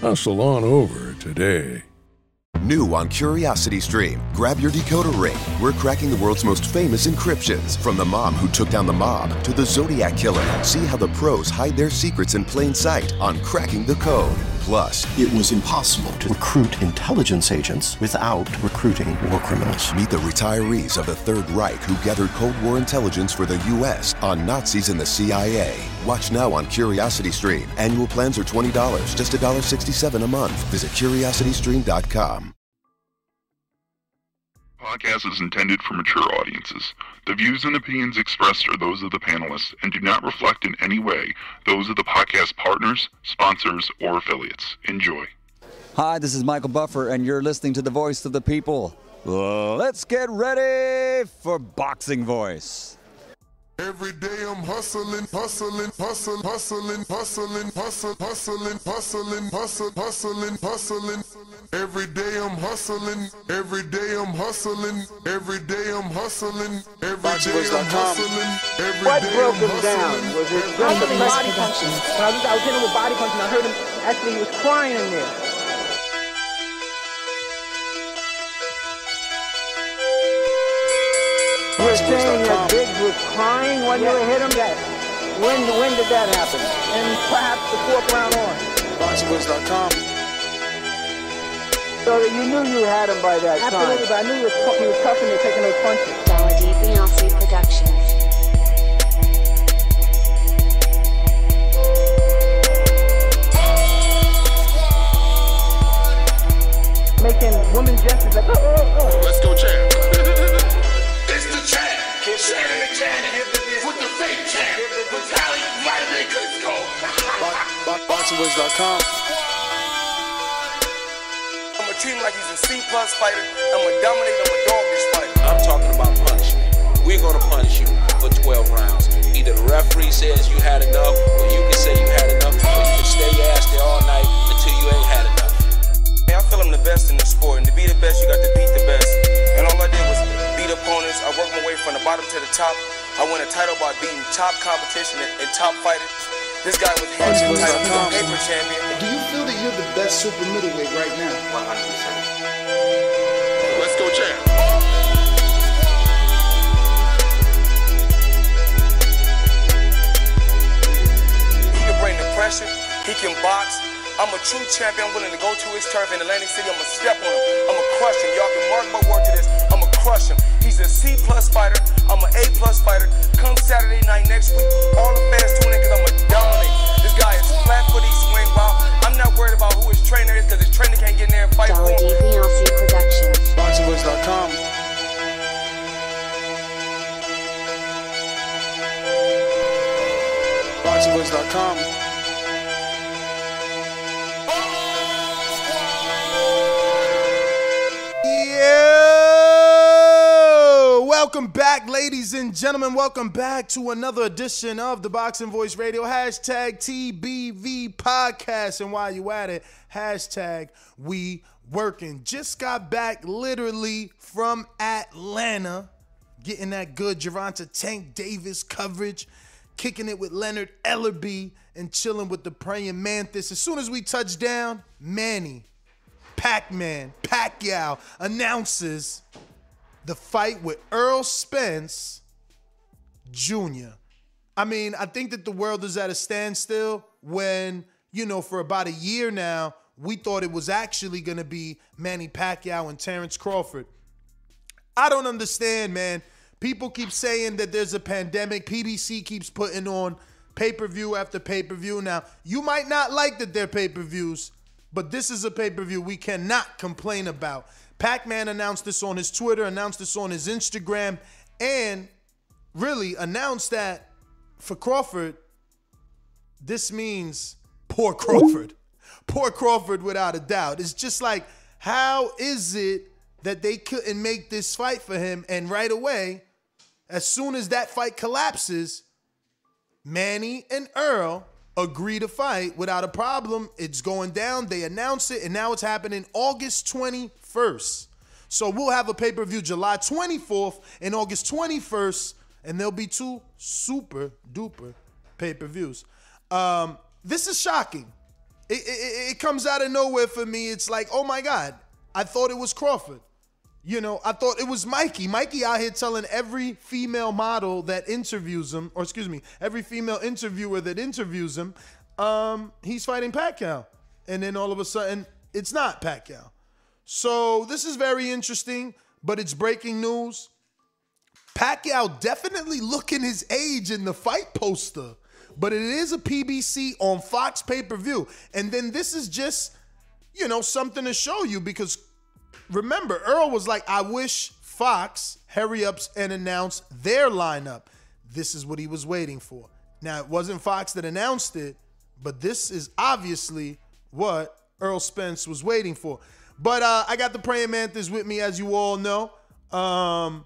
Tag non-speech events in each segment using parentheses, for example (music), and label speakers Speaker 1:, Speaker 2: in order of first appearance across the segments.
Speaker 1: Hustle on over today.
Speaker 2: New on Curiosity Stream. Grab your decoder ring. We're cracking the world's most famous encryptions. From the mom who took down the mob to the Zodiac Killer. See how the pros hide their secrets in plain sight on Cracking the Code. Plus,
Speaker 3: it was impossible to recruit intelligence agents without recruiting war criminals.
Speaker 2: Meet the retirees of the Third Reich who gathered Cold War intelligence for the U.S. on Nazis and the CIA. Watch now on Curiosity Stream. Annual plans are $20, just $1.67 a month. Visit curiositystream.com.
Speaker 4: Podcast is intended for mature audiences. The views and opinions expressed are those of the panelists and do not reflect in any way those of the podcast partners, sponsors, or affiliates. Enjoy.
Speaker 5: Hi, this is Michael Buffer, and you're listening to the voice of the people. Let's get ready for Boxing Voice.
Speaker 6: Every day I'm hustling, hustling, hustling, hustling, hustling, hustling, hustling, hustling, hustling, hustling, hustling. Every day I'm hustling, every day I'm hustling, every day I'm hustling, every day I'm hustling, every
Speaker 7: What
Speaker 6: day
Speaker 7: broke
Speaker 6: I'm
Speaker 7: him down?
Speaker 6: hustling.
Speaker 7: Was it just the body punching? When I was, I was hitting him with body punching. I heard him actually he was crying in there. You were saying that Biggs was crying when you hit him? Yes. When, when did that happen? And perhaps the fourth round on.
Speaker 8: BoxingVoice.com.
Speaker 7: So that you knew you had him by that time. Absolutely, but I knew he was, he was tough and they taking those punches.
Speaker 9: Dollar Beyonce Productions.
Speaker 7: Making women gestures like, oh, oh, oh.
Speaker 8: Let's go, champ.
Speaker 10: It's. Shannon the champ. With the fake champ. Vitaly Vladimir Klitschko.
Speaker 8: BoxingVoice.com.
Speaker 11: I'm gonna treat him like he's a C plus fighter. I'm gonna dominate. I'm gonna dog this fighter.
Speaker 12: I'm talking about punishment. We're gonna punish you for 12 rounds. Either the referee says you had enough, or you can say you had enough, or you can stay your ass there all night until you ain't had enough.
Speaker 11: Hey, I feel I'm the best in the sport, and to be the best, you got to beat the best. And all I did was beat opponents. I worked my way from the bottom to the top. I won a title by beating top competition and, and top fighters. This guy was hands title, he's a paper champion.
Speaker 8: Do you feel that you're the best super middleweight right now?
Speaker 11: 100%.
Speaker 8: Let's go, champ.
Speaker 11: He can bring the pressure. He can box. I'm a true champion. I'm willing to go to his turf in Atlantic City. I'm gonna step on him. I'm gonna crush him. Y'all can mark my word to this. I'm gonna crush him. He's a C plus fighter. I'm an A plus fighter. Come Saturday night next week, all the fans tune in because I'm gonna dominate. This guy is flat footy, swing wild. I'm not worried about who his trainer is because his trainer can't get in there and fight for him.
Speaker 9: Productions.
Speaker 13: Welcome back, ladies and gentlemen. Welcome back to another edition of the Boxing Voice Radio. Hashtag TBV Podcast. And while you at it, hashtag we working. Just got back literally from Atlanta, getting that good Gervonta Tank Davis coverage, kicking it with Leonard Ellerbe, and chilling with the praying mantis. As soon as we touch down, Manny Pac-Man Pacquiao announces the fight with Earl Spence Jr. I mean, I think that the world is at a standstill when, you know, for about a year now, we thought it was actually going to be Manny Pacquiao and Terrence Crawford. I don't understand, man. People keep saying that there's a pandemic. PBC keeps putting on pay-per-view after pay-per-view. Now, you might not like that they're pay-per-views, but this is a pay-per-view we cannot complain about. Pac-Man announced this on his Twitter, announced this on his Instagram, and really announced that for Crawford, this means poor Crawford. Poor Crawford without a doubt. It's just like How is it that they couldn't make this fight for him? And right away, as soon as that fight collapses, Manny and Earl agree to fight without a problem. It's going down. They announce it, and now it's happening August 21st. So we'll have a pay per view July 24th and August 21st, and there'll be two super duper pay per views. Um, this is shocking. It, it, it comes out of nowhere for me. It's like, oh my God, I thought it was Crawford. You know, I thought it was Mikey. Mikey out here telling every female model that interviews him, or excuse me, every female interviewer that interviews him, um, he's fighting Pacquiao. And then all of a sudden, it's not Pacquiao. So this is very interesting, but it's breaking news. Pacquiao definitely looking his age in the fight poster, but it is a PBC on Fox pay per view. And then this is just, you know, something to show you because remember, Earl was like, I wish Fox hurry up and announce their lineup. This is what he was waiting for. Now, it wasn't Fox that announced it, but this is obviously what Earl Spence was waiting for. But uh, I got the praying mantis with me, as you all know. Um,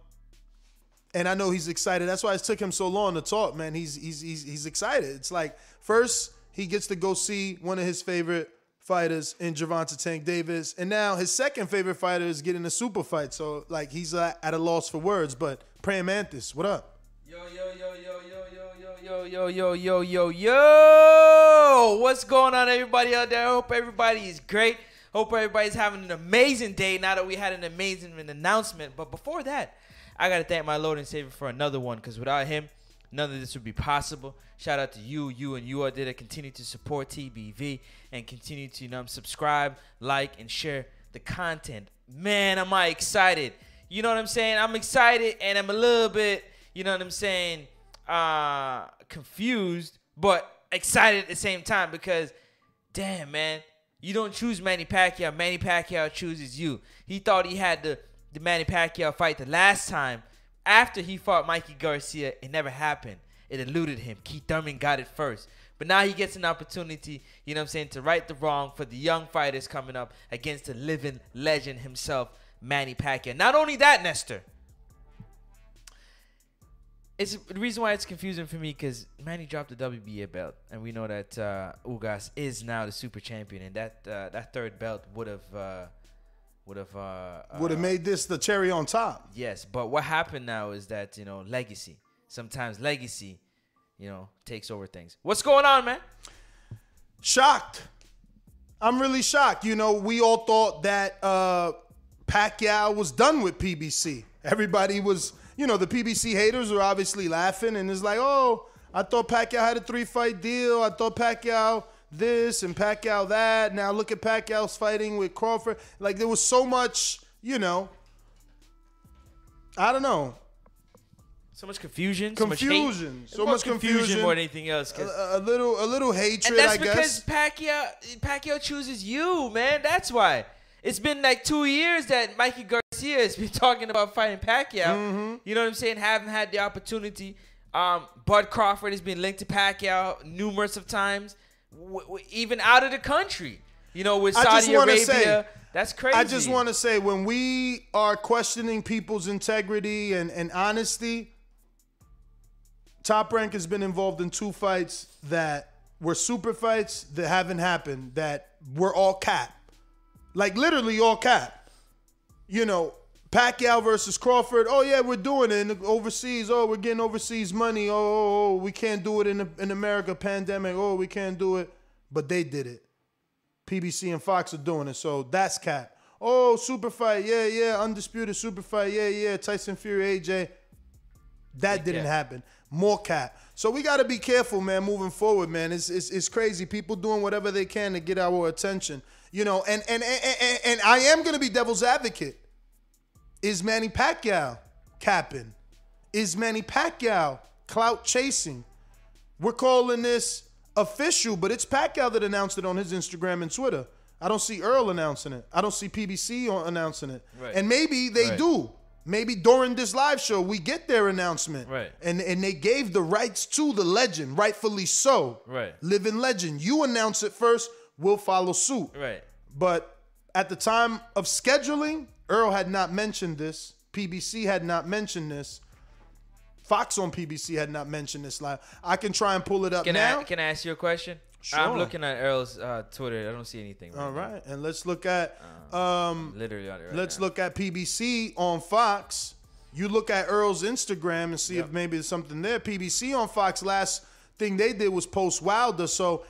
Speaker 13: and I know he's excited. That's why it took him so long to talk, man. He's he's he's he's excited. It's like first he gets to go see one of his favorite fighters in Gervonta Tank Davis, and now his second favorite fighter is getting a super fight. So like he's uh, at a loss for words. But praying mantis, what up?
Speaker 14: Yo yo yo yo yo yo yo yo yo yo yo yo. Yo. What's going on, everybody out there? I hope everybody is great. Hope everybody's having an amazing day now that we had an amazing announcement. But before that, I got to thank my Lord and Savior for another one because without him, none of this would be possible. Shout out to you, you, and you out there that continue to support TBV and continue to you know, subscribe, like, and share the content. Man, am I excited. You know what I'm saying? I'm excited and I'm a little bit, you know what I'm saying, uh, confused, but excited at the same time because, damn, man, you don't choose Manny Pacquiao. Manny Pacquiao chooses you. He thought he had the, the Manny Pacquiao fight the last time. After he fought Mikey Garcia, it never happened. It eluded him. Keith Thurman got it first. But now he gets an opportunity, you know what I'm saying, to right the wrong for the young fighters coming up against the living legend himself, Manny Pacquiao. Not only that, Nestor. It's the reason why it's confusing for me because Manny dropped the WBA belt, and we know that uh, Ugas is now the super champion, and that uh, that third belt would have uh, would have uh,
Speaker 13: Would have made this the cherry on top.
Speaker 14: Yes, but what happened now is that you know legacy. Sometimes legacy, you know, takes over things. What's going on, man?
Speaker 13: Shocked. I'm really shocked. You know, we all thought that uh, Pacquiao was done with PBC. Everybody was, you know, the PBC haters were obviously laughing and it's like, oh, I thought Pacquiao had a three fight deal. I thought Pacquiao this and Pacquiao that. Now look at Pacquiao's fighting with Crawford. Like there was so much, you know, I don't know.
Speaker 14: So much confusion. so much.
Speaker 13: Confusion. So much confusion.
Speaker 14: more than anything else.
Speaker 13: A, a little, a little hatred.
Speaker 14: and that's
Speaker 13: I
Speaker 14: because
Speaker 13: guess.
Speaker 14: Pacquiao Pacquiao chooses you, man. That's why. It's been like two years that Mikey Garcia has been (laughs) talking about fighting Pacquiao.
Speaker 13: Mm-hmm.
Speaker 14: You know what I'm saying? Haven't had the opportunity. Um, Bud Crawford has been linked to Pacquiao numerous of times, w- w- even out of the country. You know, with
Speaker 13: I just
Speaker 14: Saudi Arabia,
Speaker 13: say-
Speaker 14: that's crazy.
Speaker 13: I just want to say when we are questioning people's integrity and, and honesty, Top Rank has been involved in two fights that were super fights that haven't happened, that were all cap. Like literally all cap. You know, Pacquiao versus Crawford. Oh yeah, we're doing it in the overseas. Oh, we're getting overseas money. Oh, oh, oh, oh, we can't do it in the, in America pandemic. Oh, we can't do it. But they did it. PBC and Fox are doing it, so that's cap. Oh, super fight, yeah, yeah, undisputed super fight, yeah, yeah. Tyson Fury, AJ. That didn't happen. More cap. So we got to be careful, man. Moving forward, man. It's, it's it's crazy. People doing whatever they can to get our attention, you know. And and and, and, and I am gonna be devil's advocate. Is Manny Pacquiao capping? Is Manny Pacquiao clout chasing? We're calling this official, but it's Pacquiao that announced it on his Instagram and Twitter. I don't see Earl announcing it. I don't see PBC announcing it.
Speaker 14: Right.
Speaker 13: And maybe they
Speaker 14: Right.
Speaker 13: do. Maybe during this live show we get their announcement.
Speaker 14: Right.
Speaker 13: And and they gave the rights to the legend, rightfully so.
Speaker 14: Right.
Speaker 13: Living legend. You announce it first, we'll follow suit.
Speaker 14: Right.
Speaker 13: But at the time of scheduling, Earl had not mentioned this. PBC had not mentioned this. Fox on PBC had not mentioned this live. I can try and pull it up
Speaker 14: Can
Speaker 13: now.
Speaker 14: I can I ask you a question?
Speaker 13: Sure.
Speaker 14: I'm looking at Earl's uh, Twitter. I don't see anything.
Speaker 13: All right, now. and let's look at um,
Speaker 14: Literally right
Speaker 13: let's
Speaker 14: now.
Speaker 13: look at PBC on Fox. You look at Earl's Instagram and see if maybe there's something there. PBC on Fox last thing they did was post Wilder. So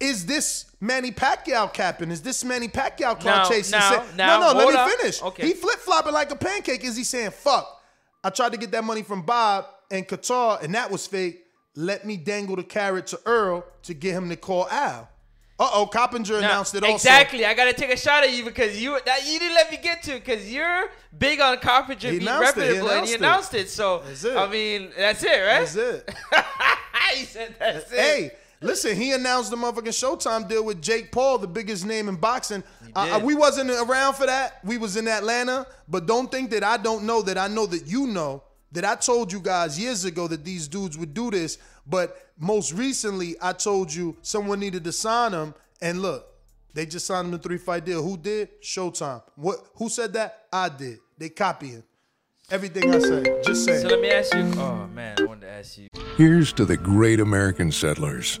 Speaker 13: is this Manny Pacquiao capping? Is this Manny Pacquiao cloud
Speaker 14: Now-
Speaker 13: chasing?
Speaker 14: now-
Speaker 13: Say-
Speaker 14: now,
Speaker 13: no, no, let
Speaker 14: hold
Speaker 13: me
Speaker 14: up.
Speaker 13: finish.
Speaker 14: Okay.
Speaker 13: He flip flopping like a pancake. Is he saying fuck? I tried to get that money from Bob and Qatar, and that was fake. Let me dangle the carrot to Earl to get him to call Al. Uh oh, Coppinger
Speaker 14: Now,
Speaker 13: announced it also.
Speaker 14: Exactly. I gotta take a shot at you because you that you didn't let me get to because you're big on
Speaker 13: He
Speaker 14: being
Speaker 13: announced it, he
Speaker 14: reputable and he
Speaker 13: announced
Speaker 14: announced it. So
Speaker 13: it.
Speaker 14: I mean, that's it, right?
Speaker 13: That's it. (laughs)
Speaker 14: he said that's it.
Speaker 13: Hey, listen, he announced the motherfucking Showtime deal with Jake Paul, the biggest name in boxing. Uh, uh, we wasn't around for that. We was in Atlanta, but don't think that I don't know that I know that you know that I told you guys years ago that these dudes would do this. But most recently, I told you someone needed to sign them, and look, they just signed him a three fight deal. Who did? Showtime. What? Who said that? I did. They copying everything I say. Just saying.
Speaker 14: So let me ask you. Oh man, I wanted to ask you.
Speaker 1: Here's to the great American settlers,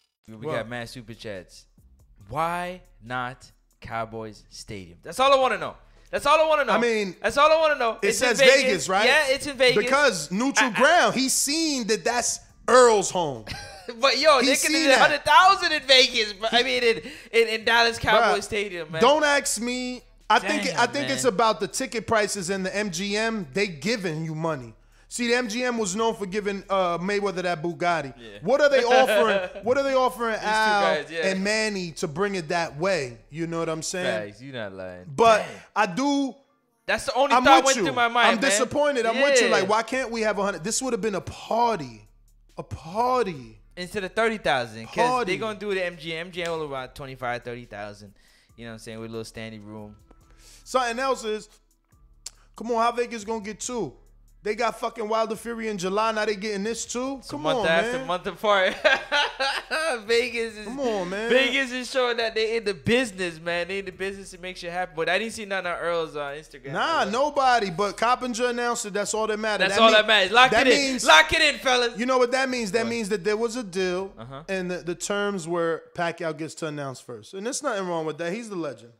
Speaker 14: We got mad super chats. Why not Cowboys Stadium? That's all I want to know. That's all I want to know.
Speaker 13: I mean,
Speaker 14: that's all I want to know.
Speaker 13: It
Speaker 14: It's
Speaker 13: says Vegas. right?
Speaker 14: Yeah, it's in Vegas.
Speaker 13: Because neutral ground. He's seen that that's Earl's home. (laughs)
Speaker 14: But yo,
Speaker 13: He
Speaker 14: they could do hundred thousand in Vegas. But I mean, in, in, in Dallas Cowboy
Speaker 13: Bruh,
Speaker 14: Stadium, man.
Speaker 13: Don't ask me. I think I think
Speaker 14: man.
Speaker 13: it's about the ticket prices and the MGM. They giving you money. See, the MGM was known for giving uh, Mayweather that Bugatti. What are they offering? (laughs) what are they offering Al
Speaker 14: guys, yeah.
Speaker 13: and Manny to bring it that way? You know what I'm saying?
Speaker 14: Facts, You're not lying.
Speaker 13: But I do.
Speaker 14: That's the only
Speaker 13: I'm
Speaker 14: thought went
Speaker 13: you.
Speaker 14: through my mind.
Speaker 13: I'm
Speaker 14: man.
Speaker 13: disappointed. I'm with you. Like, why can't we have a hundred? This would have been a party, a party.
Speaker 14: instead of thirty thousand, because they're gonna do the MGM. MGM will about 25, 30,000. You know what I'm saying? With a little standing room.
Speaker 13: Something else is, come on, how Vegas gonna get two? They got fucking Wilder Fury in July. Now they getting this too.
Speaker 14: It's
Speaker 13: Come
Speaker 14: month
Speaker 13: on,
Speaker 14: after
Speaker 13: man.
Speaker 14: month apart. (laughs) Vegas is
Speaker 13: Come on, man.
Speaker 14: Vegas is showing that they in the business, man. They in the business to make shit happen. But I didn't see none on Earl's uh, Instagram.
Speaker 13: Nah, nobody. But Coppinger announced it. That's all that matters.
Speaker 14: That's all that matters. Lock
Speaker 13: that
Speaker 14: it in.
Speaker 13: means-
Speaker 14: Lock it in, fellas.
Speaker 13: You know what that means? That means that there was a deal,
Speaker 14: Uh-huh.
Speaker 13: and the, the terms were Pacquiao gets to announce first, and there's nothing wrong with that. He's the legend.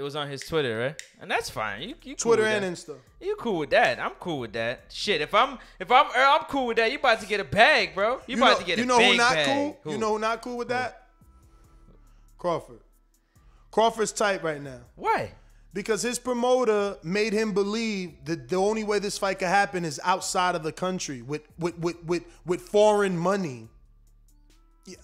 Speaker 14: It was on his Twitter, right? And that's fine. You, you cool
Speaker 13: Twitter
Speaker 14: with
Speaker 13: and
Speaker 14: that.
Speaker 13: Insta.
Speaker 14: You cool with that? I'm cool with that. Shit, if I'm if I'm Earl, I'm cool with that. You about to get a bag, bro. You,
Speaker 13: You
Speaker 14: about
Speaker 13: know,
Speaker 14: to get
Speaker 13: you
Speaker 14: a
Speaker 13: know
Speaker 14: big
Speaker 13: who not
Speaker 14: bag.
Speaker 13: cool?
Speaker 14: Who?
Speaker 13: You know who not cool with that? Crawford. Crawford's tight right now.
Speaker 14: Why?
Speaker 13: Because his promoter made him believe that the only way this fight could happen is outside of the country with with with with, with foreign money.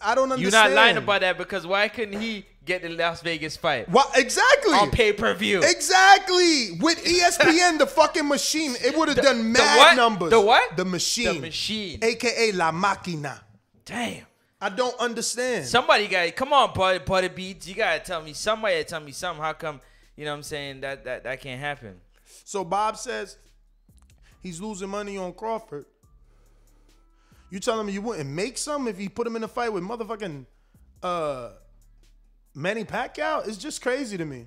Speaker 13: I don't understand.
Speaker 14: You're not lying about that because why couldn't he get the Las Vegas fight
Speaker 13: Why, exactly.
Speaker 14: on pay per view?
Speaker 13: Exactly. With ESPN, the fucking machine, it would have done
Speaker 14: the
Speaker 13: mad
Speaker 14: what?
Speaker 13: numbers.
Speaker 14: The what?
Speaker 13: The machine.
Speaker 14: The machine.
Speaker 13: AKA La Máquina.
Speaker 14: Damn.
Speaker 13: I don't understand.
Speaker 14: Somebody got come on, buddy, buddy beats. You gotta tell me. Somebody tell me something. How come you know what I'm saying that that that can't happen.
Speaker 13: So Bob says he's losing money on Crawford. You telling me you wouldn't make some if you put him in a fight with motherfucking uh Manny Pacquiao? It's just crazy to me.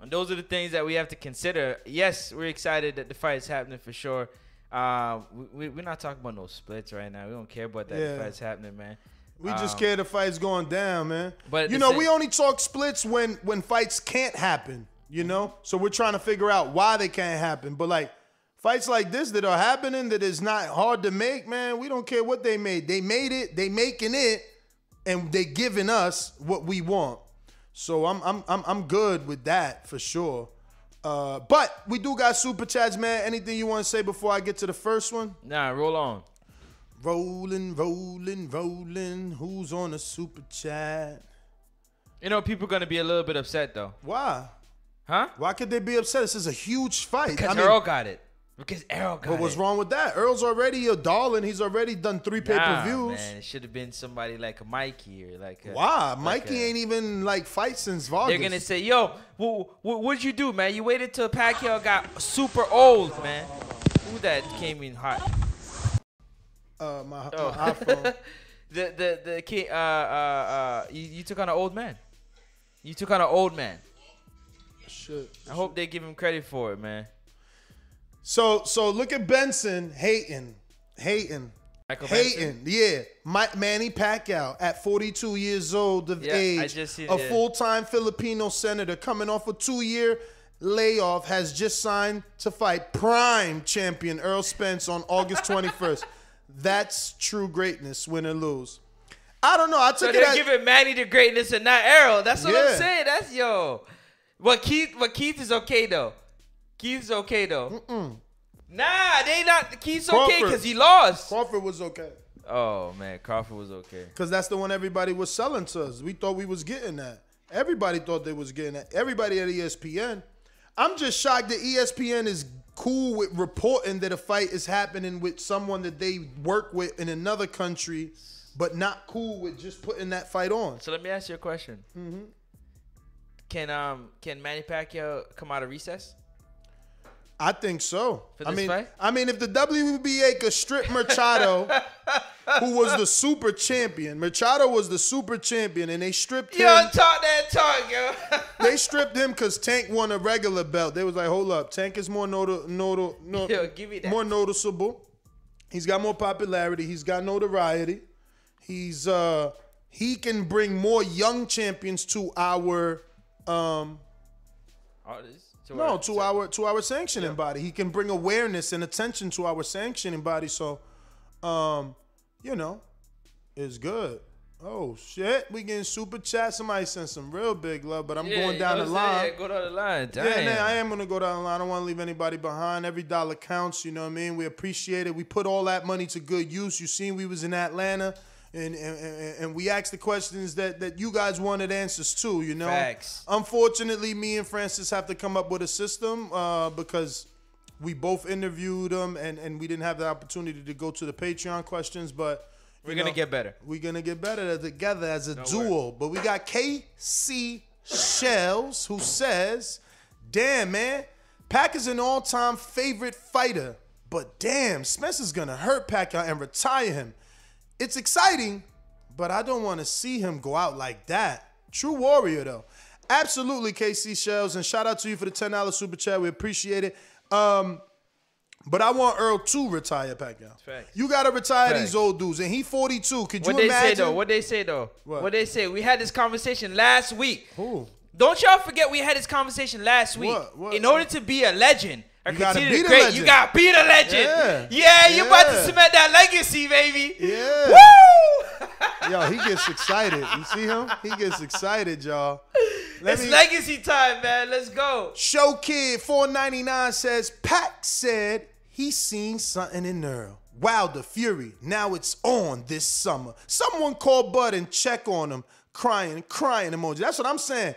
Speaker 14: And those are the things that we have to consider. Yes, we're excited that the fight is happening for sure. Uh, we, we, are not talking about no splits right now. We don't care about that.
Speaker 13: Yeah.
Speaker 14: The fight's happening, man.
Speaker 13: We just
Speaker 14: Um,
Speaker 13: care the fight's going down, man.
Speaker 14: But
Speaker 13: you know,
Speaker 14: same-
Speaker 13: we only talk splits when when fights can't happen. You know, so we're trying to figure out why they can't happen. But like fights like this that are happening that is not hard to make, man. We don't care what they made. They made it. They making it, and they giving us what we want. So I'm I'm I'm I'm good with that for sure. Uh, but we do got super chats, man. Anything you want to say before I get to the first one?
Speaker 14: Nah, roll on.
Speaker 13: Rolling, rolling, rolling. Who's on the super chat?
Speaker 14: You know, people are gonna be a little bit upset though.
Speaker 13: Why?
Speaker 14: Huh?
Speaker 13: Why could they be upset? This is a huge fight.
Speaker 14: Because
Speaker 13: I mean,
Speaker 14: Earl got it. Because Earl got
Speaker 13: but what's
Speaker 14: it.
Speaker 13: wrong with that? Earl's already a darling. He's already done three pay per
Speaker 14: Nah,
Speaker 13: views.
Speaker 14: man, it should have been somebody like a Mikey or like a,
Speaker 13: Why?
Speaker 14: like
Speaker 13: Mikey
Speaker 14: a-
Speaker 13: ain't even like fight since Vargas.
Speaker 14: They're gonna say, "Yo, what, what, what'd you do, man? You waited till Pacquiao got super old, man. Who that came in hot?
Speaker 13: uh, my,
Speaker 14: Oh.
Speaker 13: my iPhone. (laughs)
Speaker 14: the the the kid. Uh, uh, uh, you, you took on an old man. You took on an old man.
Speaker 13: Shit.
Speaker 14: I hope they give him credit for it, man.
Speaker 13: So so look at Benson hating, hating,
Speaker 14: Michael
Speaker 13: hating. Yeah, Mike Manny Pacquiao at 42 years old of
Speaker 14: Yeah, I
Speaker 13: age,
Speaker 14: just see-
Speaker 13: a
Speaker 14: yeah.
Speaker 13: full-time Filipino senator coming off a two-year layoff, has just signed to fight prime champion Earl Spence on August (laughs) 21st. That's true greatness, win or lose. I don't know. I
Speaker 14: So
Speaker 13: took it
Speaker 14: they're
Speaker 13: as,
Speaker 14: giving Manny the greatness and not Errol. That's what
Speaker 13: Yeah.
Speaker 14: I'm saying. That's yo. But Keith, but Keith is okay though. Keith's okay though. Nah, they not. Keith's okay because he lost.
Speaker 13: Crawford was okay.
Speaker 14: Oh man, Crawford was okay.
Speaker 13: Because that's the one everybody was selling to us. We thought we was getting that. Everybody thought they was getting that. Everybody at ESPN. I'm just shocked that ESPN is cool with reporting that a fight is happening with someone that they work with in another country, but not cool with just putting that fight on.
Speaker 14: So let me ask you a question.
Speaker 13: Mm-hmm.
Speaker 14: Can um can Manny Pacquiao come out of recess?
Speaker 13: I think so. I mean,
Speaker 14: fight?
Speaker 13: I mean, if the WBA could strip Machado, (laughs) who was the super champion, Machado was the super champion, and they stripped
Speaker 14: Yo,
Speaker 13: him.
Speaker 14: talk that talk, yo. (laughs)
Speaker 13: they stripped him because Tank won a regular belt. They was like, hold up, Tank is more noti- noti- no-
Speaker 14: Yo, give me that.
Speaker 13: more noticeable. He's got more popularity. He's got notoriety. He's uh he can bring more young champions to our um
Speaker 14: this- to
Speaker 13: no
Speaker 14: our-
Speaker 13: to our to our sanctioning body. He can bring awareness and attention to our sanctioning body. So um you know it's good. Oh shit, we getting super chat. Somebody sent some real big love, but I'm
Speaker 14: Yeah,
Speaker 13: going down the line.
Speaker 14: Yeah, go down the line.
Speaker 13: Yeah, man, I am gonna go down the line. I don't want to leave anybody behind. Every dollar counts. You know what I mean? We appreciate it. We put all that money to good use. You seen we was in Atlanta, and and, and, we asked the questions that that you guys wanted answers to. You know,
Speaker 14: Facts.
Speaker 13: unfortunately, me and Francis have to come up with a system uh, because we both interviewed them, and and we didn't have the opportunity to go to the Patreon questions, but.
Speaker 14: We're gonna
Speaker 13: know,
Speaker 14: get better.
Speaker 13: We're gonna get better together as a
Speaker 14: Don't
Speaker 13: duo. But we got KC Shells who says, "Damn man, Pac is an all-time favorite fighter, but damn, Spencer's gonna hurt Pacquiao and retire him. It's exciting, but I don't want to see him go out like that. True warrior though." Absolutely, KC Shells, and shout out to you for the ten dollars super chat. We appreciate it. Um, but I want Earl to retire Pacquiao.
Speaker 14: Facts.
Speaker 13: You gotta retire
Speaker 14: Facts.
Speaker 13: these old dudes, and he 42. Could
Speaker 14: What
Speaker 13: you
Speaker 14: they
Speaker 13: imagine?
Speaker 14: say though? What they say though?
Speaker 13: What?
Speaker 14: What? they say? We had this conversation last week.
Speaker 13: Who?
Speaker 14: Don't y'all forget we had this conversation last week.
Speaker 13: What?
Speaker 14: In order to be a legend
Speaker 13: You gotta be the
Speaker 14: great,
Speaker 13: legend.
Speaker 14: you gotta be the legend.
Speaker 13: Yeah.
Speaker 14: Yeah, you about to
Speaker 13: Yeah.
Speaker 14: cement that legacy, baby.
Speaker 13: Yeah.
Speaker 14: Woo! (laughs)
Speaker 13: Yo, he gets excited. You see him? He gets excited, y'all. Let
Speaker 14: it's
Speaker 13: me-
Speaker 14: legacy time, man. Let's go.
Speaker 13: Show Kid 499 says Pac said he seen something in Earl. Wilder Fury. Now it's on this summer. Someone call Bud and check on him. Crying, crying emoji. That's what I'm saying.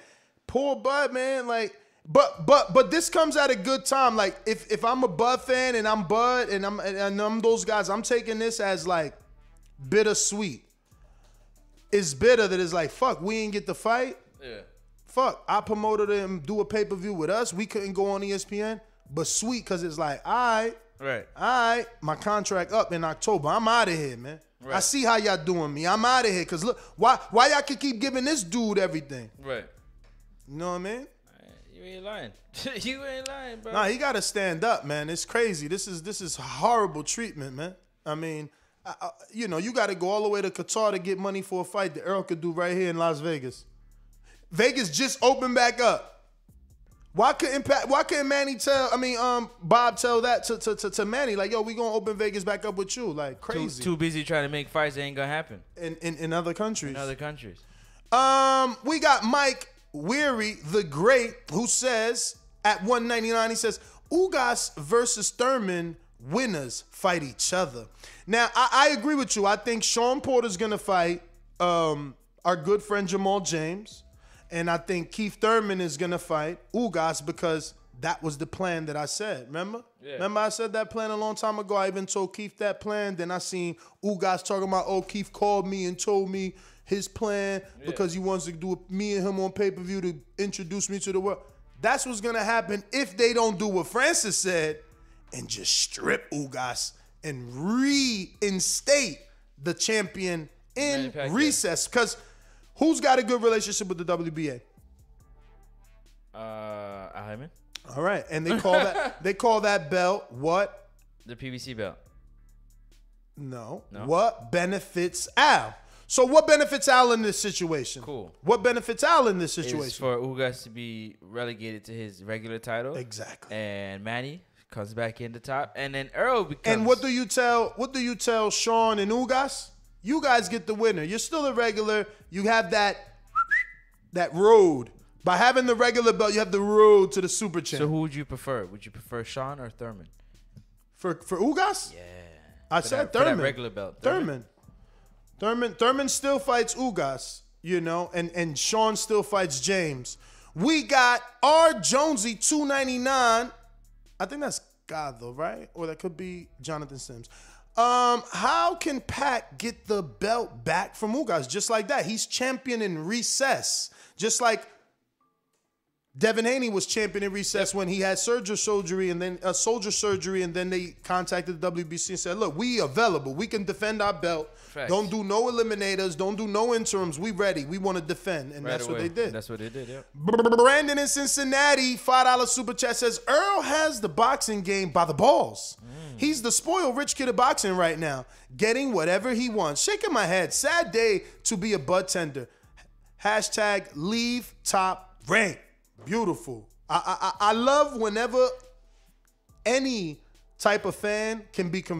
Speaker 13: Poor Bud, man. Like, but but but this comes at a good time. Like, if if I'm a Bud fan and I'm Bud and I'm and I'm those guys, I'm taking this as like bittersweet. It's bitter that it's like, fuck, we ain't get the fight.
Speaker 14: Yeah.
Speaker 13: fuck. I promoted him do a pay per view with us. We couldn't go on ESPN, but sweet because it's like, all right,
Speaker 14: Right.
Speaker 13: all right, my contract up in October. I'm out of here, man.
Speaker 14: Right.
Speaker 13: I see how y'all doing me. I'm out of here. Cause look, why why y'all can keep giving this dude everything?
Speaker 14: Right.
Speaker 13: You know what I mean?
Speaker 14: You ain't lying. (laughs) you ain't lying, bro.
Speaker 13: Nah, he got to stand up, man. It's crazy. This is this is horrible treatment, man. I mean, I, I, you know, you got to go all the way to Qatar to get money for a fight that Earl could do right here in Las Vegas. Vegas just opened back up. Why couldn't Pat, Why couldn't Manny tell? I mean, um, Bob tell that to to, to, to Manny like, yo, we gonna open Vegas back up with you, like
Speaker 14: Too,
Speaker 13: crazy.
Speaker 14: too busy trying to make fights. It ain't gonna happen
Speaker 13: in, in in other countries.
Speaker 14: in other countries.
Speaker 13: Um, we got Mike Weary, the great, who says at 199, he says, Ugas versus Thurman winners fight each other. Now, I, I agree with you. I think Shawn Porter's gonna fight um our good friend Jamal James. And I think Keith Thurman is gonna fight Ugas because that was the plan that I said. Remember?
Speaker 14: Yeah.
Speaker 13: Remember I said that plan a long time ago. I even told Keith that plan. Then I seen Ugas talking about, oh, Keith called me and told me his plan because he wants to do me and him on pay per view to introduce me to the world. That's what's gonna happen if they don't do what Francis said and just strip Ugas and reinstate the champion in
Speaker 14: Manny
Speaker 13: recess. Because who's got a good relationship with the WBA?
Speaker 14: Uh, Al?
Speaker 13: All right, and they call that (laughs) they call that belt what?
Speaker 14: The PBC belt.
Speaker 13: No.
Speaker 14: No?
Speaker 13: What benefits Al? So what benefits Al in this situation?
Speaker 14: Cool.
Speaker 13: What benefits Al in this situation?
Speaker 14: Is for Ugas to be relegated to his regular title.
Speaker 13: Exactly.
Speaker 14: And Manny comes back in the top, and then Earl becomes.
Speaker 13: and what do you tell what do you tell Shawn and Ugas? You guys get the winner. You're still a regular. You have that that road. By having the regular belt, you have the road to the super champ.
Speaker 14: So who would you prefer? Would you prefer Shawn or Thurman?
Speaker 13: for for Ugas?
Speaker 14: Yeah.
Speaker 13: I
Speaker 14: For
Speaker 13: said
Speaker 14: that
Speaker 13: Thurman.
Speaker 14: regular belt.
Speaker 13: Thurman. Thurman. Thurman Thurman still fights Ugas, you know, and and Shawn still fights James. We got R Jonesy 299. I think that's God though, right? Or that could be Jonathan Sims. Um, how can Pat get the belt back from Ugas just like that? He's champion in recess, just like Devin Haney was champion in recess when he had surgery surgery and then uh, soldier surgery and then they contacted the WBC and said, "Look, we available. We can defend our belt.
Speaker 14: Facts.
Speaker 13: Don't do no eliminators. Don't do no interims. We ready. We want to defend." And
Speaker 14: Right
Speaker 13: that's what they did.
Speaker 14: That's what they did. Yep.
Speaker 13: Brandon in Cincinnati, five dollar super chat says Earl has the boxing game by the balls.
Speaker 14: Mm.
Speaker 13: He's the spoiled rich kid of boxing right now, getting whatever he wants. Shaking my head. Sad day to be a bud tender. Hashtag leave top rank. Beautiful. I I, I love whenever any type of fan can be. Com-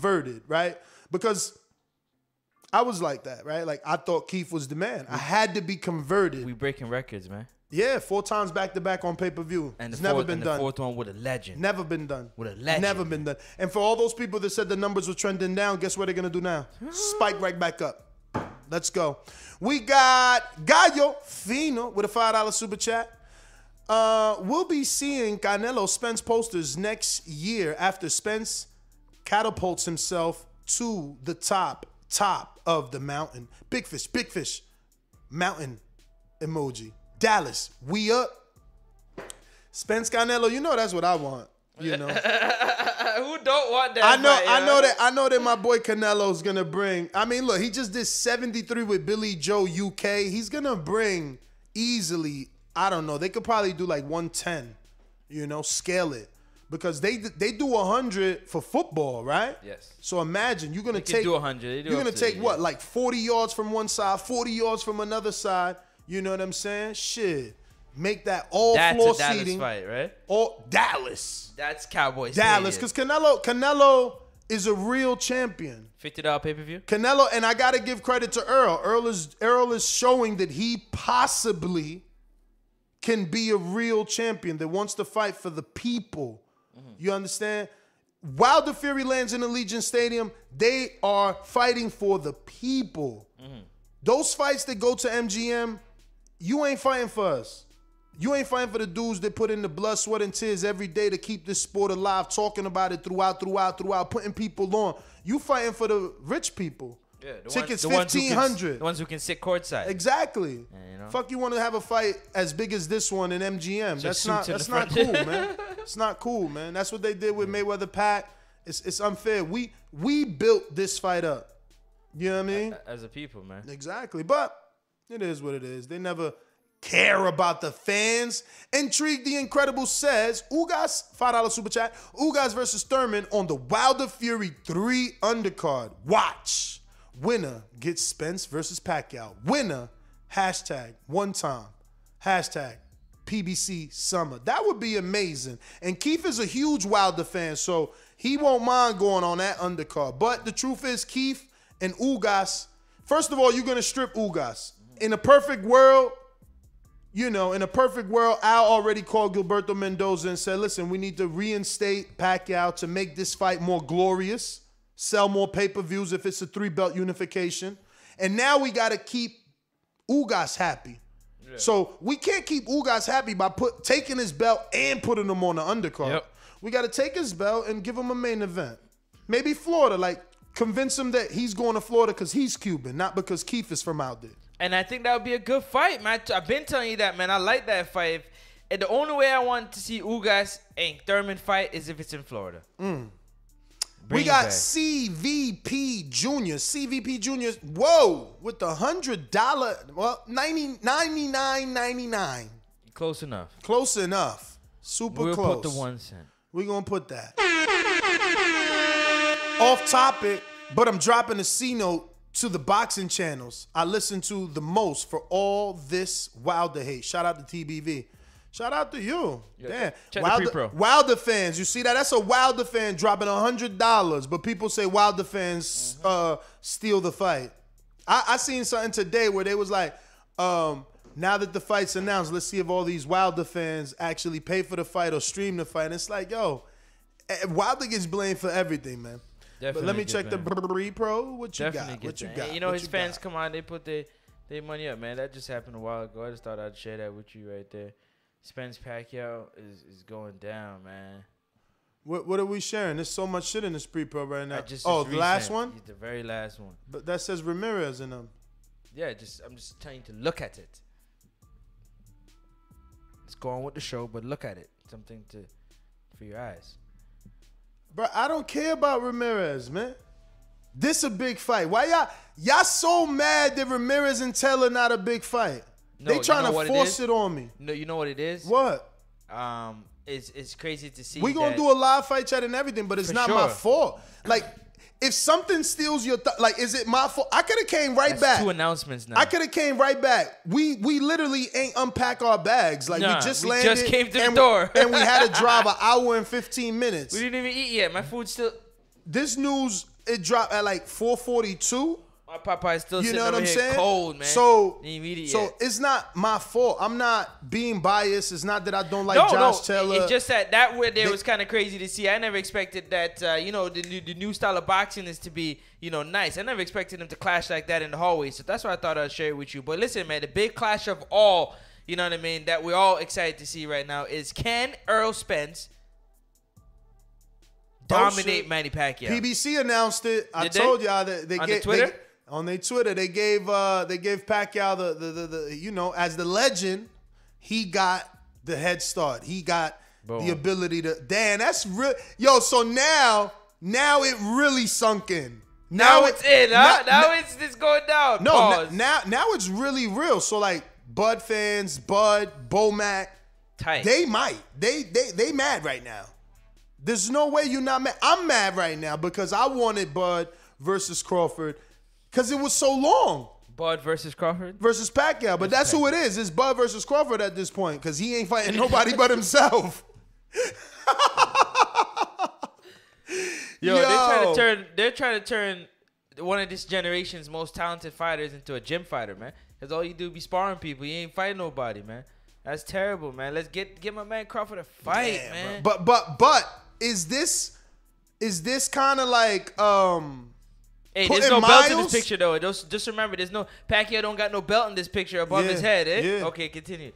Speaker 13: converted, right? Because I was like that, right? Like I thought Keith was the man. I had to be converted.
Speaker 14: We breaking records, man.
Speaker 13: Yeah, four times back to back on pay per view.
Speaker 14: And
Speaker 13: It's
Speaker 14: the
Speaker 13: never
Speaker 14: fourth,
Speaker 13: been done.
Speaker 14: the fourth one with a legend.
Speaker 13: Never been done.
Speaker 14: With a legend.
Speaker 13: Never been done. And for all those people that said the numbers were trending down, guess what they're gonna do now? (gasps) Spike right back up. let's go. We got Gallo Fino with a five dollar super chat. Uh, we'll be seeing Canelo Spence posters next year after Spence catapults himself to the top, top of the mountain. Big fish, big fish, mountain emoji. Dallas, we up. Spence Canelo, you know that's what I want. You know, (laughs)
Speaker 14: Who don't want that?
Speaker 13: I know,
Speaker 14: fight,
Speaker 13: I
Speaker 14: yo?
Speaker 13: know that, I know that my boy Canelo's gonna bring. I mean, look, he just did 73 with Billy Joe UK. He's gonna bring easily. I don't know. They could probably do like 110. You know, scale it because they they do 100 for football, right?
Speaker 14: Yes.
Speaker 13: So imagine you're gonna take
Speaker 14: do 100.
Speaker 13: You're gonna
Speaker 14: to
Speaker 13: take what, like 40 yards from one side, 40 yards from another side. You know what I'm saying? Shit, make that all
Speaker 14: That's
Speaker 13: floor
Speaker 14: a Dallas
Speaker 13: seating.
Speaker 14: fight, right?
Speaker 13: All Dallas.
Speaker 14: That's Cowboys.
Speaker 13: Dallas, because Canelo Canelo is a real champion.
Speaker 14: fifty dollar pay per view.
Speaker 13: Canelo, and I gotta give credit to Earl. Earl is Earl is showing that he possibly can be a real champion that wants to fight for the people. Mm-hmm. You understand? Wilder Fury lands in Allegiant Stadium. They are fighting for the people. Mm-hmm. Those fights that go to MGM, you ain't fighting for us. You ain't fighting for the dudes that put in the blood, sweat, and tears every day to keep this sport alive, talking about it throughout, throughout, throughout, putting people on. You fighting for the rich people.
Speaker 14: Yeah, the
Speaker 13: Tickets
Speaker 14: ones, the ones who can-
Speaker 13: fifteen hundred.
Speaker 14: The ones who can sit courtside.
Speaker 13: Exactly.
Speaker 14: you know?
Speaker 13: Fuck, you want to have a fight as big as this one in MGM?
Speaker 14: Just
Speaker 13: that's not. That's not cool, man. (laughs) It's not cool, man. That's what they did with Mayweather Pac. It's it's unfair. We we built this fight up. You know what I mean?
Speaker 14: As a people, man.
Speaker 13: Exactly. But it is what it is. They never care about the fans. Intrigue the Incredible says Ugas, $5 super chat. Ugas versus Thurman on the Wilder Fury 3 undercard. Watch. Winner gets Spence versus Pacquiao. Winner, hashtag one time. Hashtag PBC summer. That would be amazing. And Keith is a huge Wilder fan, so he won't mind going on that undercard. But the truth is, Keith and Ugas, first of all, you're going to strip Ugas. In a perfect world, you know, in a perfect world, Al already called Gilberto Mendoza and said, listen, we need to reinstate Pacquiao to make this fight more glorious, sell more pay per views if it's a three belt unification. And now we got to keep Ugas happy. So we can't keep Ugas happy by put taking his belt and putting him on the undercard.
Speaker 14: Yep.
Speaker 13: We got to take his belt and give him a main event. Maybe Florida, like convince him that he's going to Florida because he's Cuban, not because Keith is from out there.
Speaker 14: And I think that would be a good fight, man. I've been telling you that, man. I like that fight. If, and the only way I want to see Ugas and Thurman fight is if it's in Florida.
Speaker 13: Mm.
Speaker 14: Bring
Speaker 13: we got. CVP Junior. CVP Junior. Whoa, with the hundred dollar, well, 90, 99.99.
Speaker 14: Close enough.
Speaker 13: Close enough. Super
Speaker 14: We'll
Speaker 13: close.
Speaker 14: put the one cent.
Speaker 13: We're gonna put that. Off topic, but I'm dropping a C note to the boxing channels I listen to the most for all this Wilder hate. Shout out to TBV. Shout out to you.
Speaker 14: Yeah,
Speaker 13: Damn.
Speaker 14: check the
Speaker 13: Wilder,
Speaker 14: pre-pro.
Speaker 13: Wilder fans, you see that? That's a Wilder fan dropping hundred dollars, but people say Wilder fans uh, steal the fight. I, I seen something today where they was like, um, now that the fight's announced, let's see if all these Wilder fans actually pay for the fight or stream the fight. And it's like, yo, eh, Wilder gets blamed for everything, man. Definitely but let me check the
Speaker 14: blamed.
Speaker 13: pre-pro. What you
Speaker 14: Definitely
Speaker 13: got? What you got?
Speaker 14: You know,
Speaker 13: What
Speaker 14: his
Speaker 13: you
Speaker 14: fans
Speaker 13: got?
Speaker 14: come on, they put their their money up, man. That just happened a while ago. I just thought I'd share that with you right there. Spence Pacquiao is, is going down, man.
Speaker 13: What, what are we sharing? There's so much shit in this pre-pro right now.
Speaker 14: I just
Speaker 13: oh,
Speaker 14: it's
Speaker 13: the last one?
Speaker 14: The very last one.
Speaker 13: But that says Ramirez in them.
Speaker 14: Yeah, just I'm just telling you to look at it. Let's go on with the show, but look at it. Something to for your eyes.
Speaker 13: Bro, I don't care about Ramirez, man. This a big fight. Why y'all y'all so mad that Ramirez and Taylor not a big fight?
Speaker 14: No,
Speaker 13: they
Speaker 14: you
Speaker 13: trying
Speaker 14: know
Speaker 13: to force
Speaker 14: is?
Speaker 13: it, on me.
Speaker 14: No, you know what it is?
Speaker 13: What?
Speaker 14: Um, it's it's crazy to see.
Speaker 13: We gonna do a live fight chat and everything, but it's not my fault. Like, if something steals your, th- like, is it my fault? I could have came right
Speaker 14: That's
Speaker 13: back.
Speaker 14: two announcements now.
Speaker 13: I could have came right back. We we literally ain't unpack our bags. Like
Speaker 14: Nah,
Speaker 13: we just
Speaker 14: we
Speaker 13: landed.
Speaker 14: just came to the door.
Speaker 13: and we had to (laughs) drive an hour and fifteen minutes.
Speaker 14: We didn't even eat yet. My food's still.
Speaker 13: This news it dropped at like four forty two.
Speaker 14: My Popeye's still
Speaker 13: You
Speaker 14: sitting
Speaker 13: know what I'm saying?
Speaker 14: cold, man.
Speaker 13: So,
Speaker 14: He ain't eat it
Speaker 13: so
Speaker 14: yet.
Speaker 13: it's not my fault. I'm not being biased. It's not that I don't like
Speaker 14: no,
Speaker 13: Josh
Speaker 14: no,
Speaker 13: Taylor.
Speaker 14: It's just that that where there was kind of crazy to see. I never expected that. Uh, you know, the new, the new style of boxing is to be you know nice. I never expected them to clash like that in the hallway. So that's why I thought I'd share it with you. But listen, man, the big clash of all, you know what I mean, that we're all excited to see right now is can Earl Spence dominate
Speaker 13: shit.
Speaker 14: Manny Pacquiao?
Speaker 13: PBC announced it. I
Speaker 14: Did
Speaker 13: told y'all that they
Speaker 14: On
Speaker 13: gave
Speaker 14: the Twitter?
Speaker 13: they- on their Twitter they gave uh they gave Pacquiao the the, the the you know as the legend he got the head start. He got
Speaker 14: Boom.
Speaker 13: the ability to Dan. That's real. Yo, so now now it really sunk in.
Speaker 14: now,
Speaker 13: it-
Speaker 14: it's in, huh?
Speaker 13: now-
Speaker 14: Now, it's it's going down.
Speaker 13: no, now now it's really real. So like Bud fans, Bud, Bomac,
Speaker 14: Tight.
Speaker 13: they might. They they they mad right now. There's no way you're not mad. I'm mad right now because I wanted Bud versus Crawford because it was so long
Speaker 14: Bud versus Crawford.
Speaker 13: versus Pacquiao. But that's who it is. It's Bud versus Crawford at this point because he ain't fighting nobody but himself. (laughs)
Speaker 14: Yo, they're trying to turn they're trying to turn one of this generation's most talented fighters into a gym fighter, man. Cause all you do be sparring people. You ain't fighting nobody, man. That's terrible, man. Let's get get my man Crawford a fight,
Speaker 13: Yeah,
Speaker 14: man.
Speaker 13: But but but is this is this kind of like um
Speaker 14: hey, there's no belt in this picture though. Just just remember, there's no Pacquiao don't got no belt in this picture above
Speaker 13: Yeah,
Speaker 14: his head, eh?
Speaker 13: yeah.
Speaker 14: Okay, continue.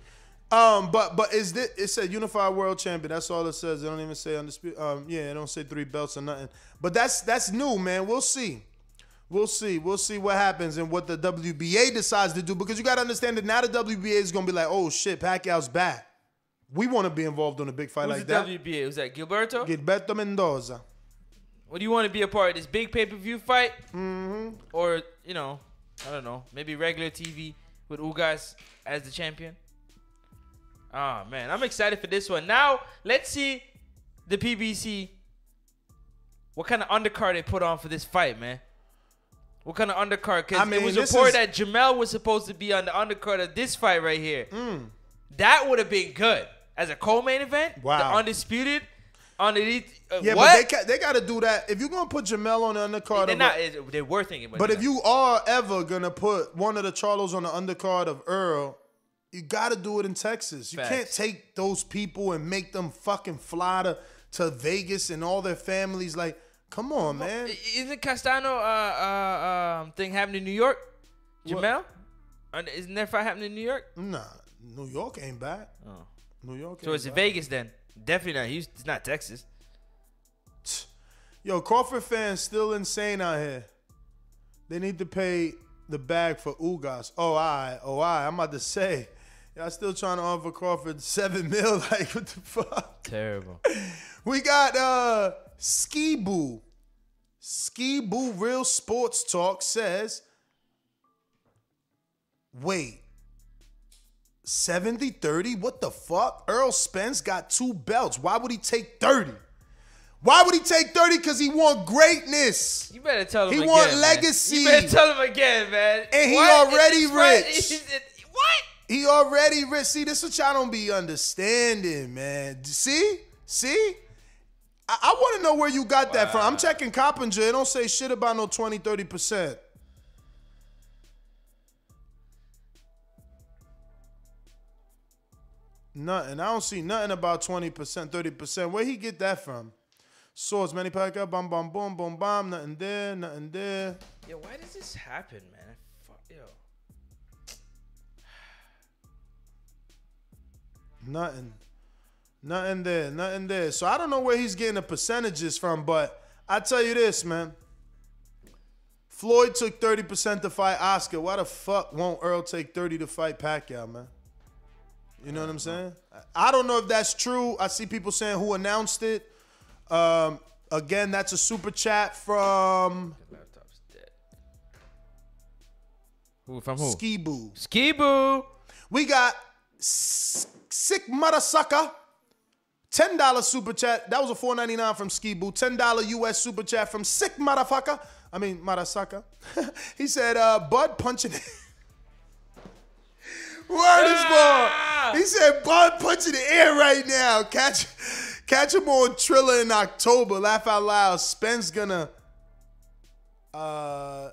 Speaker 13: Um, but but is this? It said unified world champion. That's all it says. They don't even say undisputed. Um, yeah, it don't say three belts or nothing. But that's that's new, man. We'll see. We'll see. We'll see what happens and what the WBA decides to do because you got to understand that now the WBA is gonna be like, oh shit, Pacquiao's back. We want to be involved in a big fight
Speaker 14: Who's
Speaker 13: like
Speaker 14: the
Speaker 13: that.
Speaker 14: WBA? Was that Gilberto?
Speaker 13: Gilberto Mendoza.
Speaker 14: What do you want to be a part of this big pay per view fight? Mm-hmm. Or, you know, I don't know, maybe regular TV with Ugas as the champion? Oh, man. I'm excited for this one. Now, let's see the PBC. What kind of undercard they put on for this fight, man? What kind of undercard? Because
Speaker 13: I mean,
Speaker 14: it was reported
Speaker 13: is-
Speaker 14: that Jermell was supposed to be on the undercard of this fight right here.
Speaker 13: Mm.
Speaker 14: That would have been good as a co-main event.
Speaker 13: Wow.
Speaker 14: the undisputed Uh,
Speaker 13: Yeah,
Speaker 14: what?
Speaker 13: but they ca- they got to do that. If you're gonna put Jermell on the undercard,
Speaker 14: They're
Speaker 13: of
Speaker 14: not.
Speaker 13: a-
Speaker 14: They were thinking, but,
Speaker 13: if you are ever gonna put one of the Charlos on the undercard of Earl, you gotta do it in Texas. You
Speaker 14: Facts.
Speaker 13: can't take those people and make them fucking fly to, to Vegas and all their families. Like, come on, man.
Speaker 14: Isn't Castano uh, uh, um, thing happening in New York?
Speaker 13: What?
Speaker 14: Jermell? Uh, Isn't that fight happening in New York?
Speaker 13: Nah, New York ain't back.
Speaker 14: Oh.
Speaker 13: New York.
Speaker 14: So
Speaker 13: ain't
Speaker 14: it's in
Speaker 13: back.
Speaker 14: Vegas then. Definitely not Houston. It's not Texas.
Speaker 13: Yo, Crawford fans still insane out here. They need to pay the bag for Ugas. Oh, I, oh, I. I'm about to say, y'all still trying to offer Crawford (laughs) seven mil. (laughs) Like, what the fuck?
Speaker 14: Terrible. (laughs)
Speaker 13: We got uh Ski Boo. Ski Boo Real Sports Talk says, wait, 70 30? What the fuck? Earl Spence got two belts. Why would he take 30? Why would he take 30? Because he want greatness.
Speaker 14: You better tell him
Speaker 13: He
Speaker 14: again.
Speaker 13: want
Speaker 14: man.
Speaker 13: legacy.
Speaker 14: You better tell him again, man.
Speaker 13: And he
Speaker 14: What?
Speaker 13: already (laughs)
Speaker 14: right?
Speaker 13: rich.
Speaker 14: What?
Speaker 13: He already rich. See, this is what y'all don't be understanding, man. See? See? I, I want to know where you got that from. I'm checking Coppinger. It don't say shit about no 20, 30%. Nothing. I don't see nothing about 20%, 30%. Where he get that from? Swords, many pack up, bam, bam, boom, boom, bam. Nothing there, nothing there.
Speaker 14: Yo, why does this happen, man? Fuck, yo.
Speaker 13: Nothing. Nothing there. Nothing there. So I don't know where he's getting the percentages from, but I tell you this, man. Floyd took 30% to fight Oscar. Why the fuck won't Earl take 30 to fight Pacquiao, man? You know what I'm saying? I don't know if that's true. I see people saying who announced it. Um, again, that's a super chat from
Speaker 14: Who from who?
Speaker 13: Ski Boo.
Speaker 14: Ski Boo.
Speaker 13: We got S- Sick Mother Sucker. $10 super chat. That was a $4.99 from Ski Boo. $10 US super chat from Sick Motherfucker. I mean, Marasaka. (laughs) he said, uh, Bud punching. (laughs) Word is! He said, Bud punching the air right now. Catch, catch him on Triller in October. Laugh out loud. Spence gonna, uh,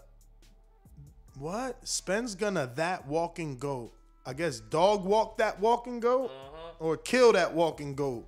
Speaker 13: What? Spence gonna that walking goat? I guess dog walk that walking goat, or kill that walking goat.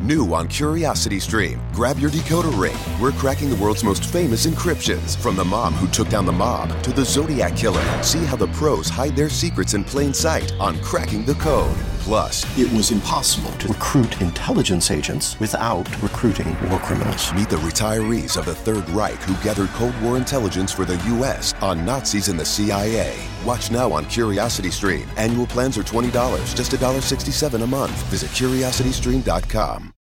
Speaker 2: New on Curiosity Stream. Grab your decoder ring. We're cracking the world's most famous encryptions. From the mom who took down the mob to the Zodiac Killer. See how the pros hide their secrets in plain sight on cracking the code. Plus,
Speaker 3: It was impossible to recruit intelligence agents without recruiting war criminals.
Speaker 2: meet the retirees of the Third Reich who gathered Cold War intelligence for the U.S. on Nazis and the CIA. Watch now on Curiosity Stream. Annual plans are $20, just $1.67 a month. Visit curiositystream.com.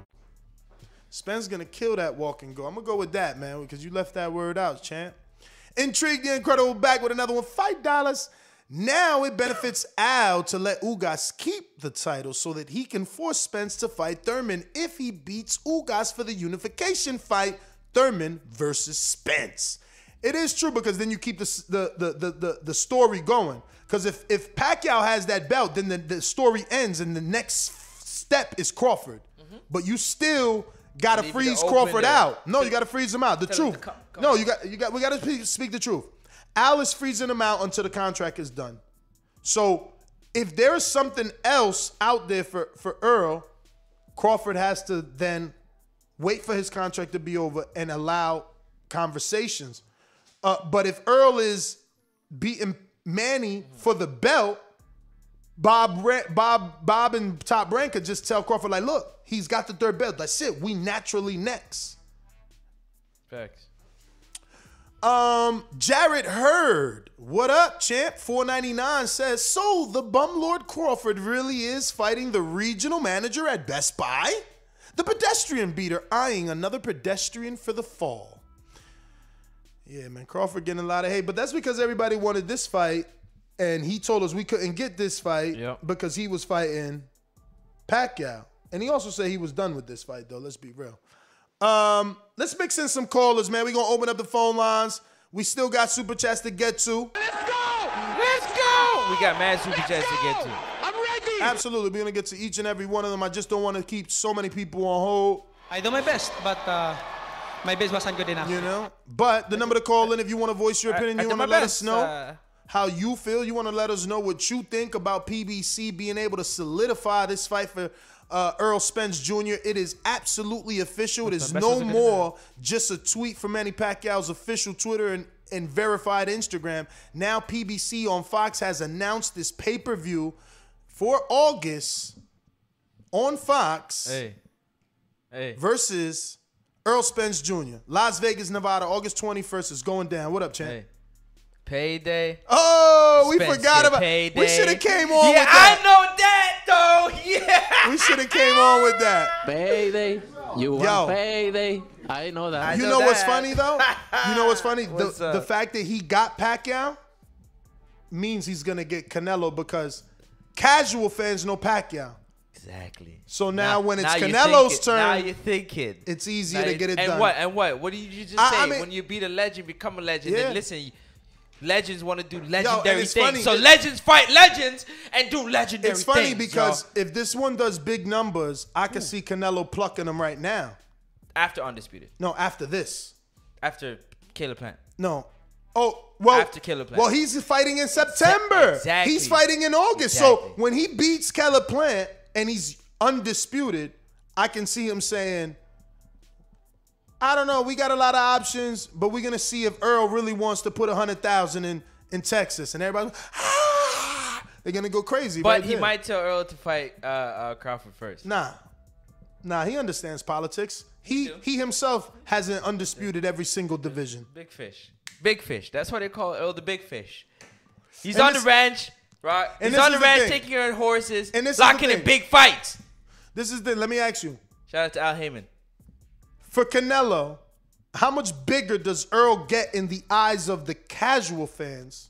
Speaker 13: Spence gonna kill that walking goat. I'm gonna go with that, man, because you left that word out, champ. Intrigued the incredible back with another one. Five dollars. Now it benefits Al to let Ugas keep the title so that he can force Spence to fight Thurman if he beats Ugas for the unification fight, Thurman versus Spence. It is true because then you keep the the the the, the, the story going. Because if if Pacquiao has that belt, then the, the story ends and the next step is Crawford. Mm-hmm. But you still gotta freeze Crawford
Speaker 14: the-
Speaker 13: out. No, you gotta freeze him out. The
Speaker 14: Tell
Speaker 13: truth.
Speaker 14: come- come
Speaker 13: no, you got you got we gotta speak, speak the truth. Al is freezing him out until the contract is done. So if there is something else out there for, for Earl, Crawford has to then wait for his contract to be over and allow conversations. Uh, but if Earl is beating Manny for the belt, Bob Bob Bob and Top Rank could just tell Crawford like, look, he's got the third belt. That's it. We naturally next.
Speaker 14: Facts.
Speaker 13: Um, Jared Hurd, what up, champ? 499 says, so the bum Lord Crawford really is fighting the regional manager at Best Buy? The pedestrian beater eyeing another pedestrian for the fall. Yeah, man, Crawford getting a lot of hate, but that's because everybody wanted this fight, and he told us we couldn't get this fight
Speaker 14: Yep.
Speaker 13: because he was fighting Pacquiao. And he also said he was done with this fight, though. Let's be real. Um, let's mix in some callers, man. We're gonna open up the phone lines. We still got super chats to get to.
Speaker 14: Let's go. Let's go! We got mad super chats to get to. I'm ready.
Speaker 13: Absolutely, we're gonna get to each and every one of them. I just don't want to keep so many people on hold.
Speaker 15: I do my best, but uh, my best wasn't good enough.
Speaker 13: You know. But the number to call in if you want to voice your opinion,
Speaker 14: I
Speaker 13: you want to let
Speaker 14: best,
Speaker 13: us know
Speaker 14: uh,
Speaker 13: how you feel. You want to let us know what you think about PBC being able to solidify this fight for uh, Earl Spence Jr. It is absolutely official. It is no
Speaker 14: was a good
Speaker 13: more just a tweet from Manny Pacquiao's official Twitter and, and verified Instagram. Now PBC on Fox has announced this pay per view for August on Fox
Speaker 14: Hey. Hey.
Speaker 13: versus Earl Spence Jr. Las Vegas, Nevada, August 21st is going down. What up, champ?
Speaker 14: Hey. Payday.
Speaker 13: Oh, we
Speaker 14: Spence
Speaker 13: forgot about.
Speaker 14: payday.
Speaker 13: We should have came on
Speaker 14: Yeah,
Speaker 13: with that.
Speaker 14: I know that though. (laughs) Yeah.
Speaker 13: We should have came on with that.
Speaker 16: Payday. You want
Speaker 13: Yo.
Speaker 16: payday? I know that.
Speaker 13: you
Speaker 14: know
Speaker 13: know, what's funny though? (laughs) You know what's funny?
Speaker 14: What's
Speaker 13: the,
Speaker 14: up?
Speaker 13: the fact that he got Pacquiao means he's gonna get Canelo because casual fans know Pacquiao.
Speaker 14: Exactly.
Speaker 13: So now, when it's
Speaker 14: now you're
Speaker 13: Canelo's
Speaker 14: thinking- Now
Speaker 13: turn,
Speaker 14: you're thinking.
Speaker 13: it's easier
Speaker 14: Now
Speaker 13: to get it
Speaker 14: and
Speaker 13: done.
Speaker 14: what? And what? What did you just
Speaker 13: I-
Speaker 14: say?
Speaker 13: I mean-
Speaker 14: when you beat a legend, become a legend.
Speaker 13: Yeah.
Speaker 14: Then listen, legends want to do legendary
Speaker 13: it's
Speaker 14: things.
Speaker 13: funny,
Speaker 14: so
Speaker 13: it-
Speaker 14: legends fight legends and do legendary
Speaker 13: It's funny
Speaker 14: things.
Speaker 13: because
Speaker 14: y'all.
Speaker 13: if this one does big numbers, I can see Canelo plucking them right now.
Speaker 14: after undisputed,
Speaker 13: No, after this.
Speaker 14: after Caleb Plant.
Speaker 13: No. Oh, well.
Speaker 14: After Caleb Plant.
Speaker 13: Well, he's fighting in September.
Speaker 14: Exactly.
Speaker 13: He's fighting in August.
Speaker 14: Exactly.
Speaker 13: So when he beats Caleb Plant and he's undisputed, I can see him saying, I don't know, we got a lot of options, but we're gonna see if Earl really wants to put a hundred thousand in in Texas, and everybody, ah, they're gonna go crazy.
Speaker 14: But
Speaker 13: right
Speaker 14: he
Speaker 13: there.
Speaker 14: might tell Earl to fight uh, uh, Crawford first.
Speaker 13: Nah, nah, he understands politics. He he himself hasn't undisputed every single division.
Speaker 14: Big fish. Big fish. That's why they call Earl the big fish. He's
Speaker 13: And
Speaker 14: on the ranch, right? He's on the
Speaker 13: is the
Speaker 14: ranch taking care of horses,
Speaker 13: And this
Speaker 14: locking in big fights.
Speaker 13: This is the. Let me ask you,
Speaker 14: Shout out to Al Haymon.
Speaker 13: For Canelo, how much bigger does Earl get in the eyes of the casual fans?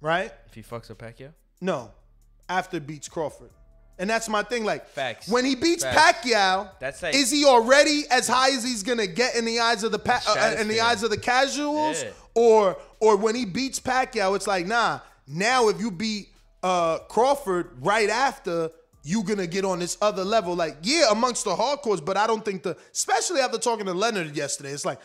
Speaker 13: Right?
Speaker 14: If he fucks with Pacquiao.
Speaker 13: No, after beats Crawford. And that's my thing. Like,
Speaker 14: Facts.
Speaker 13: when he beats
Speaker 14: Facts.
Speaker 13: Pacquiao,
Speaker 14: That's like-
Speaker 13: is he already as high as he's gonna get in the eyes of the pa- uh, uh, in the eyes of the casuals,
Speaker 14: Yeah.
Speaker 13: or or when he beats Pacquiao, it's like, nah. Now, if you beat uh, Crawford right after, you gonna get on this other level. Like, yeah, amongst the hardcores, but I don't think the, especially after talking to Leonard yesterday, it's like.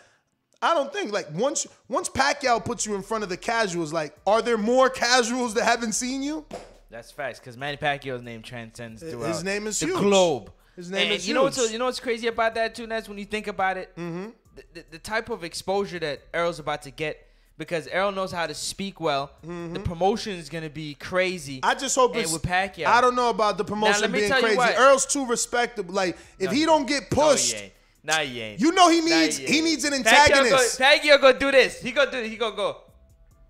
Speaker 13: I don't think like once once Pacquiao puts you in front of the casuals, like, are there more casuals that haven't seen you?
Speaker 14: That's facts because Manny Pacquiao's name transcends
Speaker 13: His name is
Speaker 14: the
Speaker 13: huge.
Speaker 14: globe.
Speaker 13: His name
Speaker 14: And
Speaker 13: is
Speaker 14: you know what's you know what's crazy about that too, Ness? When you think about it,
Speaker 13: Mm-hmm.
Speaker 14: the, the, the type of exposure that Errol's about to get because Errol knows how to speak well. The promotion is gonna be crazy.
Speaker 13: Mm-hmm. I just hope it's
Speaker 14: with Pacquiao.
Speaker 13: I don't know about the promotion being crazy. Earl's too respectable. Like if
Speaker 14: No,
Speaker 13: he don't get
Speaker 14: No,
Speaker 13: pushed,
Speaker 14: he. Nah, he ain't.
Speaker 13: you know he
Speaker 14: Nah,
Speaker 13: needs
Speaker 14: he
Speaker 13: he needs an antagonist. Pacquiao.
Speaker 14: Go, Pacquiao go do this. He go do. This. He go go.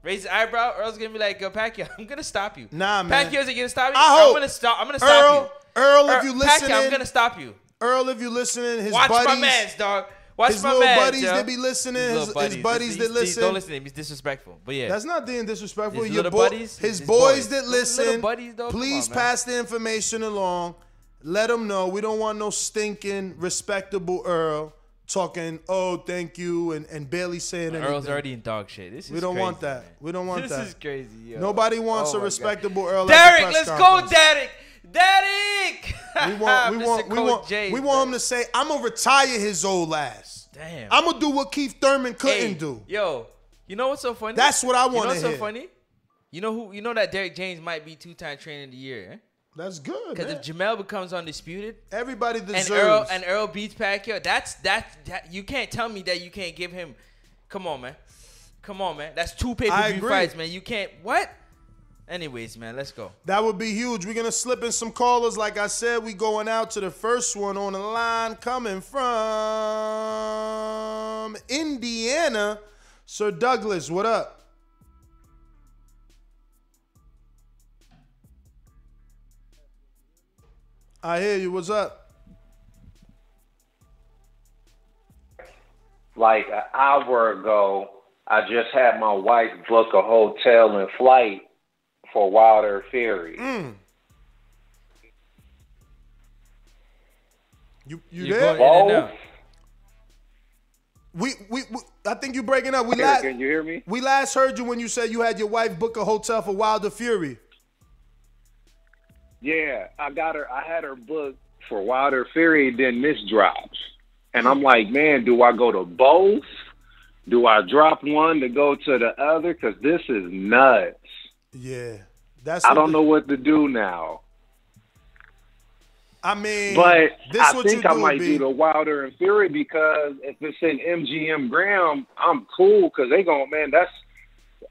Speaker 14: Raise his eyebrow. Earl's gonna be like, "Yo, Pacquiao, (laughs) I'm gonna stop you."
Speaker 13: Nah, man.
Speaker 14: Pacquiao's gonna stop you.
Speaker 13: I
Speaker 14: I'm
Speaker 13: hope.
Speaker 14: gonna stop. I'm gonna stop
Speaker 13: Earl,
Speaker 14: you.
Speaker 13: Earl, if
Speaker 14: Er-
Speaker 13: you
Speaker 14: Pacquiao,
Speaker 13: listening,
Speaker 14: I'm gonna stop you.
Speaker 13: Earl, if you listening, his
Speaker 14: Watch
Speaker 13: buddies,
Speaker 14: my man's dog. Watch
Speaker 13: his
Speaker 14: my
Speaker 13: little
Speaker 14: man's,
Speaker 13: buddies
Speaker 14: yo.
Speaker 13: that be listening, his,
Speaker 14: little
Speaker 13: his buddies
Speaker 14: Listen,
Speaker 13: that
Speaker 14: he's- he's-
Speaker 13: listen.
Speaker 14: Don't listen to him. He's disrespectful. But yeah,
Speaker 13: That's not being disrespectful.
Speaker 14: His
Speaker 13: Your
Speaker 14: little
Speaker 13: boy-
Speaker 14: buddies,
Speaker 13: his,
Speaker 14: his
Speaker 13: boys,
Speaker 14: boys.
Speaker 13: that listen,
Speaker 14: buddies, though,
Speaker 13: please
Speaker 14: on,
Speaker 13: pass the information along. Let them know we don't want no stinking respectable Earl talking. Oh, thank you, and, and barely saying anything.
Speaker 14: Earl's already in dog shit. This is.
Speaker 13: We don't
Speaker 14: crazy,
Speaker 13: want that.
Speaker 14: man.
Speaker 13: We don't want that. (laughs)
Speaker 14: this
Speaker 13: that.
Speaker 14: is crazy. Yo.
Speaker 13: Nobody wants
Speaker 14: Oh
Speaker 13: a
Speaker 14: my God.
Speaker 13: respectable Earl. at the
Speaker 14: Derrick,
Speaker 13: press
Speaker 14: let's
Speaker 13: conference.
Speaker 14: go, Derrick. Derrick.
Speaker 13: We want, (laughs) we want, we want,
Speaker 14: J,
Speaker 13: we want him to say, "I'm gonna retire his old ass.
Speaker 14: Damn.
Speaker 13: I'm gonna do what Keith Thurman couldn't
Speaker 14: Hey,
Speaker 13: do."
Speaker 14: Yo, you know what's so funny?
Speaker 13: That's what I
Speaker 14: You know what's so funny? You know who? You know that Derrick James might be two-time trainer of the year. Eh?
Speaker 13: That's good.
Speaker 14: Because if Jermell becomes undisputed,
Speaker 13: Everybody deserves.
Speaker 14: and Earl and Earl beats Pacquiao, that's that, that. You can't tell me that you can't give him. Come on, man. Come on, man. That's two pay-per-view fights, man. You can't. What? Anyways, man, let's go.
Speaker 13: That would be huge. We're gonna slip in some callers. Like I said, we going out to the first one on the line coming from Indiana. Sir Douglas, what up? I hear you. What's up?
Speaker 17: like an hour ago, I just had my wife book a hotel and flight for Wilder Fury.
Speaker 13: Mm. You you
Speaker 17: You're
Speaker 13: there?
Speaker 17: going in and out.
Speaker 13: We, we we I think you breaking up. We
Speaker 17: Here,
Speaker 13: last
Speaker 17: can you hear me?
Speaker 13: we last heard you when you said you had your wife book a hotel for Wilder Fury.
Speaker 17: Yeah, I got her. I had her booked for Wilder Fury. Then this drops, and I'm like, man, do I go to both? Do I drop one to go to the other? Because this is nuts.
Speaker 13: Yeah, that's.
Speaker 17: I don't know what to do now.
Speaker 13: I mean,
Speaker 17: But
Speaker 13: this
Speaker 17: I think I might
Speaker 13: B.
Speaker 17: do the Wilder and Fury because if it's in MGM Grand, I'm cool because they going man. That's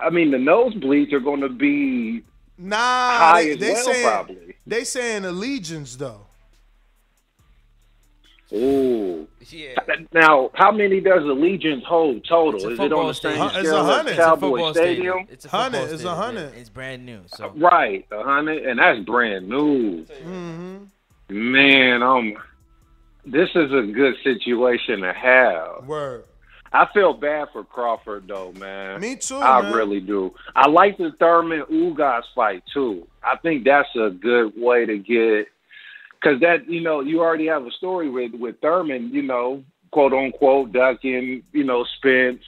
Speaker 17: I mean the nosebleeds are going to be
Speaker 13: Nah,
Speaker 17: high
Speaker 13: they,
Speaker 17: as
Speaker 13: they
Speaker 17: well,
Speaker 13: saying
Speaker 17: probably.
Speaker 13: they saying Allegiant though.
Speaker 17: Ooh.
Speaker 14: Yeah.
Speaker 17: Now, how many does the Allegiant hold total?
Speaker 14: It's a
Speaker 17: Is it on the same
Speaker 14: stadium.
Speaker 13: It's a hundred. It's a
Speaker 17: Cowboy
Speaker 14: football
Speaker 17: Stadium?
Speaker 14: It's a
Speaker 13: Hundred, it's a hundred.
Speaker 14: It's brand new. So
Speaker 17: Right, a hundred, and that's brand new.
Speaker 13: Mm-hmm.
Speaker 17: Man, um, this is a good situation to have.
Speaker 13: Word.
Speaker 17: I feel bad for Crawford though, man.
Speaker 13: Me too,
Speaker 17: I
Speaker 13: man.
Speaker 17: really do. I like the Thurman Ugas fight too. I think that's a good way to get because that you know you already have a story with with Thurman, you know, quote unquote ducking, you know, Spence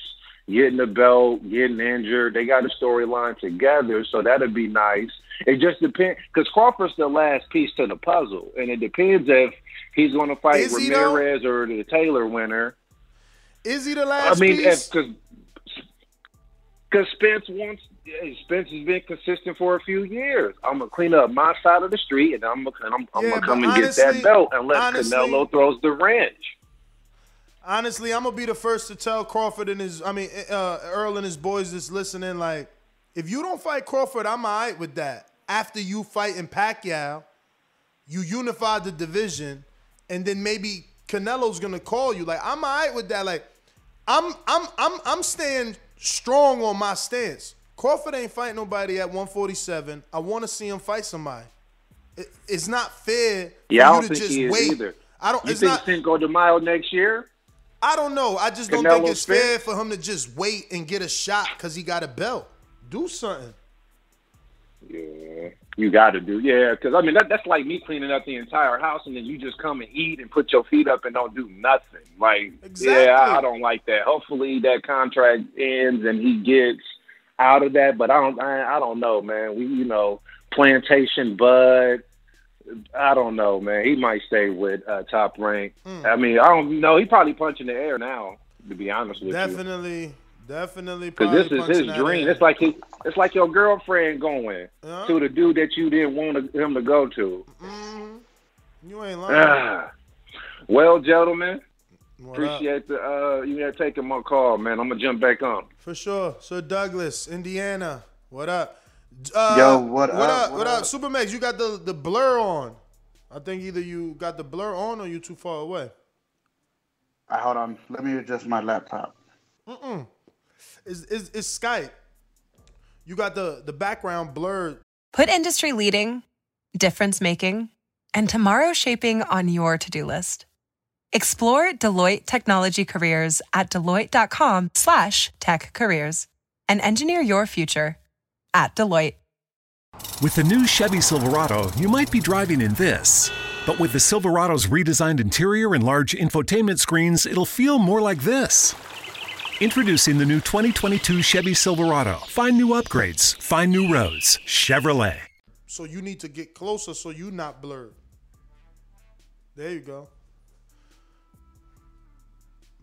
Speaker 17: getting the belt, getting injured. They got a storyline together, so that'd be nice. It just depends because Crawford's the last piece to the puzzle, and it depends if he's going to fight
Speaker 13: Is?
Speaker 17: Ramirez or the Taylor winner.
Speaker 13: Is he the last
Speaker 17: I mean, because because Spence wants Spence has been consistent for a few years. I'm gonna clean up my side of the street, and I'm gonna I'm, I'm
Speaker 13: Yeah,
Speaker 17: gonna come and get that belt unless
Speaker 13: honestly-
Speaker 17: Canelo throws the wrench.
Speaker 13: Honestly, I'm gonna be the first to tell Crawford and his, I mean, uh, Earl and his boys that's listening, like, If you don't fight Crawford, I'm all right with that. After you fight in Pacquiao, you unify the division, and then maybe Canelo's gonna call you. Like I'm all right with that. Like I'm I'm I'm I'm staying strong on my stance. Crawford ain't fighting nobody at 147. I want to see him fight somebody. It- it's not fair for
Speaker 17: Yeah, I don't
Speaker 13: to
Speaker 17: think
Speaker 13: just
Speaker 17: he is
Speaker 13: wait.
Speaker 17: either.
Speaker 13: I don't.
Speaker 17: You
Speaker 13: it's
Speaker 17: think
Speaker 13: not.
Speaker 17: Cinco de Mayo next year?
Speaker 13: I don't know. I just don't think it's fair for him to just wait and get a shot because he got a belt. Do something.
Speaker 17: Yeah, you got to do. Yeah, because I mean that, that's like me cleaning up the entire house and then you just come and eat and put your feet up and don't do nothing. Like, yeah, I, I don't like that. Hopefully that contract ends and he gets out of that. But I don't. I, I don't know, man. We, you know, plantation bud. I don't know, man. He might stay with uh, top rank.
Speaker 13: Hmm.
Speaker 17: I mean, I don't know. He probably punching the air now. To be honest with you.
Speaker 13: Definitely, definitely.
Speaker 17: Because this is his dream. It's like he, it's like your girlfriend going
Speaker 13: Yeah.
Speaker 17: to the dude that you didn't want him to go to.
Speaker 13: You ain't lying.
Speaker 17: Ah. Well, gentlemen,
Speaker 13: What up?
Speaker 17: appreciate the uh, you know taking my call, man. I'm gonna jump back on.
Speaker 13: For sure. Sir Douglas, Indiana. What up? Uh,
Speaker 18: Yo, what
Speaker 13: what
Speaker 18: up,
Speaker 13: up?
Speaker 18: what
Speaker 13: What up?
Speaker 18: up?
Speaker 13: Supermax, you got the, the blur on. I think either you got the blur on or you too far away.
Speaker 18: I hold on. Let me adjust my laptop.
Speaker 13: Mm-mm. It's, it's, it's Skype. You got the, the background blurred.
Speaker 19: Put industry leading, difference making, and tomorrow shaping on your to-do list. Explore Deloitte technology careers at deloitte.com slash tech careers and engineer your future at Deloitte.
Speaker 20: With the new Chevy Silverado, you might be driving in this. But with the Silverado's redesigned interior and large infotainment screens, it'll feel more like this. Introducing the new 2022 Chevy Silverado. Find new upgrades, find new roads. Chevrolet.
Speaker 13: So you need to get closer so you're not blurred. There you go.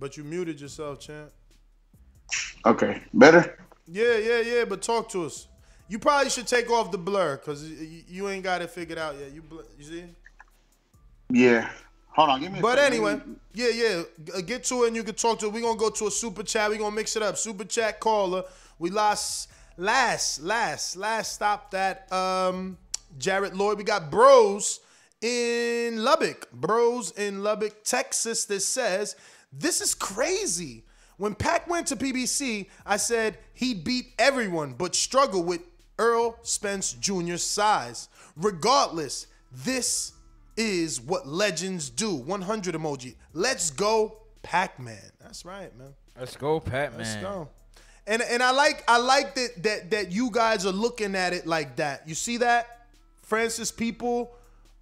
Speaker 13: But you muted yourself, champ.
Speaker 18: Okay, better?
Speaker 13: Yeah, yeah, yeah. But talk to us. You probably should take off the blur because you ain't got it figured out yet. You, bl- you see?
Speaker 18: Yeah. Hold on, give me a
Speaker 13: But
Speaker 18: second.
Speaker 13: anyway, yeah, yeah. Uh, Get to it and you can talk to it. We're gonna go to a super chat. We're gonna mix it up. Super chat caller. We lost last, last, last stop that um Jarrett Lloyd. We got bros in Lubbock. Bros in Lubbock, Texas, that says, This is crazy. When Pac went to PBC, I said he beat everyone but struggled with Earl Spence Jr.'s size. Regardless, this is what legends do. 100 emoji. Let's go, Pac-Man. That's right, man.
Speaker 14: Let's go, Pat
Speaker 13: Let's go. And and I like I like that that that you guys are looking at it like that. You see that? Francis people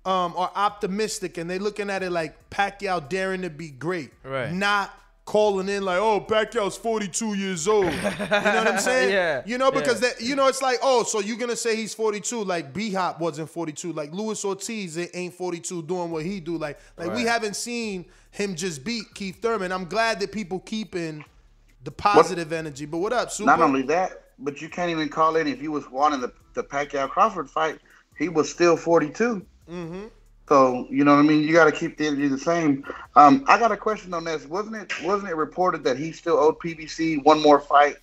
Speaker 13: um, are optimistic and they looking at it like Pacquiao daring to be great.
Speaker 14: Right.
Speaker 13: Not calling in like, oh, Pacquiao's 42 years old. You know what I'm (laughs) saying?
Speaker 14: Yeah,
Speaker 13: You know, because
Speaker 14: yeah.
Speaker 13: that you know, it's like, oh, so you're gonna say he's 42, like B Hop wasn't 42, like Luis Ortiz it ain't 42 doing what he do. Like, like we haven't seen him just beat Keith Thurman. I'm glad that people keeping the positive energy. But what up, Super?
Speaker 18: Not only that, but you can't even call in if you was wanting the, the Pacquiao Crawford fight. He was still 42.
Speaker 13: Mm-hmm.
Speaker 18: So you know what I mean. You got to keep the energy the same. Um, I got a question on this. Wasn't it wasn't it reported that he still owed PBC one more fight?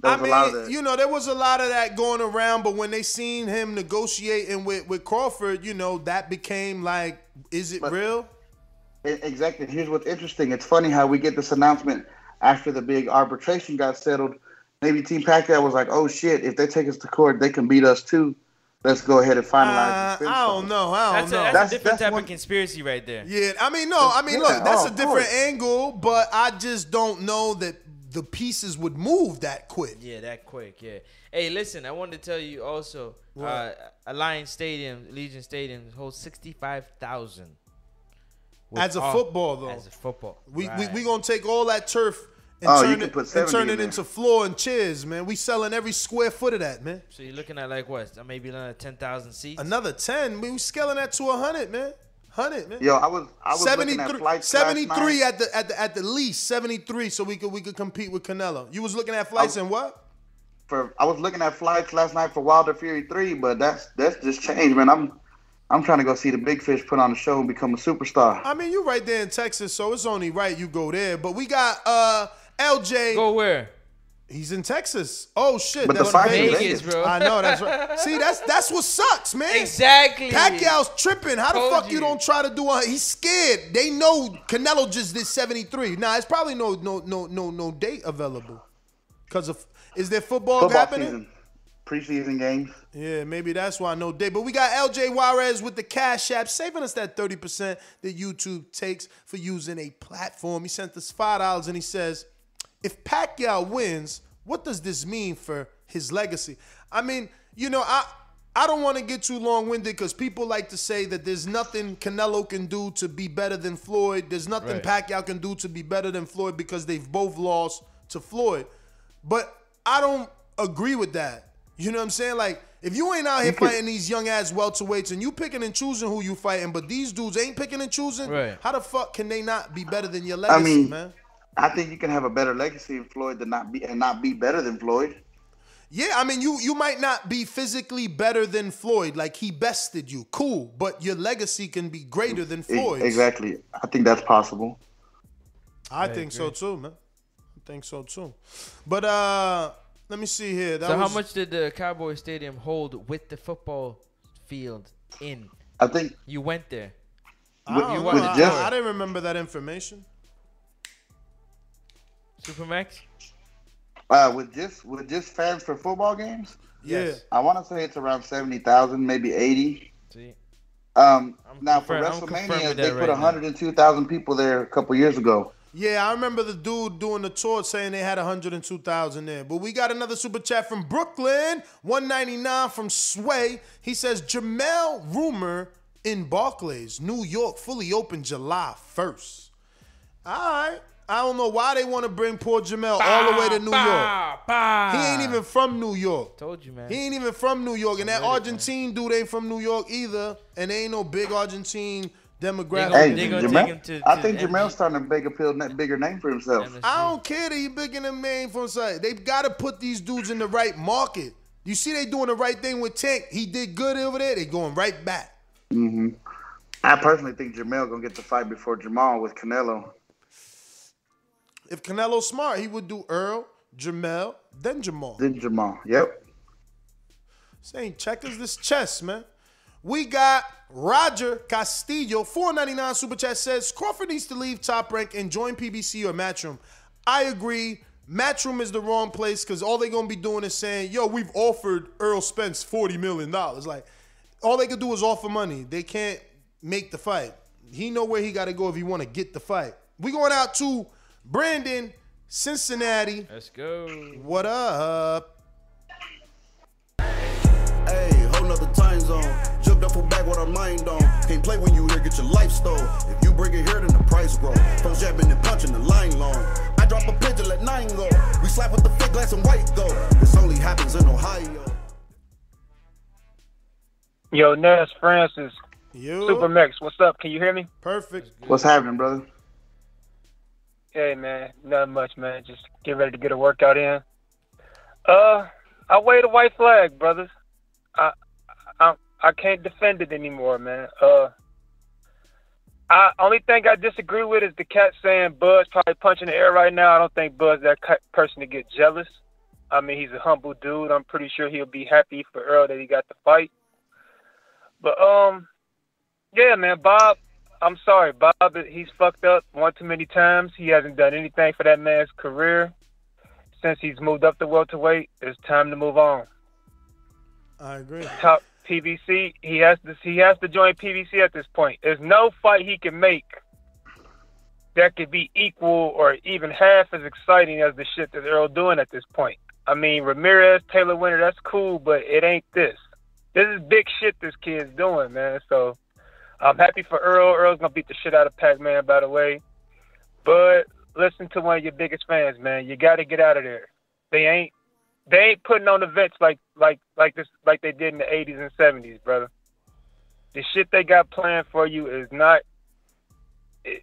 Speaker 18: There was
Speaker 13: I
Speaker 18: a lot of
Speaker 13: mean,
Speaker 18: that.
Speaker 13: you know, there was a lot of that going around, but when they seen him negotiating with, with Crawford, you know, that became like, is it real?
Speaker 18: E- Exactly. Here's what's interesting. It's funny how we get this announcement after the big arbitration got settled. Maybe Team Pacquiao was like, "Oh shit! If they take us to court, they can beat us too. Let's go ahead and finalize."
Speaker 13: Uh,
Speaker 18: this
Speaker 13: I don't know. I don't
Speaker 14: That's, a,
Speaker 13: know.
Speaker 14: that's, a different type of conspiracy right there.
Speaker 13: Yeah, I mean, no, I mean,
Speaker 18: Yeah,
Speaker 13: look, that's
Speaker 18: oh,
Speaker 13: a different angle, but I just don't know that the pieces would move that quick.
Speaker 14: Yeah, that quick. Yeah. Hey, listen, I wanted to tell you also.
Speaker 13: What?
Speaker 14: Uh, Alliance Stadium, Legion Stadium holds sixty-five thousand.
Speaker 13: As a football, though.
Speaker 14: As a football.
Speaker 13: We,
Speaker 14: Right.
Speaker 13: we we gonna take all that turf and
Speaker 18: Oh, you
Speaker 13: turn
Speaker 18: can
Speaker 13: it
Speaker 18: put
Speaker 13: and turn
Speaker 18: in
Speaker 13: it
Speaker 18: there.
Speaker 13: into floor and chairs, man. We selling every square foot of that, man.
Speaker 14: So you're looking at like what? Maybe another ten thousand seats.
Speaker 13: Another ten, we scaling that to hundred, man. Hundred, man.
Speaker 18: Yo, I was I was looking at
Speaker 13: 73,
Speaker 18: flights
Speaker 13: 73 at the at the at the least 73 so we could we could compete with Canelo. You was looking at flights and what?
Speaker 18: for I was looking at flights last night for Wilder Fury three, but that's that's just changed, man. I'm I'm trying to go see the big fish put on a show and become a superstar.
Speaker 13: I mean, you're right there in Texas, so it's only right you go there. But we got uh LJ
Speaker 14: Go where?
Speaker 13: He's in Texas. Oh shit,
Speaker 18: But the
Speaker 13: that's
Speaker 18: fight is
Speaker 13: Vegas.
Speaker 18: Vegas.
Speaker 14: bro.
Speaker 13: I know that's right. See, that's that's what sucks, man.
Speaker 14: Exactly.
Speaker 13: Pacquiao's tripping. How the fuck you.
Speaker 14: you.
Speaker 13: don't try to do a? He's scared. They know Canelo just did seventy three. Nah, it's probably no no no no no date available. Cause of is there football,
Speaker 18: Football
Speaker 13: happening?
Speaker 18: season, preseason games.
Speaker 13: Yeah, maybe that's why no date. But we got LJ Juarez with the Cash App saving us that 30% that YouTube takes for using a platform. He sent us $5 and he says, if Pacquiao wins, what does this mean for his legacy? I mean, you know, I I don't want to get too long-winded because people like to say that there's nothing Canelo can do to be better than Floyd. There's nothing
Speaker 14: Right.
Speaker 13: Pacquiao can do to be better than Floyd because they've both lost to Floyd. But I don't agree with that. You know what I'm saying? Like, if you ain't out here fighting these young ass welterweights and you picking and choosing who you fighting, but these dudes ain't picking and choosing,
Speaker 14: Right.
Speaker 13: how the fuck can they not be better than your
Speaker 18: I
Speaker 13: legacy,
Speaker 18: mean,
Speaker 13: man?
Speaker 18: I think you can have a better legacy in Floyd than not be and not be better than Floyd.
Speaker 13: Yeah, I mean, you you might not be physically better than Floyd, like he bested you, cool, but your legacy can be greater than Floyd.
Speaker 18: Exactly. I think that's possible.
Speaker 13: I think so too, man. I think so too. But uh let me see here. That
Speaker 14: so how much did the Cowboy Stadium hold with the football field in?
Speaker 18: I think
Speaker 14: You went there.
Speaker 13: I,
Speaker 18: with-
Speaker 13: don't,
Speaker 14: you
Speaker 13: I, I, I didn't remember that information.
Speaker 14: Supermax?
Speaker 18: uh, with just with just fans for football games,
Speaker 14: Yes.
Speaker 18: I want to say it's around seventy thousand, maybe eighty.
Speaker 14: See?
Speaker 18: Um,
Speaker 14: I'm
Speaker 18: now for
Speaker 14: confirm- I'm confirming
Speaker 18: WrestleMania, they put
Speaker 14: right now.
Speaker 18: 102,000 people there a couple years ago.
Speaker 13: Yeah, I remember the dude doing the tour saying they had 102,000 there. But we got another super chat from Brooklyn, 199 from Sway. He says Jermell Rumor in Barclays, New York, fully open July 1st. All right. I don't know why they want to bring poor Jermell all the way to New York. He ain't even from New York.
Speaker 14: Told you, man.
Speaker 13: He ain't even from New York. And that
Speaker 14: Ready, man.
Speaker 13: Argentine dude ain't from New York either. And they ain't no big Argentine demographic.
Speaker 18: Hey,
Speaker 14: they gonna take
Speaker 18: Jermell,
Speaker 14: him to-
Speaker 18: I think
Speaker 14: MG.
Speaker 18: Jermell's starting to big appeal, bigger name for himself.
Speaker 13: I don't care that he bigger than name for side. They've got to put these dudes in the right market. You see, they doing the right thing with Tank. He did good over there. They going right back.
Speaker 18: Mm-hmm. I personally think Jermell gonna get the fight before Jermall with Canelo.
Speaker 13: If Canelo's smart, he would do Earl, Jermell, then Jermall.
Speaker 18: Then Jermall. Yep.
Speaker 13: Saying checkers this chess, man. We got Roger Castillo, 499 super chat says Crawford needs to leave top rank and join PBC or Matchroom. I agree. Matchroom is the wrong place because all they're gonna be doing is saying, yo, we've offered Earl Spence $40 million. Like, all they could do is offer money. They can't make the fight. He know where he gotta go if he wanna get the fight. We going out to Brandon, Cincinnati.
Speaker 14: Let's go.
Speaker 13: What up?
Speaker 21: Hey, whole nother time zone. Jumped up for back with our mind on. Can't play when you here, get your life stole. If you bring it here, then the price grow. Folks jabbing and punching the line long. I drop a pigeon, let nine go. We slap with the thick glass and white go. This only happens in Ohio.
Speaker 22: Yo, Ness Francis.
Speaker 13: You.
Speaker 22: Supermax, what's up? Can you hear me?
Speaker 13: Perfect.
Speaker 18: What's happening, brother?
Speaker 22: Hey man, not much, man. Just get ready to get a workout in. Uh, I wave a white flag, brothers. I, I, I can't defend it anymore, man. Uh, I only thing I disagree with is the cat saying Bud's probably punching the air right now. I don't think Bud's that person to get jealous. I mean, he's a humble dude. I'm pretty sure he'll be happy for Earl that he got the fight. But um, yeah, man, Bob. I'm sorry, Bob. He's fucked up one too many times. He hasn't done anything for that man's career since he's moved up to welterweight. It's time to move on.
Speaker 13: I agree.
Speaker 22: Top PBC. He has to. He has to join PBC at this point. There's no fight he can make that could be equal or even half as exciting as the shit that Earl doing at this point. I mean, Ramirez, Taylor Winter, that's cool, but it ain't this. This is big shit this kid's doing, man. So I'm happy for Earl. Earl's gonna beat the shit out of Pac-Man, by the way. But listen to one of your biggest fans, man. You got to get out of there. They ain't they ain't putting on events like like like this like they did in the 80s and 70s, brother. The shit they got planned for you is not it,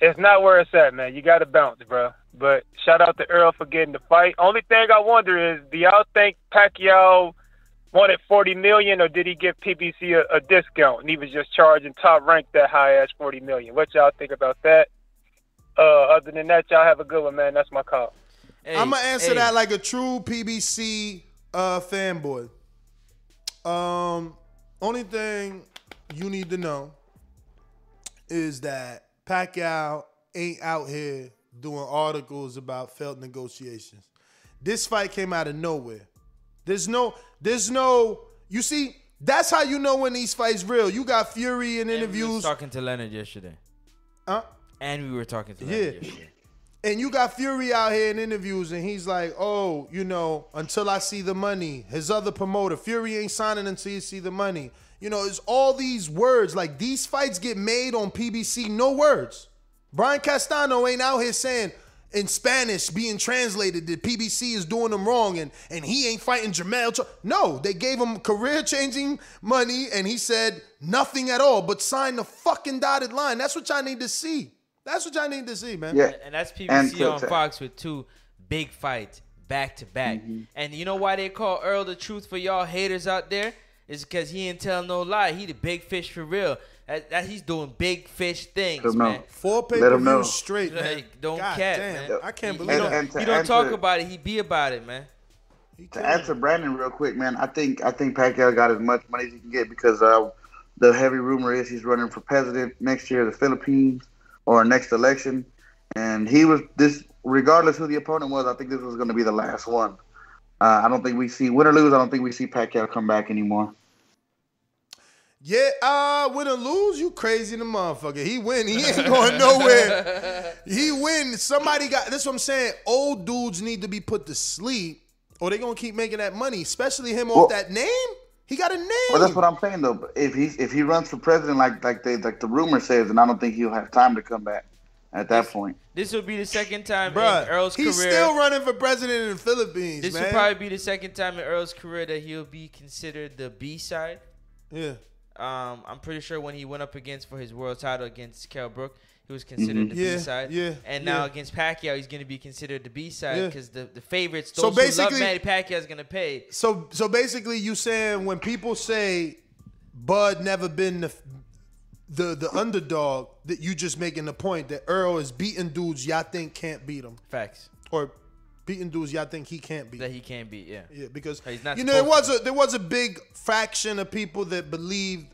Speaker 22: it's not where it's at, man. You got to bounce, bro. But shout out to Earl for getting the fight. Only thing I wonder is, do y'all think Pacquiao wanted 40 million, or did he give PBC a, a discount and he was just charging top rank that high as 40 million? What y'all think about that? Uh, other than that, y'all have a good one, man. That's my call.
Speaker 14: Hey,
Speaker 13: I'm gonna answer
Speaker 14: hey.
Speaker 13: that like a true PBC uh, fanboy. Um, only thing you need to know is that Pacquiao ain't out here doing articles about failed negotiations. This fight came out of nowhere. There's no, there's no. You see, that's how you know when these fights real. You got Fury in
Speaker 14: And we was
Speaker 13: interviews.
Speaker 14: talking to Leonard yesterday.
Speaker 13: Huh?
Speaker 14: And we were talking to
Speaker 13: Yeah.
Speaker 14: Yesterday.
Speaker 13: And you got Fury out here in interviews, and he's like, "Oh, you know, until I see the money." His other promoter, Fury, ain't signing until you see the money. You know, it's all these words. Like these fights get made on PBC, no words. Brian Castano ain't out here saying in Spanish, being translated that PBC is doing them wrong, and and he ain't fighting Jermell. No, they gave him career changing money, and he said nothing at all, but sign the fucking dotted line. That's what y'all need to see. That's what y'all need to see, man.
Speaker 14: And- And that's PBC
Speaker 18: And
Speaker 14: on Fox with two big fights back to back.
Speaker 18: Mm-hmm.
Speaker 14: And you know why they call Earl the truth for y'all haters out there? Is because he ain't tell no lie. He the big fish for real. That, that he's doing big fish things,
Speaker 18: Let 'em know.
Speaker 14: man.
Speaker 13: Four pay
Speaker 18: Let
Speaker 13: per
Speaker 18: 'em
Speaker 13: views straight, man.
Speaker 14: Like, don't
Speaker 13: God
Speaker 14: cap,
Speaker 13: damn,
Speaker 14: man.
Speaker 13: I can't
Speaker 14: He-
Speaker 13: believe
Speaker 14: he
Speaker 13: that.
Speaker 14: don't,
Speaker 18: And
Speaker 14: he don't talk about it. He be about it, man.
Speaker 18: to answer Brandon real quick, man, I think I think Pacquiao got as much money as he can get because uh, the heavy rumor is he's running for president next year, of the Philippines, or next election, and he was this. Regardless who the opponent was, I think this was going to be the last one. Uh, I don't think we see win or lose. I don't think we see Pacquiao come back anymore.
Speaker 13: Yeah, uh, win or lose, you crazy the motherfucker. He win, he ain't going nowhere. (laughs) he win. Somebody got this. What I'm saying. Old dudes need to be put to sleep, or they gonna keep making that money. Especially him
Speaker 18: Well-
Speaker 13: off that name. He got a name.
Speaker 18: Well, that's what I'm saying though. If he if he runs for president like like they like the rumor says, then I don't think he'll have time to come back at that point.
Speaker 14: This will be the second time
Speaker 13: Bruh,
Speaker 14: in Earl's
Speaker 13: he's
Speaker 14: career.
Speaker 13: He's still running for president in the Philippines,
Speaker 14: this
Speaker 13: man.
Speaker 14: will probably be the second time in Earl's career that he'll be considered the B side.
Speaker 13: yeah.
Speaker 14: Um, I'm pretty sure when he went up against for his world title against Kell Brook, he was considered
Speaker 18: Mhm.
Speaker 14: the
Speaker 13: Yeah,
Speaker 14: B side.
Speaker 13: yeah,
Speaker 14: And
Speaker 13: yeah.
Speaker 14: now against Pacquiao, he's going to be considered the B side
Speaker 13: Yeah.
Speaker 14: because the, the favorites,
Speaker 13: So
Speaker 14: those who love
Speaker 13: basically-
Speaker 14: Manny Pacquiao, is going to pay.
Speaker 13: So so basically, you saying when people say Bud never been the the the underdog, that you just making the point that Earl is beating dudes y'all think can't beat him,
Speaker 14: Facts
Speaker 13: or beating dudes y'all think he can't beat.
Speaker 14: that he can't beat. Yeah.
Speaker 13: Yeah, because
Speaker 14: He's not
Speaker 13: you know there was
Speaker 14: supposed
Speaker 13: a there was a big faction of people that believed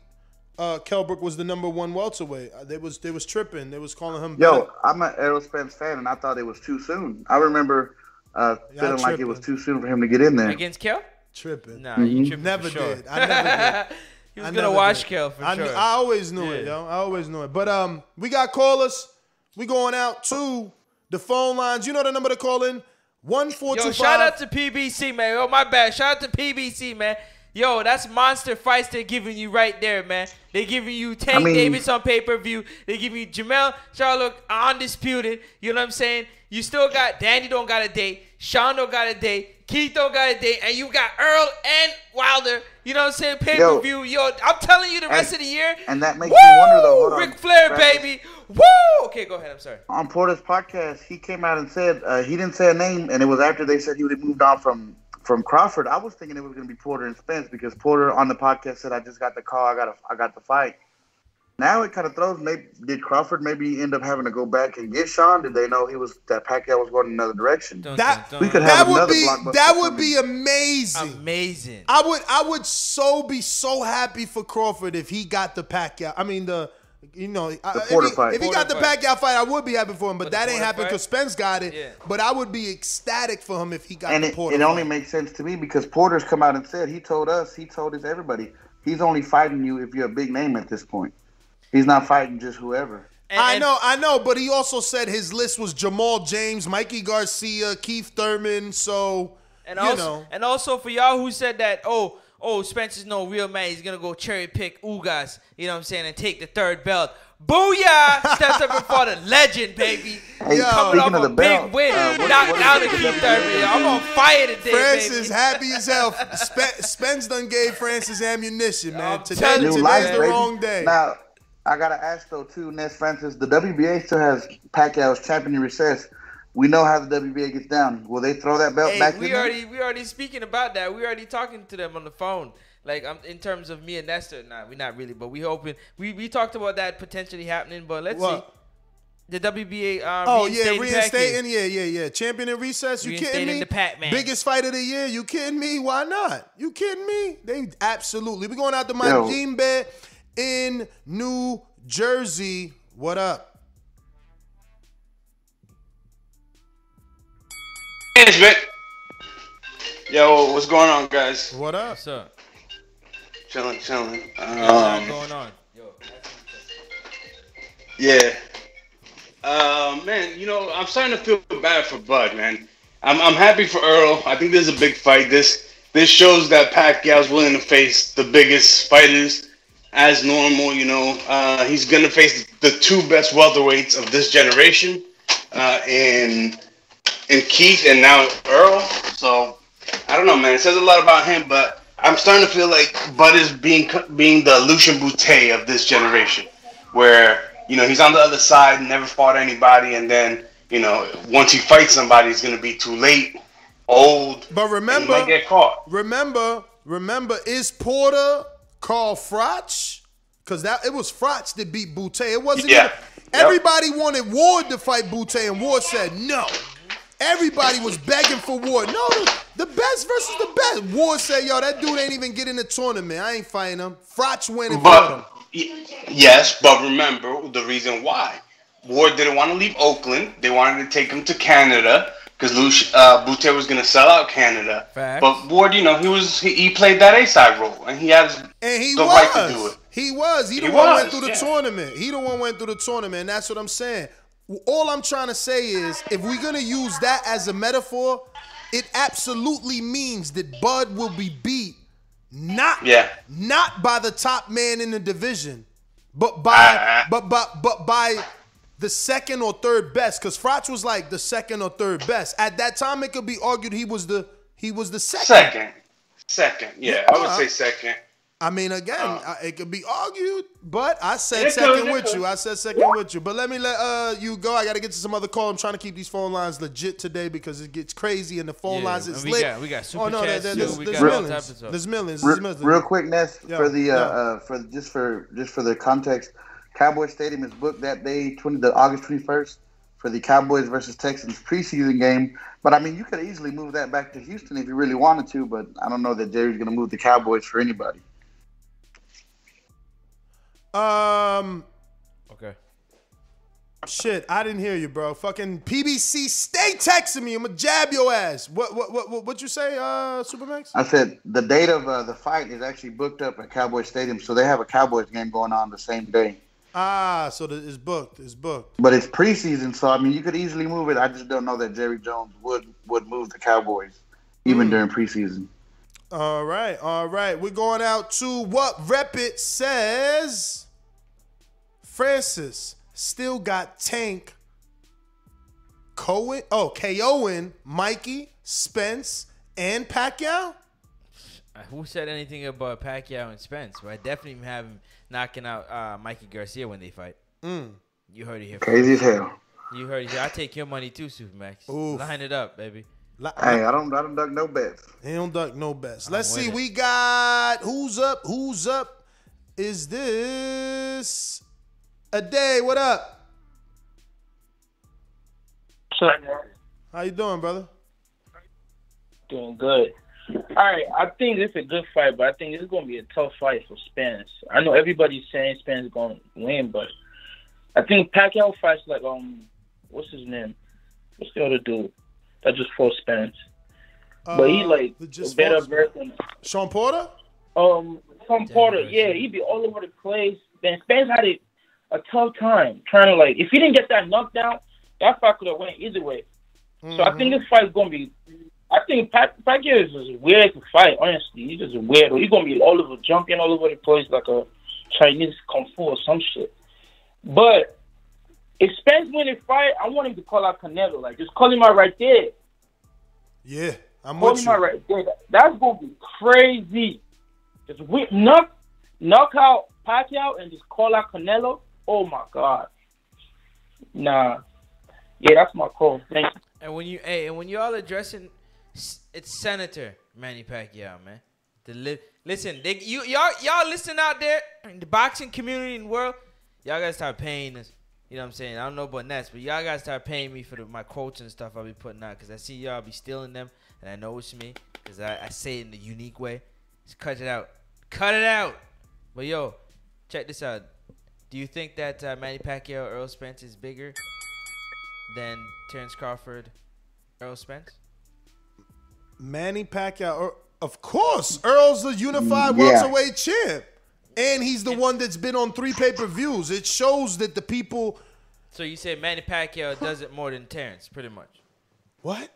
Speaker 13: uh, Kell Brook was the number one welterweight. Uh, they was they was tripping. They was calling him.
Speaker 18: Yo,
Speaker 13: better.
Speaker 18: I'm an Errol Spence fan, and I thought it was too soon. I remember uh,
Speaker 13: Y'all
Speaker 18: feeling like it was too soon for him to get in there.
Speaker 14: Against Kell.
Speaker 13: tripping.
Speaker 14: Nah, you tripping
Speaker 13: Never
Speaker 14: for sure.
Speaker 13: did. I never did. (laughs)
Speaker 14: he was
Speaker 13: I
Speaker 14: going to watch
Speaker 13: did.
Speaker 14: Kell for
Speaker 13: I,
Speaker 14: sure.
Speaker 13: I always knew it, yo. I always knew it. But um, we got callers. We going out to the phone lines. You know the number to call in. One four two
Speaker 14: Yo,
Speaker 13: five.
Speaker 14: shout out to PBC, man. Yo, my bad. Shout out to PBC, man. Yo, that's monster fights they're giving you right there, man. They're giving you Tank
Speaker 18: I mean-
Speaker 14: Davis on pay per view. They giving you Jermell Charlo undisputed. You know what I'm saying? You still got Danny don't got a date. Shawn don't got a date. Keith don't got a date, and you got Earl and Wilder. You know what I'm saying? Pay per view. Yo, I'm telling you, the rest of the year.
Speaker 18: And that makes
Speaker 14: Woo!
Speaker 18: me wonder though. Hold on.
Speaker 14: Ric Flair, baby. Woo! Okay, go ahead. I'm sorry.
Speaker 18: On Porter's podcast, he came out and said uh, he didn't say a name, and it was after they said he would have moved on from from Crawford. I was thinking it was going to be Porter and Spence because Porter on the podcast said, "I just got the call. I got a, I got the fight." Now it kind of throws. Maybe did Crawford maybe end up having to go back and get Shawn? Did they know he was that Pacquiao was going another direction?
Speaker 13: That
Speaker 18: we could
Speaker 13: that
Speaker 18: have
Speaker 13: would
Speaker 18: another
Speaker 13: be
Speaker 18: blockbuster
Speaker 13: that would
Speaker 18: coming.
Speaker 13: be amazing.
Speaker 14: Amazing.
Speaker 13: I would I would so be so happy for Crawford if he got the Pacquiao. I mean the you know I- if, he,
Speaker 18: fight.
Speaker 13: if he got the
Speaker 14: fight.
Speaker 13: Pacquiao fight, I would be happy for him. But,
Speaker 14: But
Speaker 13: that ain't
Speaker 14: Porter
Speaker 13: happened because Spence got it.
Speaker 14: Yeah.
Speaker 13: But I would be ecstatic for him if he got
Speaker 18: and
Speaker 13: the
Speaker 18: it,
Speaker 13: Porter.
Speaker 18: it only
Speaker 13: fight.
Speaker 18: makes sense to me because Porter's come out and said he told us, he told us everybody, he's only fighting you if you're a big name at this point. He's not fighting just whoever.
Speaker 14: And-
Speaker 13: I
Speaker 14: and-
Speaker 13: know, I know, but he also said his list was Jamal James, Mikey Garcia, Keith Thurman. So
Speaker 14: And
Speaker 13: you
Speaker 14: also,
Speaker 13: know,
Speaker 14: and also for y'all who said that, oh, oh, Spencer's no real man. He's gonna go cherry pick Ugas, you know what I'm saying, and take the third belt. Booyah! Steps up before the legend, baby.
Speaker 18: Hey,
Speaker 14: Coming off
Speaker 18: speaking of
Speaker 14: a
Speaker 18: the
Speaker 14: big win,
Speaker 18: uh, what-
Speaker 14: knock
Speaker 18: what is
Speaker 14: down
Speaker 18: the
Speaker 14: the Keith Thurman. I'm on fire today,
Speaker 13: Francis
Speaker 14: baby.
Speaker 13: happy as hell. (laughs) Spe- Spence done gave Francis ammunition, man.
Speaker 14: I'm
Speaker 13: Today,
Speaker 14: telling you,
Speaker 18: New
Speaker 13: today's
Speaker 18: life,
Speaker 13: the
Speaker 18: baby.
Speaker 13: wrong day.
Speaker 18: Now, I gotta ask though too, Ness Francis. The WBA still has Pacquiao's champion in recess. We know how the WBA gets down. Will they throw that belt
Speaker 14: Hey,
Speaker 18: back
Speaker 14: we
Speaker 18: in there?
Speaker 14: already we already speaking about that. We already talking to them on the phone. Like um, in terms of me and Nestor, nah, we not really, but we hoping we, we talked about that potentially happening. But let's
Speaker 13: What?
Speaker 14: The WBA. Uh,
Speaker 13: Oh yeah,
Speaker 14: reinstating
Speaker 13: reinstating. Yeah, yeah, yeah. Champion in recess. You kidding me?
Speaker 14: the Pac-Man.
Speaker 13: Biggest fight of the year. You kidding me? Why not? You kidding me? They absolutely. We going out to my
Speaker 18: Yo.
Speaker 13: bed in New Jersey. What up?
Speaker 23: Management. Yo, what's going on, guys?
Speaker 13: What up?
Speaker 14: What's up?
Speaker 23: Chilling, chilling.
Speaker 14: What's got
Speaker 23: Um,
Speaker 14: going on? Yo.
Speaker 23: yeah. Uh, man, you know, I'm starting to feel bad for Bud, man. I'm, I'm happy for Earl. I think this is a big fight. This this shows that Pacquiao's willing to face the biggest fighters as normal. You know, uh, he's gonna face the two best welterweights of this generation, uh, in in Keith and now Earl. So I don't know, man. It says a lot about him, but I'm starting to feel like Bud is being being the Lucian Bute of this generation, where you know he's on the other side, never fought anybody, and then you know once he fights somebody, it's gonna be too late, old.
Speaker 13: But
Speaker 23: and he
Speaker 13: remember,
Speaker 23: might get caught.
Speaker 13: remember, remember, is Porter called Froch? Because that it was Froch that beat Bute. It wasn't.
Speaker 23: Yeah.
Speaker 13: Even, everybody wanted Ward to fight Bute, and Ward said no. Everybody was begging for Ward. No, the, the best versus the best. Ward said, "Yo, that dude ain't even getting in the tournament. I ain't fighting him." Froch winning and him.
Speaker 23: But y- yes, but remember the reason why Ward didn't want to leave Oakland. They wanted to take him to Canada because Luch, uh, Bute was going to sell out Canada.
Speaker 13: Facts.
Speaker 23: But Ward, you know, he was he, he played that A side role, and he has
Speaker 13: And he
Speaker 23: the
Speaker 13: was.
Speaker 23: right to do it.
Speaker 13: He was. He the
Speaker 23: He
Speaker 13: one went through the
Speaker 23: yeah.
Speaker 13: tournament. He the one went through the tournament. And that's what I'm saying. All I'm trying to say is, if we're gonna use that as a metaphor, it absolutely means that Bud will be beat not
Speaker 23: Yeah.
Speaker 13: not by the top man in the division, but by
Speaker 23: Uh-uh.
Speaker 13: but but but by the second or third best. Because Froch was like the second or third best. At that time, it could be argued he was the he was the second.
Speaker 23: Second, second, yeah, I would
Speaker 13: Uh,
Speaker 23: say second.
Speaker 13: I mean, again, I- it could be argued, but I said
Speaker 23: Uh.
Speaker 13: Second
Speaker 23: could, it
Speaker 13: with
Speaker 23: could.
Speaker 13: you. I said second with you. But let me let uh you go. I got to get to some other call. I'm trying to keep these phone lines legit today because it gets crazy and the phone
Speaker 14: Yeah,
Speaker 13: lines
Speaker 14: and
Speaker 13: is
Speaker 14: we
Speaker 13: lit.
Speaker 14: got- we got super
Speaker 13: oh no, there-
Speaker 14: chats,
Speaker 13: there-
Speaker 14: too.
Speaker 13: there's,
Speaker 14: We got
Speaker 13: millions.
Speaker 14: types of stuff.
Speaker 13: There's millions. There's millions.
Speaker 18: real quick, Ness,
Speaker 13: Yeah,
Speaker 18: for the uh,
Speaker 13: yeah.
Speaker 18: uh, for just for just for the context, Cowboy Stadium is booked that day, twenty the August twenty first, for the Cowboys versus Texans preseason game. But I mean, you could easily move that back to Houston if you really wanted to. But I don't know that Jerry's going to move the Cowboys for anybody.
Speaker 13: Um,
Speaker 14: Okay.
Speaker 13: shit, I didn't hear you, bro. Fucking PBC, stay texting me. I'm gonna jab your ass. What what what what what you say, uh, Supermax?
Speaker 18: I said the date of uh, the fight is actually booked up at Cowboy Stadium, so they have a Cowboys game going on the same day.
Speaker 13: Ah, so the, it's booked. It's booked.
Speaker 18: But it's preseason, so I mean, you could easily move it. I just don't know that Jerry Jones would would move the Cowboys even during preseason.
Speaker 13: All right, all right. We're going out to what Rep It says. Francis still got Tank, Cohen, oh, KOing, Mikey, Spence, and Pacquiao.
Speaker 14: Uh, Who said anything about Pacquiao and Spence? But I definitely have him knocking out uh, Mikey Garcia when they fight.
Speaker 13: Mm.
Speaker 14: You heard it here.
Speaker 18: Crazy as hell.
Speaker 14: You heard it here. I take your money too, Supermax. Line it up, baby.
Speaker 18: Hey, I don't I don't duck no bets.
Speaker 13: He don't duck no bets.
Speaker 14: I'm
Speaker 13: Let's see.
Speaker 14: it.
Speaker 13: We got who's up? Who's up? Is this a day? What up? How you doing, brother?
Speaker 24: Doing good. All right, I think it's a good fight, but I think it's going to be a tough fight for Spence. I know everybody's saying Spence is going to win, but I think Pacquiao fights like um, what's his name? What's the other dude that just fought Spence? but he
Speaker 13: Uh,
Speaker 24: like
Speaker 13: just
Speaker 24: a better
Speaker 13: fought-
Speaker 24: version.
Speaker 13: Shawn Porter?
Speaker 24: Um, Tom Porter, yeah, he'd be all over the place. Then Spence had a, a tough time trying to like. If he didn't get that knockdown, that fight could have went either way. So I think mm-hmm. this fight's gonna be. I think Pac- Pacquiao is just weird to fight. Honestly, he's just weird. He's gonna be all over, jumping all over the place like a Chinese kung fu or some shit. But if Spence win the fight, I want him to call out Canelo. Like just call him out right there.
Speaker 13: Yeah, I'm
Speaker 24: Call
Speaker 13: with
Speaker 24: him
Speaker 13: you.
Speaker 24: out right there. That's gonna be crazy. Just whip, knock, knock out Pacquiao and just call out Canelo. Oh my god. Nah. Yeah, that's my call. Thank you.
Speaker 14: And when you hey, and when y'all addressing, it's Senator Manny Pacquiao, man. The li- listen, they, you y'all y'all listen out there in the boxing community and world. Y'all gotta start paying us You know what I'm saying? I don't know about Nets, but y'all gotta start paying me for the, my quotes and stuff I'll be putting out because I see y'all be stealing them, and I know it's me because I, I say it in a unique way. Just cut it out. Cut it out. But yo, check this out. Do you think that uh, Manny Pacquiao, Earl Spence is bigger than Terrence Crawford, Earl Spence?
Speaker 13: Manny Pacquiao, Earl- of course, Earl's the unified
Speaker 18: Yeah.
Speaker 13: welterweight champ, and he's the one that's been on three pay per views. It shows that the people.
Speaker 14: So you say Manny Pacquiao does it more than Terrence, pretty much.
Speaker 13: What?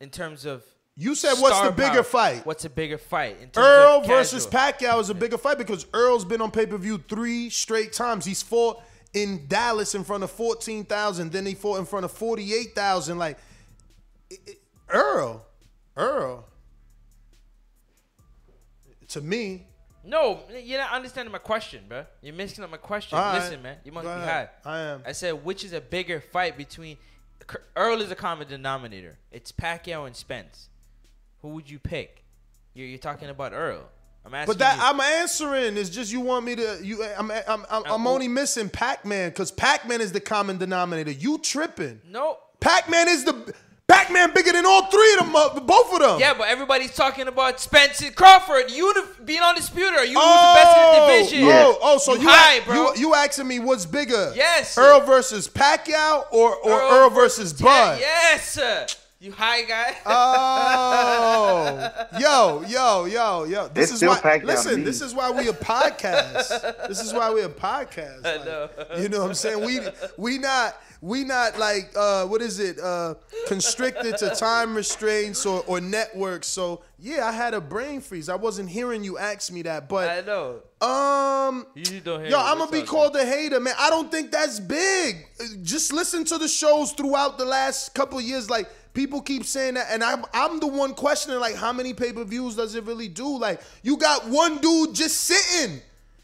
Speaker 14: In terms of
Speaker 13: You said what's the bigger
Speaker 14: power,
Speaker 13: fight?
Speaker 14: What's a bigger fight? In terms
Speaker 13: Earl
Speaker 14: of
Speaker 13: versus
Speaker 14: casual?
Speaker 13: Pacquiao is a bigger fight because Earl's been on pay per view three straight times. He's fought in Dallas in front of fourteen thousand, then he fought in front of forty eight thousand. Like it- it- Earl, Earl. To me,
Speaker 14: No, you're not understanding my question, bro. You're missing up my question.
Speaker 13: All right.
Speaker 14: Listen, man, you must
Speaker 13: Go
Speaker 14: be
Speaker 13: ahead.
Speaker 14: high.
Speaker 13: I am.
Speaker 14: I said, which is a bigger fight between Earl is a common denominator. It's Pacquiao and Spence. Who would you pick? You're, you're talking about Earl. I'm asking.
Speaker 13: but that
Speaker 14: you,
Speaker 13: I'm answering is just you want me to you. I'm I'm I'm, I'm only missing Pac Man because Pac Man is the common denominator. You tripping?
Speaker 14: No.
Speaker 13: Pac Man is the Pac Man bigger than all three of them, uh, both of them.
Speaker 14: yeah, but everybody's talking about Spencer Crawford. You the- being undisputed. You
Speaker 13: Oh,
Speaker 14: the best in the division?
Speaker 13: Oh, oh, so you,
Speaker 14: high,
Speaker 13: a-
Speaker 14: bro.
Speaker 13: you you asking me what's bigger?
Speaker 14: Yes.
Speaker 13: Earl versus Pacquiao or or Earl, versus Bud?
Speaker 14: Yes, sir. You high guy. (laughs)
Speaker 13: Oh, yo, yo, yo, yo. This
Speaker 18: It's
Speaker 13: is
Speaker 18: still
Speaker 13: why. Listen, this is why we a podcast. this is why we a podcast.
Speaker 14: I know.
Speaker 13: You know what I'm saying? We we not we not like uh what is it? Uh constricted to time restraints or, or networks. So yeah, I had a brain freeze. I wasn't hearing you ask me that, but
Speaker 14: I know.
Speaker 13: um
Speaker 14: You don't hear
Speaker 13: Yo. I'm gonna be
Speaker 14: up,
Speaker 13: called a hater, man. I don't think that's big. Just listen to the shows throughout the last couple of years. Like people keep saying that, and I'm I'm the one questioning like how many pay per views does it really do? Like you got one dude just sitting,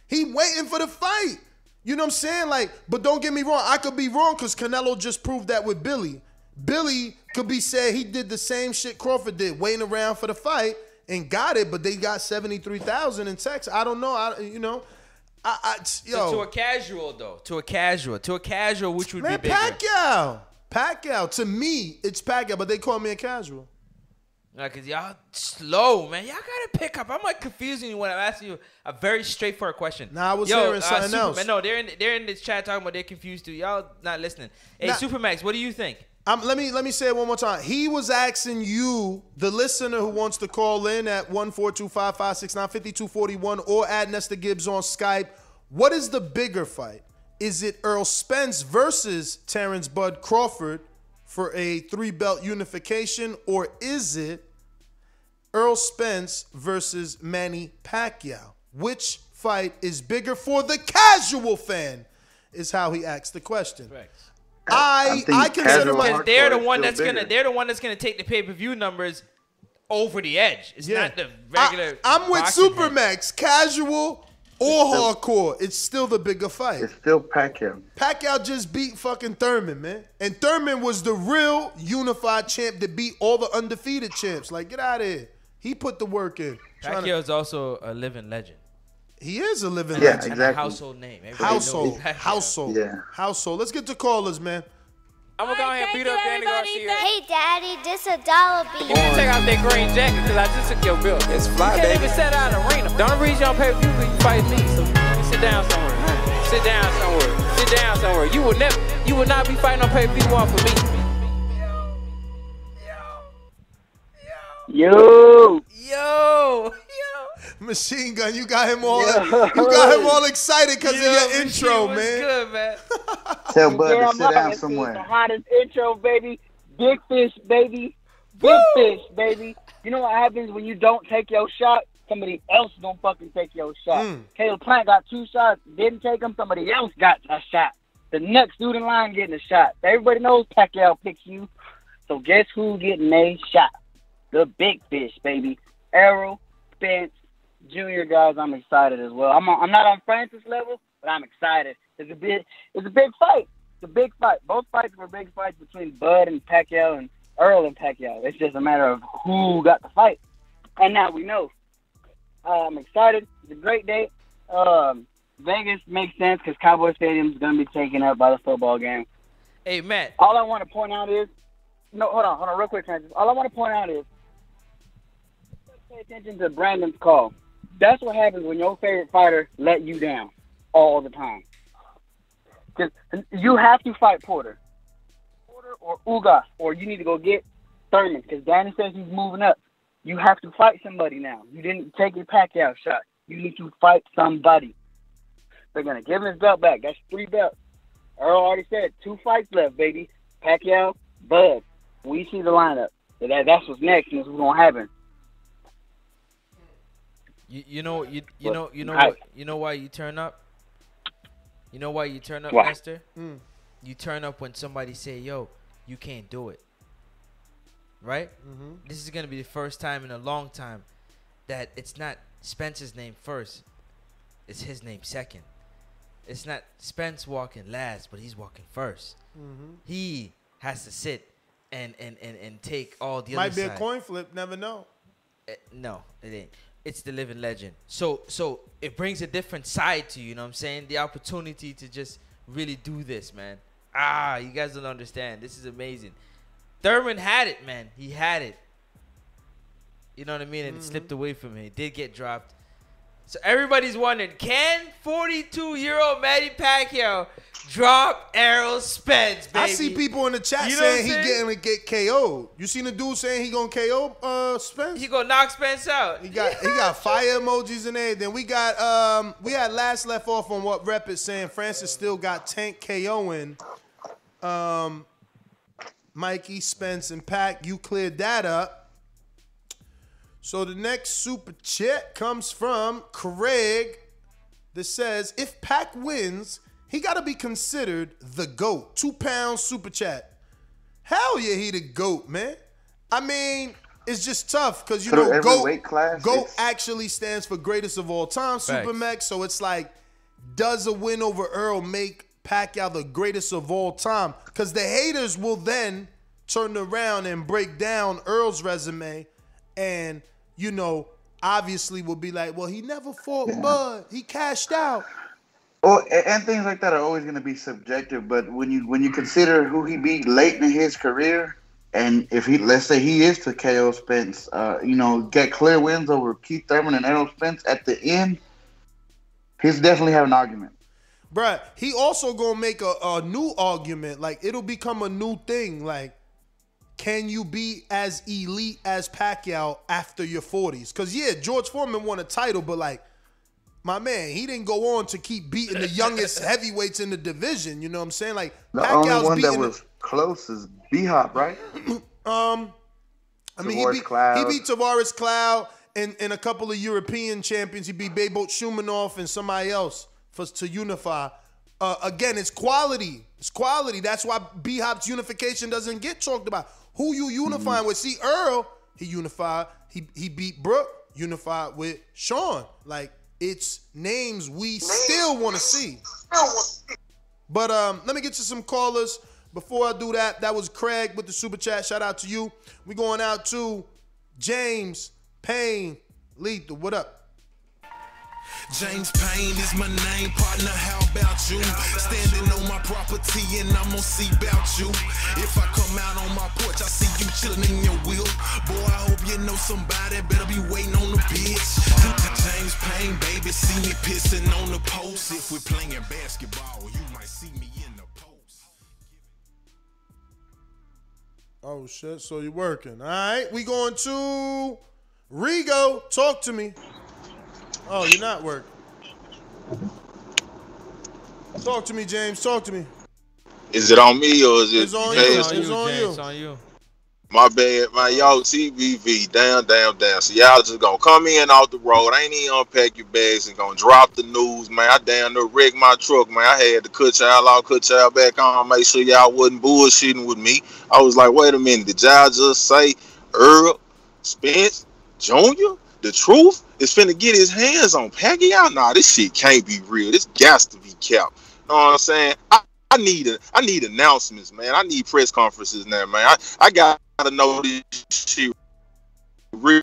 Speaker 13: he waiting for the fight. You know what I'm saying? Like, but don't get me wrong. I could be wrong because Canelo just proved that with Billy. Billy could be said he did the same shit Crawford did, waiting around for the fight and got it, but they got seventy three thousand in Texas. I don't know. I you know. I, I yo.
Speaker 14: So to a casual though, to a casual, to a casual, which would
Speaker 13: Man,
Speaker 14: be bigger?
Speaker 13: Pacquiao. Pacquiao. To me, it's Pacquiao, but they call me a casual.
Speaker 14: Like, cause y'all slow, man. Y'all gotta pick up. I'm like confusing you when I'm asking you a very straightforward question.
Speaker 13: Nah, I was
Speaker 14: Yo,
Speaker 13: hearing
Speaker 14: uh,
Speaker 13: something
Speaker 14: Superman-
Speaker 13: else.
Speaker 14: No, they're in they're in this chat talking about they're confused too. Y'all not listening. Hey,
Speaker 13: Nah.
Speaker 14: Supermax, what do you think?
Speaker 13: Um, let me let me say it one more time. He was asking you, the listener who wants to call in at one four two five five six nine fifty two forty one, or at Nesta Gibbs on Skype. What is the bigger fight? Is it Earl Spence versus Terrence Bud Crawford for a three belt unification, or is it Earl Spence versus Manny Pacquiao? Which fight is bigger for the casual fan? Is how he asked the question. I I consider my
Speaker 14: Because they're the one that's gonna they're the one that's gonna take the pay per view numbers over the edge. It's
Speaker 13: Yeah.
Speaker 14: not the regular.
Speaker 13: I'm with
Speaker 14: boxing head.
Speaker 13: Supermax, casual or hardcore. It's still the bigger fight.
Speaker 18: It's still Pacquiao.
Speaker 13: Pacquiao just beat fucking Thurman, man. And Thurman was the real unified champ that beat all the undefeated champs. Like, get out of here. He put the work in. Trying to-
Speaker 14: Pacquiao is also a living legend.
Speaker 13: he is a living
Speaker 18: Yeah,
Speaker 13: legend.
Speaker 14: And a
Speaker 18: exactly.
Speaker 14: household name. Everybody
Speaker 13: Household. Household.
Speaker 18: Yeah.
Speaker 13: Household. Let's get to callers, man.
Speaker 25: I'm gonna go ahead and beat up Danny Garcia.
Speaker 9: Hey, Daddy, this a dollar bill.
Speaker 25: You can take out that green jacket because I just took your bill. It's fly, You can't even set out an arena. The only reason you don't pay per view because you fight me. So you sit down somewhere. Sit down somewhere. Sit down somewhere. You will never, you will not be fighting on pay per view one for me.
Speaker 24: Yo.
Speaker 14: Yo.
Speaker 13: Machine gun, you got him all
Speaker 24: Yo. (laughs)
Speaker 13: you got him all excited because of
Speaker 14: Yo,
Speaker 13: your intro,
Speaker 14: what's
Speaker 13: man.
Speaker 14: good, man? (laughs)
Speaker 18: Tell Bud to
Speaker 24: Damn
Speaker 18: sit
Speaker 24: right,
Speaker 18: down
Speaker 24: this is
Speaker 18: somewhere.
Speaker 24: The hottest intro, baby. Big fish, baby. Big fish, baby. You know what happens when you don't take your shot? Somebody else don't fucking take your shot.
Speaker 13: Mm.
Speaker 24: Caleb Plant got two shots, didn't take them. Somebody else got a shot. The next dude in line getting a shot. Everybody knows Pacquiao picks you. So guess who getting a shot? The big fish, baby. Errol Spence Junior guys. I'm excited as well. I'm on, I'm not on Francis level, but I'm excited. It's a big it's a big fight. It's a big fight. Both fights were big fights between Bud and Pacquiao and Earl and Pacquiao. It's just a matter of who got the fight, and now we know. Uh, I'm excited. It's a great day. Um,
Speaker 26: Vegas makes sense because Cowboy Stadium is going to be taken up by the football game.
Speaker 14: Hey, Matt.
Speaker 26: All I want to point out is, no, hold on, hold on, real quick, Francis. All I want to point out is, pay attention to Brandon's call. That's what happens when your favorite fighter let you down all the time. Because you have to fight Porter, Porter or Ugas, or you need to go get Thurman because Danny says he's moving up. You have to fight somebody now. You didn't take your Pacquiao shot. You need to fight somebody. They're gonna give him his belt back. That's three belts. Earl already said two fights left, baby. Pacquiao, Bud. We see the lineup. That that's what's next, and this is what's gonna happen.
Speaker 14: You, you know you you know you know
Speaker 26: I-
Speaker 14: what, you know why you turn up. You know why you turn up,
Speaker 26: Why?
Speaker 14: Master?
Speaker 13: Mm.
Speaker 14: You turn up when somebody say, "Yo, you can't do it." Right?
Speaker 13: Mhm.
Speaker 14: This is gonna be the first time in a long time that it's not Spence's name first; it's his name second. It's not Spence walking last, but he's walking 1st
Speaker 13: Mhm.
Speaker 14: He has to sit and and and, and take all the
Speaker 13: Might
Speaker 14: other
Speaker 13: be
Speaker 14: side.
Speaker 13: a coin flip. Never know.
Speaker 14: Eh, no, it ain't. It's the living legend. So so it brings a different side to you, you know what I'm saying? The opportunity to just really do this, man. Ah, you guys don't understand. This is amazing. Thurman had it, man. He had it. You know what I mean? And it slipped away from him. It did get dropped. So everybody's wondering, can 42 year old Manny Pacquiao drop Errol Spence, baby?
Speaker 13: I see people in the chat
Speaker 14: You know
Speaker 13: saying he
Speaker 14: saying?
Speaker 13: getting to get KO'd. You seen the dude saying he gonna KO uh Spence?
Speaker 14: He gonna knock Spence out.
Speaker 13: He got he got (laughs) fire emojis in there. Then We got um we had last left off on what Rep is saying. Francis still got Tank KOing. Um Mikey, Spence, and Pack. You cleared that up. So the next super chat comes from Craig that says if Pack wins, he gotta be considered the GOAT. Two pound super chat. Hell yeah, he the GOAT, man. I mean, it's just tough because you
Speaker 18: Through
Speaker 13: know
Speaker 18: every
Speaker 13: GOAT,
Speaker 18: class,
Speaker 13: GOAT
Speaker 18: it's-
Speaker 13: actually stands for greatest of all time,
Speaker 18: Facts.
Speaker 13: Supermax. So it's like, does a win over Earl make Pacquiao the greatest of all time? Because the haters will then turn around and break down Earl's resume, and you know, obviously will be like, well, he never fought Bud, he cashed out.
Speaker 18: Well, a- and things like that are always going to be subjective. But when you when you consider who he beat late in his career, and if he let's say he is to KO Spence, uh, you know, get clear wins over Keith Thurman and Errol Spence at the end, he's definitely have an argument.
Speaker 13: Bruh, he also gonna make a, a new argument. Like it'll become a new thing. Like, can you be as elite as Pacquiao after your 40s? Cause yeah, George Foreman won a title, but like, my man, he didn't go on to keep beating the youngest (laughs) heavyweights in the division. You know what I'm saying? Like
Speaker 18: The only one that
Speaker 13: beating
Speaker 18: was close is B Hop, right? (clears throat)
Speaker 13: um, I mean, he beat,
Speaker 18: Cloud.
Speaker 13: he beat Tavoris Cloud and, and a couple of European champions. He beat Beibut Shumenov and somebody else for to unify. Uh, again, it's quality. It's quality. That's why B Hop's unification doesn't get talked about. Who you unifying with? See, Earl, he unified. He he beat Brook, unified with Shawn. Like it's names we still want to see. But um, let me get to some callers. Before I do that, that was Craig with the super chat. Shout out to you. We going out to James Payne Lethal. What up?
Speaker 27: James Payne is my name, partner. How about you? Standing on my property and I'm gonna see about you. If I come out on my porch, I see you chilling in your wheel. Boy, I hope you know somebody better be waiting on the bitch. James Payne, baby, see me pissing on the post. If we're playing basketball, you might see me in the post.
Speaker 13: Oh shit! So you're working. All right, we going to Rigo. Talk to me. Oh, you're not working. Talk to me, James. Talk to me.
Speaker 28: Is it on me or is it
Speaker 13: It's on
Speaker 28: Jay?
Speaker 13: you. It's on you.
Speaker 14: It's on you.
Speaker 28: My bad, man. Y'all TBV, damn, damn, damn. So y'all just gonna come in off the road. I ain't even unpack your bags and gonna drop the news, man. I damn near wrecked my truck, man. I had to cut y'all out, cut y'all back on, make sure y'all wasn't bullshitting with me. I was like, wait a minute, did y'all just say Earl Spence Jr.? The truth is finna get his hands on Pacquiao? Nah, this shit can't be real. This got to be kept. You know what I'm saying? I, I need a, I need announcements, man. I need press conferences now, man. I, I gotta know this shit real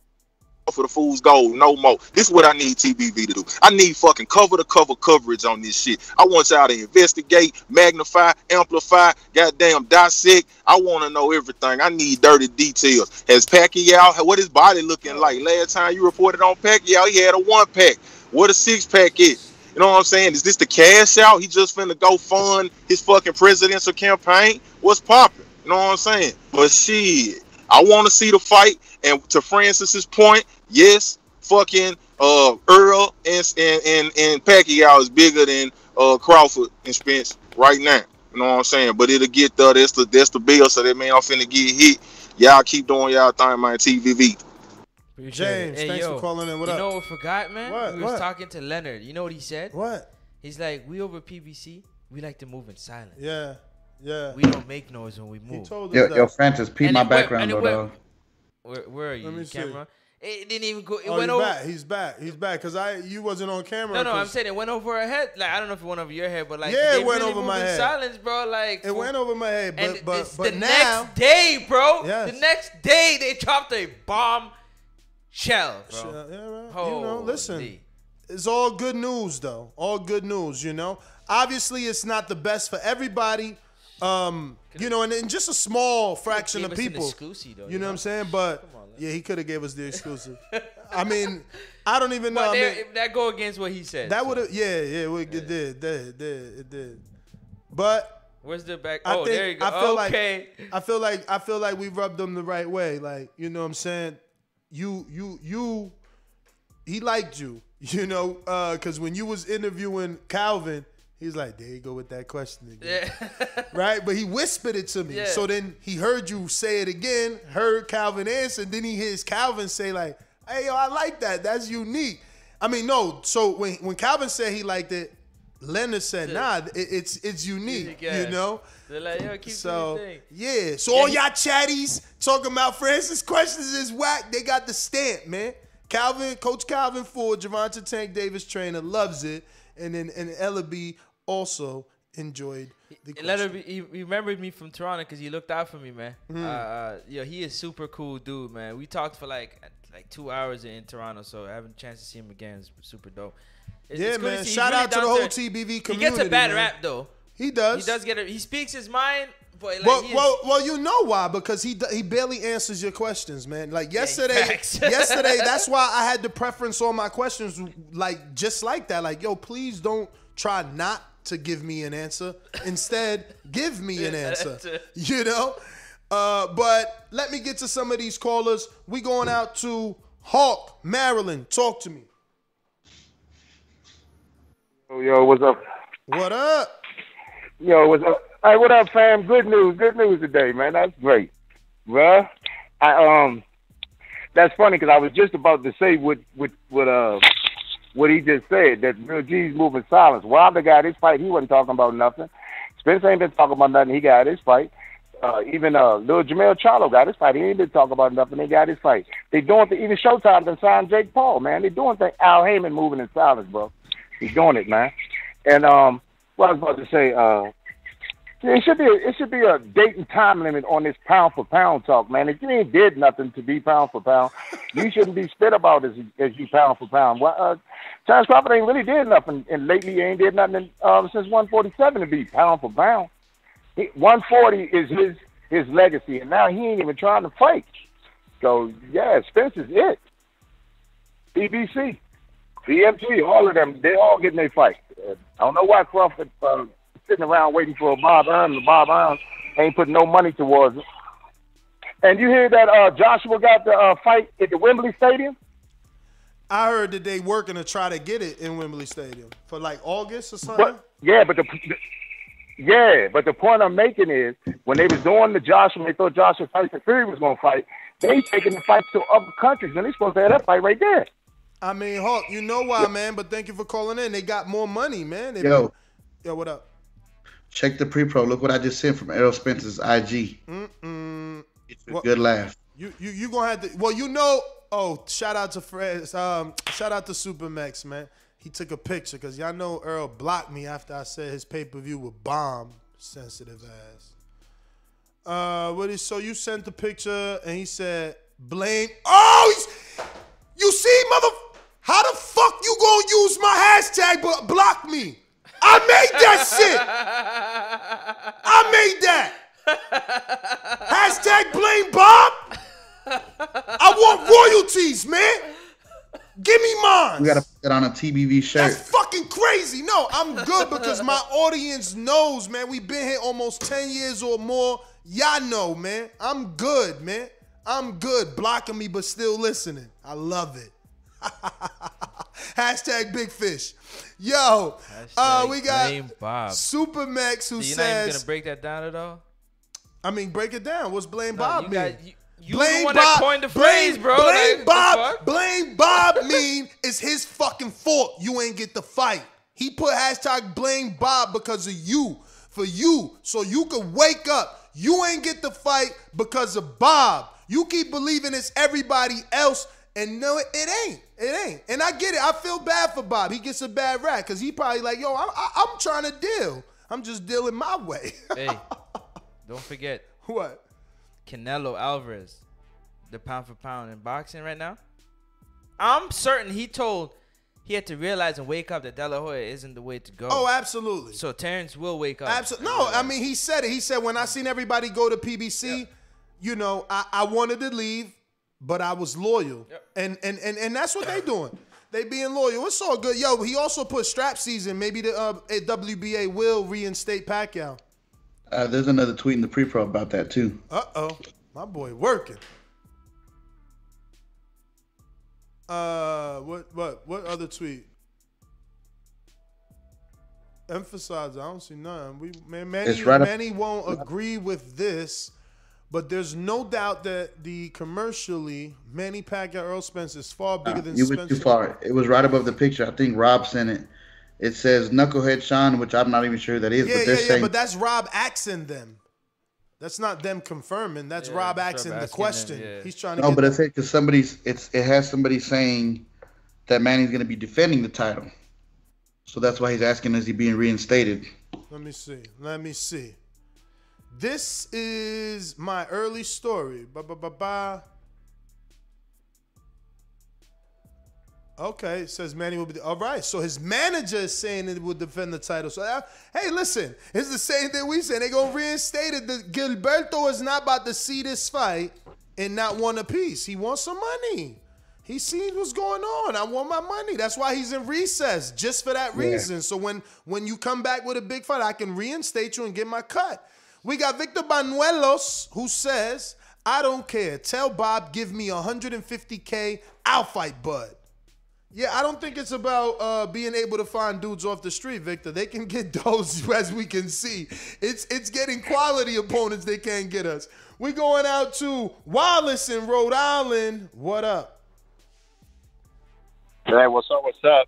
Speaker 28: for the fool's gold no more. This is what I need TBV to do. I need fucking cover to cover coverage on this shit. I want y'all to investigate, magnify, amplify, goddamn dissect. I want to know everything. I need dirty details. Has Pacquiao, what his body looking oh. like? Last time you reported on Pacquiao, he had a one pack. What a six pack is. You know what I'm saying? Is this the cash out? He just finna go fund his fucking presidential campaign? What's popping? You know what I'm saying? But shit, I want to see the fight. And to Francis's point, yes, fucking uh Earl and and and, and Pacquiao is bigger than uh Crawford and Spence right now. You know what I'm saying? But it'll get there. That's the that's the bill. So that man I'm finna get hit. Y'all keep doing y'all thing, man. TBV.
Speaker 13: James,
Speaker 14: Hey,
Speaker 13: thanks
Speaker 14: yo,
Speaker 13: for calling in. What up?
Speaker 14: you
Speaker 13: up?
Speaker 14: know what I forgot, man?
Speaker 13: What?
Speaker 14: We was
Speaker 13: What?
Speaker 14: talking to Leonard. You know what he said?
Speaker 13: What?
Speaker 14: He's like, we over PBC, we like to move in silence.
Speaker 13: Yeah, yeah.
Speaker 14: We don't make noise when we move.
Speaker 13: told
Speaker 18: Yo, yo, Francis, peep
Speaker 14: And
Speaker 18: my
Speaker 14: it went-
Speaker 18: background
Speaker 14: and
Speaker 18: though.
Speaker 14: Where, where are you?
Speaker 13: Let me
Speaker 14: You
Speaker 13: see.
Speaker 14: camera? It didn't even go. It
Speaker 13: Oh,
Speaker 14: went
Speaker 13: he's
Speaker 14: over.
Speaker 13: back. He's back. He's back. Cause I, you wasn't on camera.
Speaker 14: No, no, I'm saying it went over our head. Like I don't know if it went over your head, but like
Speaker 13: Yeah, it went
Speaker 14: really
Speaker 13: over my head.
Speaker 14: Silence, bro. Like
Speaker 13: It went over my head, but
Speaker 14: and
Speaker 13: but but
Speaker 14: the
Speaker 13: now,
Speaker 14: next day, bro.
Speaker 13: Yes.
Speaker 14: The next day they dropped a bomb shell, bro.
Speaker 13: Shell, yeah, right. you know, listen, it's all good news though. All good news, you know. Obviously, it's not the best for everybody. Um, you know, and, and just a small fraction of people.
Speaker 14: though,
Speaker 13: you know what? I'm saying? But yeah, he could have gave us the (laughs) exclusive. I mean, I don't even know.
Speaker 14: But
Speaker 13: I mean,
Speaker 14: that go against what he said.
Speaker 13: that
Speaker 14: so.
Speaker 13: would have, yeah, yeah, it, did, it did, it did, it did. But
Speaker 14: Where's the back?
Speaker 13: I
Speaker 14: oh,
Speaker 13: think
Speaker 14: there you go.
Speaker 13: I feel
Speaker 14: okay.
Speaker 13: like I feel like I feel like we rubbed them the right way. Like you know what I'm saying. You you you. He liked you. (laughs) You know, because when you was interviewing Calvin, he's like, "There you go with that question again."
Speaker 14: Yeah. (laughs)
Speaker 13: right? But he whispered it to me.
Speaker 14: Yeah.
Speaker 13: So then he heard you say it again, heard Calvin answer, and then he hears Calvin say like, "Hey, yo, I like that. That's unique." I mean, no. So when when Calvin said he liked it, Leonard said, "Nah, it, it's it's unique."
Speaker 14: Yeah.
Speaker 13: You know.
Speaker 14: They're like, yo, keep
Speaker 13: So
Speaker 14: doing your thing.
Speaker 13: yeah, so
Speaker 14: Yeah,
Speaker 13: all y'all chatties talking about Francis questions is whack. They got the stamp, man. Calvin, Coach Calvin Ford, Gervonta Tank Davis trainer loves it, and then and Ellerbe also enjoyed the
Speaker 14: He let her be, he remembered me from Toronto because he looked out for me, man.
Speaker 13: Mhm.
Speaker 14: Uh, uh, yo, he is super cool dude, man. We talked for like like two hours in Toronto, so having a chance to see him again is super dope. It's-
Speaker 13: Yeah,
Speaker 14: it's to
Speaker 13: man. Shout
Speaker 14: really
Speaker 13: out to the whole. TBV
Speaker 14: He gets a bad
Speaker 13: man.
Speaker 14: rap though.
Speaker 13: He does.
Speaker 14: He does get it. He speaks his mind, but like
Speaker 13: well, well, well, you know why? Because he he barely answers your questions, man. Like yesterday, (laughs) yesterday. That's why I had to preference all my questions like just like that. Like, yo, please don't try not to give me an answer. Instead, give me an (laughs) answer. (laughs) You know. Uh, but let me get to some of these callers. We going out to Hawk, Maryland. Talk to me.
Speaker 29: Oh, yo, what's up?
Speaker 13: What up?
Speaker 29: Yo, what's up? Hey, what up, fam? Good news, good news today, man. That's great, bruh. I um, that's funny because I was just about to say what what what uh what he just said that Real G's moving silence. Wilder got his fight, he wasn't talking about nothing. Spence ain't been talking about nothing. He got his fight. Uh, even uh, little Jermell Charlo got his fight. He ain't been talking about nothing. He got his fight. They doing th- even Showtime done signed Jake Paul, man. They doing thing. Al Haymon moving in silence, bro. He's doing it, man. And um, what I was about to say, uh, it should be a, it should be a date and time limit on this pound for pound talk, man. If you ain't did nothing to be pound for pound, you shouldn't be spit about as as you pound for pound. Well, uh, Crawford ain't really did nothing, and lately he ain't did nothing um, since 147 to be pound for pound. He, 140 is his his legacy, and now he ain't even trying to fight. So yeah, Spence is it. BBC, BMG, all of them, they all getting their fight. Uh, I don't know why Crawford uh, sitting around waiting for a Bob Arum. and Bob Arum ain't putting no money towards it. And you hear that uh, Joshua got the uh, fight at the Wembley Stadium?
Speaker 13: I heard that they working to try to get it in Wembley Stadium for like August or something.
Speaker 29: But yeah, but the yeah, but the point I'm making is when they was doing the Joshua, they thought Joshua Tyson Fury was gonna fight. They taking the fight to other countries, and they supposed to have that fight right there.
Speaker 13: I mean, Hawk, you know why, man? But thank you for calling in. They got more money, man. They
Speaker 18: Yo.
Speaker 13: yo, what up?
Speaker 18: Check the pre-pro. Look what I just sent from Errol Spencer's IG.
Speaker 13: Mm-mm.
Speaker 18: It's a
Speaker 13: What-
Speaker 18: good laugh.
Speaker 13: You you you gonna have to. Well, you know. Oh, shout out to Fred. Um, shout out to Supermax, man. He took a picture because y'all know Earl blocked me after I said his pay per view would bomb. Sensitive ass. Uh, what is so you sent the picture and he said blame. Oh, he's, You see, mother, how the fuck you gonna use my hashtag but block me? I made that shit. I made that. Hashtag blame Bob. I want royalties, man. Give me mine.
Speaker 18: We gotta put that on a TBV shirt.
Speaker 13: That's fucking crazy. No, I'm good because my audience knows, man. We've been here almost 10 years or more. Y'all know, man. I'm good, man. I'm good. Blocking me, but still listening. I love it. (laughs) Hashtag big fish. Yo, uh, we got
Speaker 14: blame Bob.
Speaker 13: Super Max who
Speaker 14: So you're not
Speaker 13: says,
Speaker 14: gonna break that down at all?
Speaker 13: I mean, break it down. What's blame
Speaker 14: No,
Speaker 13: Bob mean?
Speaker 14: got- you- you the one that coined the phrase,
Speaker 13: blame,
Speaker 14: bro.
Speaker 13: Blame
Speaker 14: Like,
Speaker 13: Bob. Blame Bob mean it's his fucking fault. You ain't get the fight. He put hashtag blame Bob because of you. For you, so you could wake up. You ain't get the fight because of Bob. You keep believing it's everybody else, and no, it, it ain't. It ain't. And I get it. I feel bad for Bob. He gets a bad rap because he probably like, yo, I'm, I, I'm trying to deal. I'm just dealing my way. (laughs)
Speaker 14: hey, don't forget.
Speaker 13: What?
Speaker 14: Canelo Alvarez, the pound for pound in boxing right now. I'm certain he told he had to realize and wake up that De La Hoya isn't the way to go.
Speaker 13: Oh, absolutely.
Speaker 14: So Terrence will wake up.
Speaker 13: Absolutely. No, I mean he said it. He said when I seen everybody go to PBC, you know, I, I wanted to leave, but I was loyal. And, and and and that's what they doing. They being loyal. It's all good. Yo, he also put strap season. Maybe the uh, WBA will reinstate Pacquiao.
Speaker 18: Uh, there's another tweet in the pre-pro about that too.
Speaker 13: Uh oh, my boy working. Uh, what what what other tweet? Emphasize. I don't see none. We man, Manny,
Speaker 18: It's right up-
Speaker 13: won't agree with this, but there's no doubt that the commercially Manny Pacquiao Earl Spence is far bigger than
Speaker 18: You went
Speaker 13: Spencer.
Speaker 18: too far. It was right above the picture. I think Rob sent it. It says Knucklehead Sean, which I'm not even sure who that is,
Speaker 13: Yeah,
Speaker 18: but
Speaker 13: yeah,
Speaker 18: they're
Speaker 13: yeah.
Speaker 18: saying
Speaker 13: But that's Rob asking them. That's not them confirming. That's Rob
Speaker 14: that's Rob
Speaker 13: asking the
Speaker 14: asking them,
Speaker 13: question.
Speaker 14: yeah.
Speaker 13: He's trying to
Speaker 18: no,
Speaker 13: get
Speaker 18: but
Speaker 13: the-
Speaker 18: it said because somebody's it's it has somebody saying that Manny's going to be defending the title, so that's why he's asking is he being reinstated?
Speaker 13: Let me see. Let me see. This is my early story. Ba ba ba ba. Okay, says Manny will be. All right, so his manager is saying it will defend the title. So, uh, hey, listen, it's the same thing we said. They gonna reinstate it. The, Gilberto is not about to see this fight and not want a piece. He wants some money. He sees what's going on. I want my money. That's why he's in recess, just for that
Speaker 18: Yeah.
Speaker 13: reason. So when when you come back with a big fight, I can reinstate you and get my cut. We got Victor Banuelos who says, "I don't care. Tell Bob give me 150k. I'll fight Bud." Yeah, I don't think it's about uh, being able to find dudes off the street, Victor. They can get (laughs) those as we can see. It's it's getting quality opponents they can't get us. We going out to Wallace in Rhode Island. What up?
Speaker 29: Hey, what's up? What's up?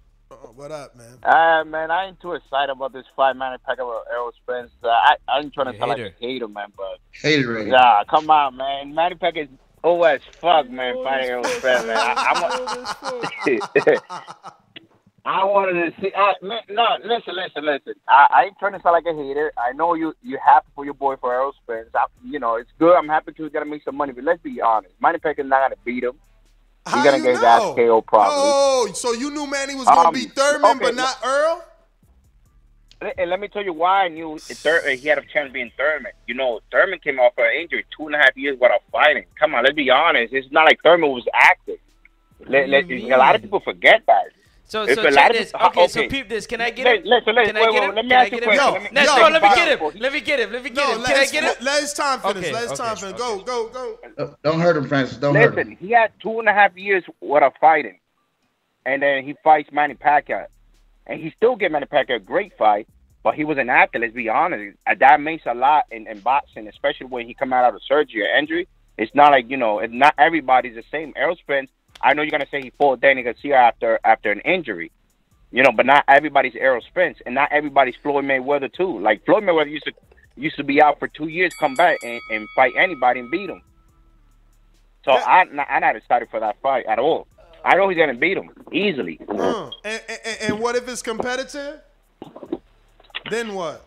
Speaker 13: What up, man?
Speaker 29: Uh, man, I ain't too excited about this fight, man. Pack up Errol Spence. Uh, I, I ain't trying to sound like a hater, man, but
Speaker 18: Hater rating.
Speaker 29: yeah, come on, man. Manny Pacquiao is old as fuck, man. Fighting Errol Spence, man. I, I'm a, (laughs) I wanted to see. I, man, no, listen, listen, listen. I, I ain't trying to sound like a hater. I know you you happy for your boy for Errol Spence. I, you know, it's good. I'm happy to he's gonna make some money, but let's be honest. Manny is not gonna beat him.
Speaker 13: How
Speaker 29: gonna
Speaker 13: you
Speaker 29: get his ass? KO probably.
Speaker 13: Oh, so you knew Manny was gonna
Speaker 29: Um,
Speaker 13: beat Thurman,
Speaker 29: okay,
Speaker 13: but not Earl?
Speaker 29: And let me tell you why I knew Thur- he had a chance of being Thurman. You know, Thurman came off an injury two and a half years without fighting. Come on, let's be honest. It's not like Thurman was active. Let, let, a lot of people forget that.
Speaker 14: So,
Speaker 29: If
Speaker 14: so
Speaker 29: a lot
Speaker 14: check
Speaker 29: of
Speaker 14: this.
Speaker 29: people-
Speaker 14: Okay, so peep this. Can I get
Speaker 29: Listen,
Speaker 14: him?
Speaker 29: listen, listen,
Speaker 14: Can I
Speaker 29: wait,
Speaker 14: get
Speaker 29: wait,
Speaker 14: him?
Speaker 29: let me
Speaker 14: Can
Speaker 29: ask you
Speaker 14: get
Speaker 29: a question.
Speaker 14: Yo,
Speaker 29: Let me-
Speaker 14: let's
Speaker 29: let me
Speaker 14: Let me
Speaker 29: back
Speaker 14: get
Speaker 29: before
Speaker 14: him. Let me get him. Let me get
Speaker 13: No,
Speaker 14: him. Can I
Speaker 13: let's,
Speaker 14: get him?
Speaker 13: let, let his time finish.
Speaker 14: Okay,
Speaker 13: let his
Speaker 14: okay,
Speaker 13: time finish. Go, go, go.
Speaker 18: Don't- Don't hurt him, Francis. Don't hurt him.
Speaker 29: Listen, he had two and a half years without fighting, and then he fights Manny Pacquiao, and he still gave Manny Pacquiao a great fight. But he was an actor. Let's be honest. That means a lot in, in boxing, especially when he come out of surgery or injury. It's not like you know. It's not everybody's the same. Errol Spence. I know you're gonna say he fought Danny Garcia after after an injury, you know, but not everybody's Errol Spence, and not everybody's Floyd Mayweather too. Like Floyd Mayweather used to used to be out for two years, come back and, and fight anybody and beat him. So I'm not, I'm not excited for that fight at all. I know he's gonna beat him easily.
Speaker 13: Uh, and, and, and what if it's competitive? Then what?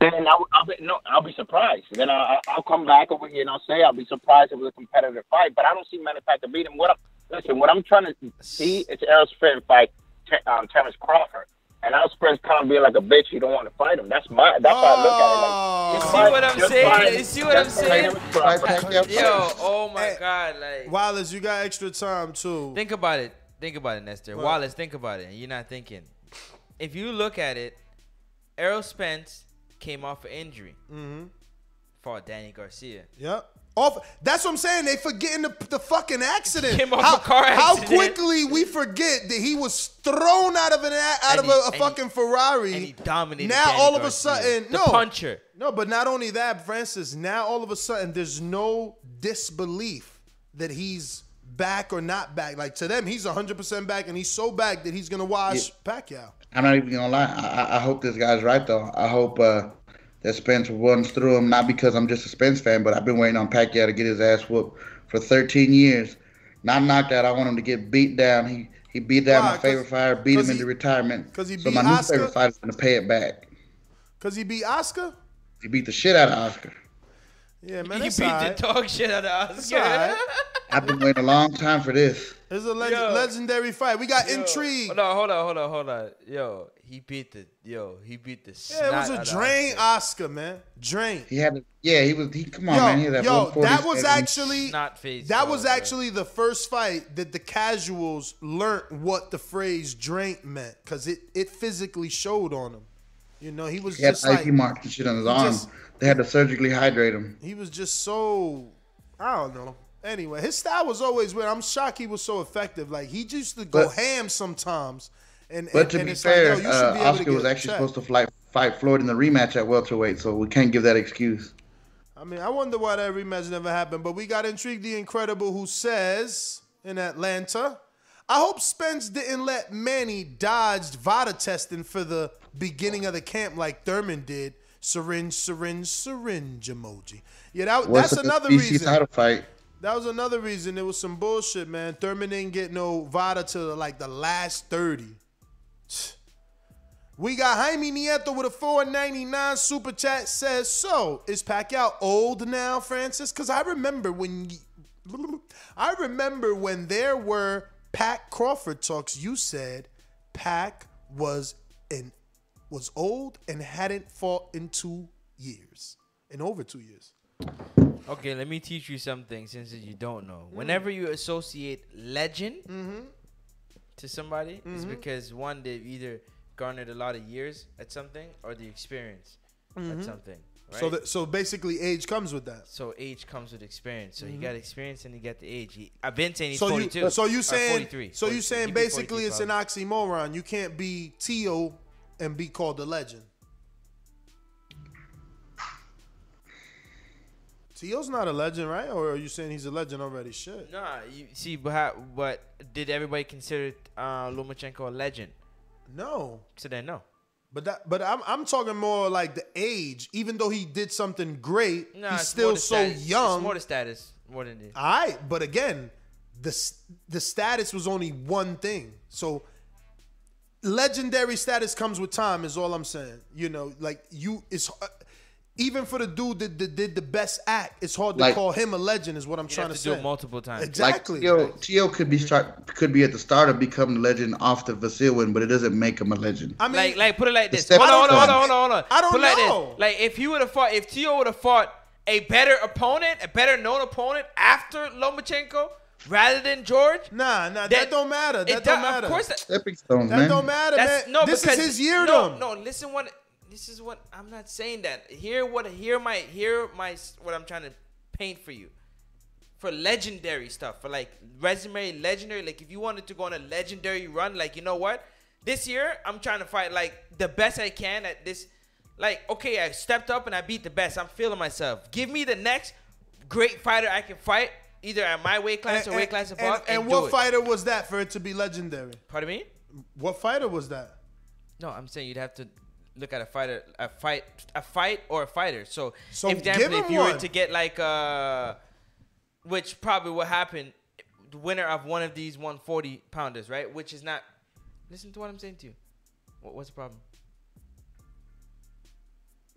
Speaker 29: Then I'll, I'll be no, I'll be surprised. Then I'll, I'll come back over here and I'll say I'll be surprised if it was a competitive fight. But I don't see Manny Pacquiao beat him. What
Speaker 30: listen, what I'm trying to see is Errol Spence fight Te- um, Terrence Crawford. And Errol Spence kind of being like a bitch. He don't want to fight him. That's my. That's how I look at it. Like,
Speaker 14: You see
Speaker 30: fight-
Speaker 14: what I'm saying?
Speaker 30: fight-
Speaker 14: You see what I'm saying? Yo, oh my god, like
Speaker 13: Wallace, you got extra time too.
Speaker 14: Think about it. Think about it, Nestor.
Speaker 13: What?
Speaker 14: Wallace, think about it. You're not thinking. If you look at it, Errol Spence came off an injury.
Speaker 13: Mm-hmm.
Speaker 14: Fought Danny Garcia.
Speaker 13: Yep. Off. That's what I'm saying. They forgetting the, the fucking accident.
Speaker 14: Came off
Speaker 13: how,
Speaker 14: a car
Speaker 13: how quickly we forget that he was thrown out of an a- out
Speaker 14: And
Speaker 13: of
Speaker 14: he-
Speaker 13: a, a
Speaker 14: and he-
Speaker 13: fucking Ferrari.
Speaker 14: and he dominated
Speaker 13: Now
Speaker 14: Danny
Speaker 13: all of a sudden,
Speaker 14: The
Speaker 13: no
Speaker 14: puncher.
Speaker 13: No, but not only that, Francis. Now all of a sudden, there's no disbelief that he's back or not back. Like to them, he's 100 percent back, and he's so back that he's gonna watch Pacquiao.
Speaker 18: I'm not even gonna lie. I, I- I hope this guy's right though. I hope uh, that Spence runs through him. Not because I'm just a Spence fan, but I've been waiting on Pacquiao to get his ass whooped for 13 years. Not knocked out. I want him to get beat down. He he beat down
Speaker 13: Why?
Speaker 18: my favorite fighter, beat him
Speaker 13: he-
Speaker 18: into retirement.
Speaker 13: 'cause he
Speaker 18: so
Speaker 13: beat
Speaker 18: my new
Speaker 13: Oscar?
Speaker 18: favorite fighter's gonna pay it back.
Speaker 13: Cause he beat Oscar.
Speaker 18: He beat the shit out of Oscar.
Speaker 13: Yeah, man.
Speaker 14: he beat
Speaker 13: alright.
Speaker 14: the dog shit out of Oscar.
Speaker 13: alright.
Speaker 18: I've been waiting a long time for this.
Speaker 13: It's a leg- legendary fight. We got
Speaker 14: Yo,
Speaker 13: intrigue.
Speaker 14: Hold on, hold on, hold on, hold on. Yo, he beat the yo, he beat the
Speaker 13: Yeah, it was a drain Oscar, man. Drain.
Speaker 18: He had, yeah, he was. He come on,
Speaker 13: yo,
Speaker 18: man. He had that
Speaker 13: yo, that was actually
Speaker 14: Snot face
Speaker 13: that was
Speaker 14: dog, bro.
Speaker 13: actually the first fight that the casuals learned what the phrase "drain" meant because it it physically showed on him. You know, he was
Speaker 18: He had
Speaker 13: just
Speaker 18: IP
Speaker 13: like
Speaker 18: marks and shit on his
Speaker 13: he
Speaker 18: arm.
Speaker 13: just-
Speaker 18: they had to surgically hydrate him.
Speaker 13: he was just so I don't know. Anyway, his style was always weird. I'm shocked he was so effective. Like he used to go
Speaker 18: But-
Speaker 13: ham sometimes. And
Speaker 18: But
Speaker 13: and,
Speaker 18: to
Speaker 13: and
Speaker 18: be fair,
Speaker 13: like,
Speaker 18: uh, Oscar was actually
Speaker 13: check.
Speaker 18: supposed to fight, fight Floyd in the rematch at welterweight, so we can't give that excuse.
Speaker 13: I mean, I wonder why that rematch never happened. But we got intrigued the incredible who says in Atlanta, I hope Spence didn't let Manny dodge VADA testing for the beginning of the camp like Thurman did. Syringe, syringe, syringe emoji. Yeah, that, that's
Speaker 18: the
Speaker 13: another reason.
Speaker 18: title fight?
Speaker 13: That was another reason. It was some bullshit, man. Thurman didn't get no VADA to like the last 30. We got Jaime Nieto with a 499 super chat says, So, is Pacquiao old now, Francis? Because I remember when I remember when there were Pac Crawford talks, you said Pac was in was old and hadn't fought in two years. In over two years.
Speaker 14: Okay, let me teach you something since you don't know.
Speaker 13: Mm.
Speaker 14: Whenever you associate legend
Speaker 13: Mm-hmm.
Speaker 14: To somebody, it's
Speaker 13: Mhm.
Speaker 14: because one, they've either garnered a lot of years at something or the experience
Speaker 13: Mhm.
Speaker 14: at something. Right?
Speaker 13: So that, so basically age comes with that.
Speaker 14: So age comes with experience. So
Speaker 13: Mhm.
Speaker 14: you got experience and you got the age. He, I've been saying he's
Speaker 13: so
Speaker 14: 42.
Speaker 13: you so you saying
Speaker 14: 43.
Speaker 13: so you
Speaker 14: 43.
Speaker 13: saying basically
Speaker 14: 43
Speaker 13: it's an oxymoron. You can't be Teo and be called a legend. Teo's not a legend, right? Or are you saying he's a legend already? Shit.
Speaker 14: Nah, you see, but how, but did everybody consider uh, Lomachenko a legend?
Speaker 13: No.
Speaker 14: So then no.
Speaker 13: But that but I'm I'm talking more like the age. Even though he did something great,
Speaker 14: Nah,
Speaker 13: he's still so
Speaker 14: status.
Speaker 13: young.
Speaker 14: It's more the status more than the.
Speaker 13: All right, but again, the the status was only one thing. So legendary status comes with time. Is all I'm saying. You know, like you, it's uh, even for the dude that, that did the best act. It's hard to
Speaker 18: Like-
Speaker 13: call him a legend. Is what I'm trying
Speaker 14: have
Speaker 13: to,
Speaker 14: to do
Speaker 13: say.
Speaker 14: it multiple times.
Speaker 13: Exactly.
Speaker 18: Like, Teo, Teo could be start could be at the start of becoming a legend off the Vasil win, but it doesn't make him a legend.
Speaker 13: I mean,
Speaker 14: like, like put it like this. Hold on, hold on, hold on, hold on, hold on.
Speaker 13: I don't
Speaker 14: put it like
Speaker 13: know.
Speaker 14: This. Like if he would have fought, if Teo would have fought a better opponent, a better known opponent after Lomachenko, rather than George.
Speaker 13: Nah, nah,
Speaker 14: that,
Speaker 13: that don't matter. That
Speaker 14: it
Speaker 13: don't matter.
Speaker 14: Of course, that,
Speaker 18: Stepping stones,
Speaker 13: That
Speaker 18: man.
Speaker 13: don't matter,
Speaker 14: That's,
Speaker 13: man.
Speaker 14: no,
Speaker 13: this
Speaker 14: because
Speaker 13: is his year,
Speaker 14: no,
Speaker 13: though.
Speaker 14: No, listen what this is what I'm not saying that. Hear what hear my hear my what I'm trying to paint for you. For legendary stuff, for like resume legendary, like if you wanted to go on a legendary run, like you know what? This year I'm trying to fight like the best I can at this like okay, I stepped up and I beat the best. I'm feeling myself. Give me the next great fighter I can fight either at my weight class or weight class above
Speaker 13: and,
Speaker 14: and,
Speaker 13: and what fighter was that for it to be legendary?
Speaker 14: Pardon me?
Speaker 13: What fighter was that?
Speaker 14: No, I'm saying you'd have to look at a fighter, a fight, a fight or a fighter. So,
Speaker 13: So
Speaker 14: if, example, if you were to get like, uh, which probably will happen, the winner of one of these 140 pounders, right? Which is not. Listen to what I'm saying to you. What, what's the problem?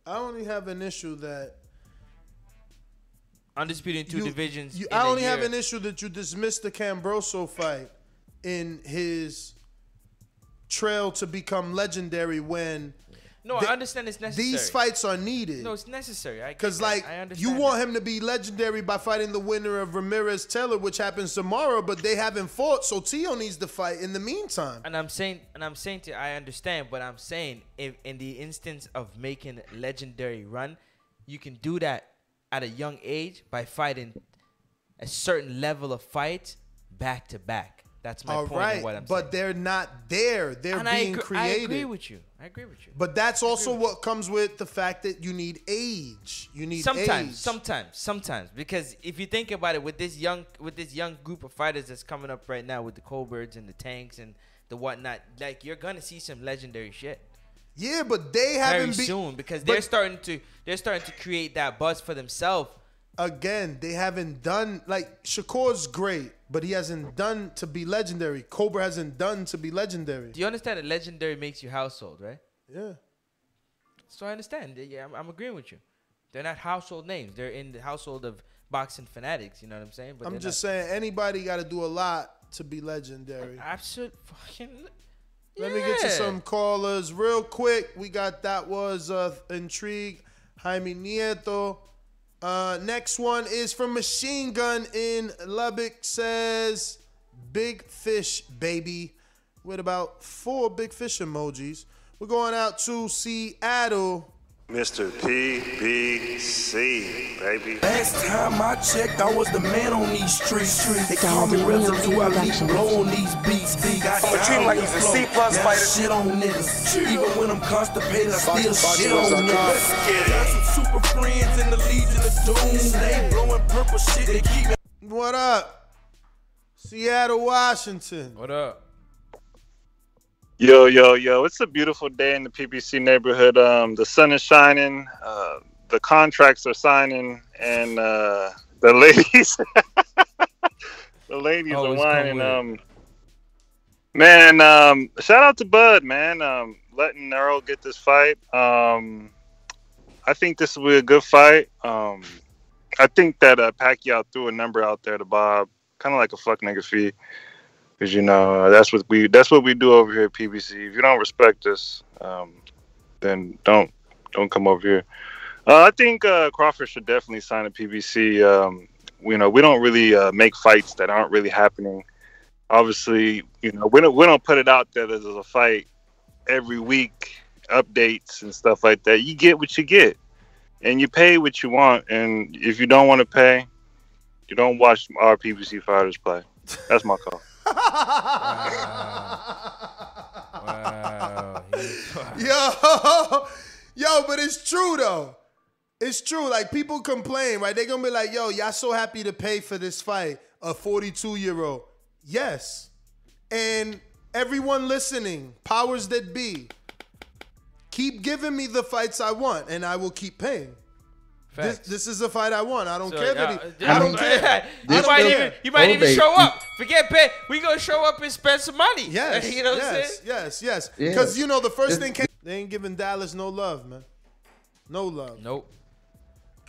Speaker 13: I only have an issue that
Speaker 14: undisputed two
Speaker 13: You-
Speaker 14: divisions.
Speaker 13: You, I only have an issue that you dismissed the Kambosos fight in his trail to become legendary when
Speaker 14: No, I understand it's necessary.
Speaker 13: these fights are needed.
Speaker 14: No, it's necessary.
Speaker 13: Because like you want him to be legendary by fighting the winner of Ramirez Taylor, which happens tomorrow, but they haven't fought, so Teo needs to fight in the meantime.
Speaker 14: And I'm saying, and I'm saying to, I understand, but I'm saying, if in the instance of making legendary run, you can do that at a young age by fighting a certain level of fights back to back. That's my
Speaker 13: All
Speaker 14: point
Speaker 13: right,
Speaker 14: in what I'm
Speaker 13: but they're not there. They're
Speaker 14: And I
Speaker 13: being
Speaker 14: agree-
Speaker 13: created.
Speaker 14: I agree with you. I agree with you.
Speaker 13: But that's also what comes with the fact that you need age. You need
Speaker 14: sometimes,
Speaker 13: age.
Speaker 14: sometimes, sometimes, because if you think about it, with this young, with this young group of fighters that's coming up right now, with the Colberts and the Tanks and the whatnot, like you're gonna see some legendary shit.
Speaker 13: Yeah, but they haven't been
Speaker 14: soon because they're starting to they're starting to create that buzz for themselves.
Speaker 13: Again, they haven't done like Shakur's great, but he hasn't done to be legendary. Cobra hasn't done to be legendary.
Speaker 14: Do you understand that legendary makes you household, right?
Speaker 13: Yeah.
Speaker 14: So I understand. Yeah, I'm, I'm agreeing with you. They're not household names. They're in the household of boxing fanatics. You know what I'm saying?
Speaker 13: But
Speaker 14: I'm
Speaker 13: just
Speaker 14: not-
Speaker 13: saying anybody got to do a lot to be legendary.
Speaker 14: Absolute fucking.
Speaker 13: Let me get you some callers real quick. We got that was uh, intrigue. Jaime Nieto. Uh, next one is from Machine Gun in Lubbock. Says big fish, baby, with about four big fish emojis. We're going out to Seattle.
Speaker 31: Mr. PBC, baby.
Speaker 32: Last time I checked, I was the man on these streets. They call me residue, I leave blow on these beats. Got
Speaker 33: I'ma treat him like he's a C plus
Speaker 32: Now
Speaker 33: fighter.
Speaker 32: Shit on niggas. Even when I'm constipated, I still
Speaker 33: Box-
Speaker 32: shit
Speaker 33: box-
Speaker 32: on
Speaker 33: box-
Speaker 32: niggas. Got some super friends in the Legion of Doom. They blowing purple shit, they keep
Speaker 13: What up? Seattle, Washington.
Speaker 14: What up?
Speaker 31: Yo, yo, yo! It's a beautiful day in the PBC neighborhood. Um, the sun is shining. Uh, the contracts are signing, and uh, the (laughs) ladies, the ladies are whining. Um, man, um, shout out to Bud, man. Um, letting Earl get this fight. Um, I think this will be a good fight. Um, I think that uh, Pacquiao threw a number out there to Bob, kind of like a fuck nigga fee. Cause you know that's what we that's what we do over here at PBC. If you don't respect us, um, then don't don't come over here. Uh, I think uh, Crawford should definitely sign a PBC. Um, you know, we don't really uh, make fights that aren't really happening. Obviously, you know, we don't we don't put it out there that there's a fight every week, updates and stuff like that. You get what you get, and you pay what you want. And if you don't want to pay, you don't watch our PBC fighters play. That's my call. (laughs)
Speaker 14: Wow. (laughs)
Speaker 13: Yo, yo, but it's true though. It's true. Like people complain, right? They're gonna be like, "Yo, y'all so happy to pay for this fight, a 42 year old." Yes, and everyone listening, powers that be, keep giving me the fights I want, and I will keep paying. This, this is a fight I want. I don't
Speaker 14: So,
Speaker 13: care that he, I don't care.
Speaker 14: You
Speaker 13: I
Speaker 14: might
Speaker 13: don't
Speaker 14: even you might even show up. Forget pay. We gonna show up and spend some money.
Speaker 13: Yes, (laughs)
Speaker 14: you know what
Speaker 13: yes,
Speaker 14: I'm saying?
Speaker 13: yes, yes.
Speaker 14: Yeah.
Speaker 13: Because you know the first
Speaker 14: It's-
Speaker 13: thing came, they ain't giving Dallas no love, man. No love.
Speaker 14: Nope.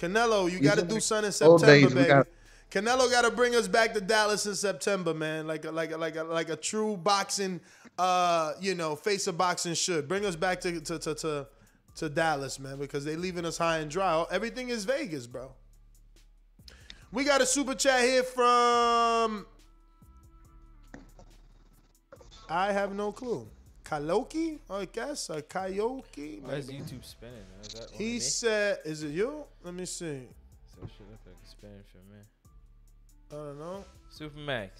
Speaker 13: Canelo, you got to do
Speaker 18: the
Speaker 13: something in
Speaker 18: old
Speaker 13: September,
Speaker 18: days, we
Speaker 13: baby.
Speaker 18: got-
Speaker 13: Canelo got to bring us back to Dallas in September, man. Like a, like a, like a, like a true boxing, uh, you know, face of boxing should bring us back to to to to, to Dallas, man, because they leaving us high and dry. Everything is Vegas, bro. We got a super chat here from. I have no clue. Kaloki, I guess, or Kayoki.
Speaker 14: Why is? YouTube spinning? man? Is that
Speaker 13: He
Speaker 14: me?
Speaker 13: said, "Is it you? Let me see.
Speaker 14: So it should look like it's spinning for me.
Speaker 13: I don't know.
Speaker 14: Supermax.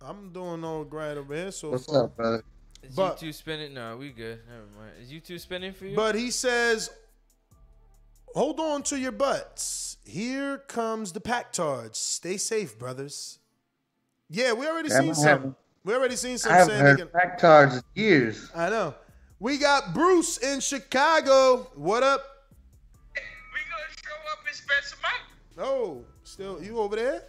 Speaker 13: I'm doing all great over here so
Speaker 18: What's
Speaker 13: far.
Speaker 18: up, brother?
Speaker 14: Is
Speaker 13: But-
Speaker 14: YouTube spinning? No, we good. Never mind. Is YouTube spinning for you?
Speaker 13: But he says, "Hold on to your butts. Here comes the pack tards. Stay safe, brothers." Yeah, we already
Speaker 18: Yeah,
Speaker 13: seen some. We already seen some
Speaker 18: I haven't
Speaker 13: saying they
Speaker 18: heard
Speaker 13: can-
Speaker 18: Pactards in years.
Speaker 13: I know. We got Bruce in Chicago. What up?
Speaker 14: we gonna show up and spend some money.
Speaker 13: Oh, still you over there?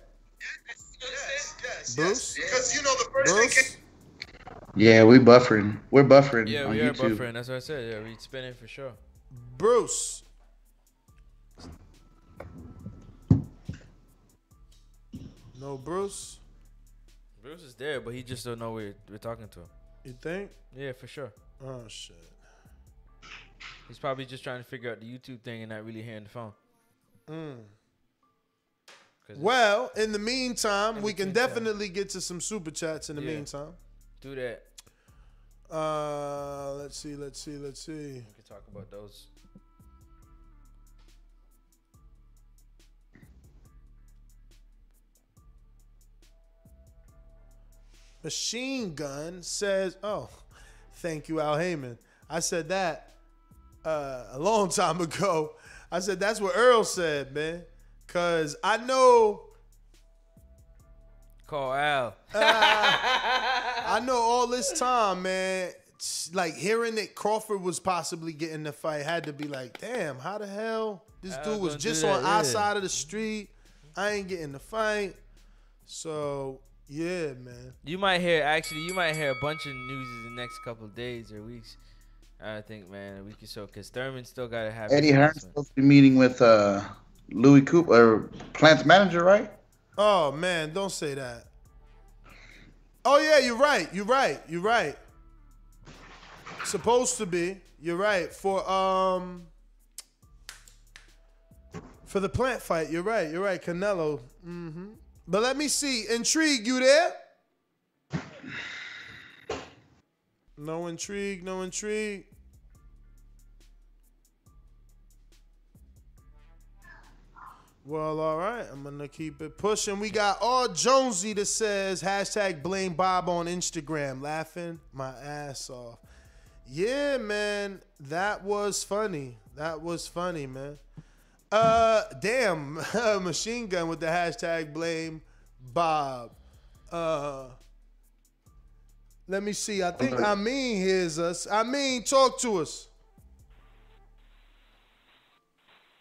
Speaker 14: Yes, yes,
Speaker 13: Bruce?
Speaker 14: Because you know the first
Speaker 13: Bruce?
Speaker 18: Yeah, we buffering. We're buffering
Speaker 14: Yeah,
Speaker 18: on
Speaker 14: we are
Speaker 18: YouTube.
Speaker 14: buffering. That's what I said. Yeah, we spinning for sure.
Speaker 13: Bruce. No Bruce.
Speaker 14: Bruce is there, but he just don't know we're we're talking to him.
Speaker 13: You think?
Speaker 14: Yeah, for sure.
Speaker 13: Oh shit.
Speaker 14: He's probably just trying to figure out the YouTube thing and not really hearing the phone.
Speaker 13: Mm.
Speaker 14: 'Cause
Speaker 13: Well, in the meantime, we can definitely get to some super chats in the
Speaker 14: Yeah.
Speaker 13: meantime.
Speaker 14: Do that.
Speaker 13: Uh, let's see, let's see, let's see.
Speaker 14: We can talk about those.
Speaker 13: Machine Gun says, "Oh, thank you, Al Haymon." I said that uh, a long time ago. I said that's what Earl said, man, because I know
Speaker 14: Call Al. (laughs)
Speaker 13: I know all this time, man. Like hearing that Crawford was possibly getting the fight had to be like, damn, how the hell this
Speaker 14: Al
Speaker 13: dude was just
Speaker 14: that,
Speaker 13: on our side of the street. I ain't getting the fight. So yeah, man.
Speaker 14: You might hear actually, you might hear a bunch of news in the next couple of days or weeks. I think, man, a week or so, because Thurman still got to have.
Speaker 18: Eddie
Speaker 14: his
Speaker 18: Hearn's supposed to be meeting with uh, Louis Cooper, or Plant's manager, right?
Speaker 13: Oh man, don't say that. Oh yeah, you're right. You're right. You're right. Supposed to be. You're right. For um for the plant fight, you're right. You're right. Canelo. hmm But let me see. Intrigue, you there? (sighs) No intrigue, no intrigue. Well, all right. I'm gonna keep it pushing. We got all Jonesy that says hashtag blame Bob on Instagram, laughing my ass off. Yeah, man, that was funny. That was funny, man. Uh, damn, (laughs) machine gun with the hashtag blame Bob. Uh, let me see. I think I mean hears us. I mean, talk to us.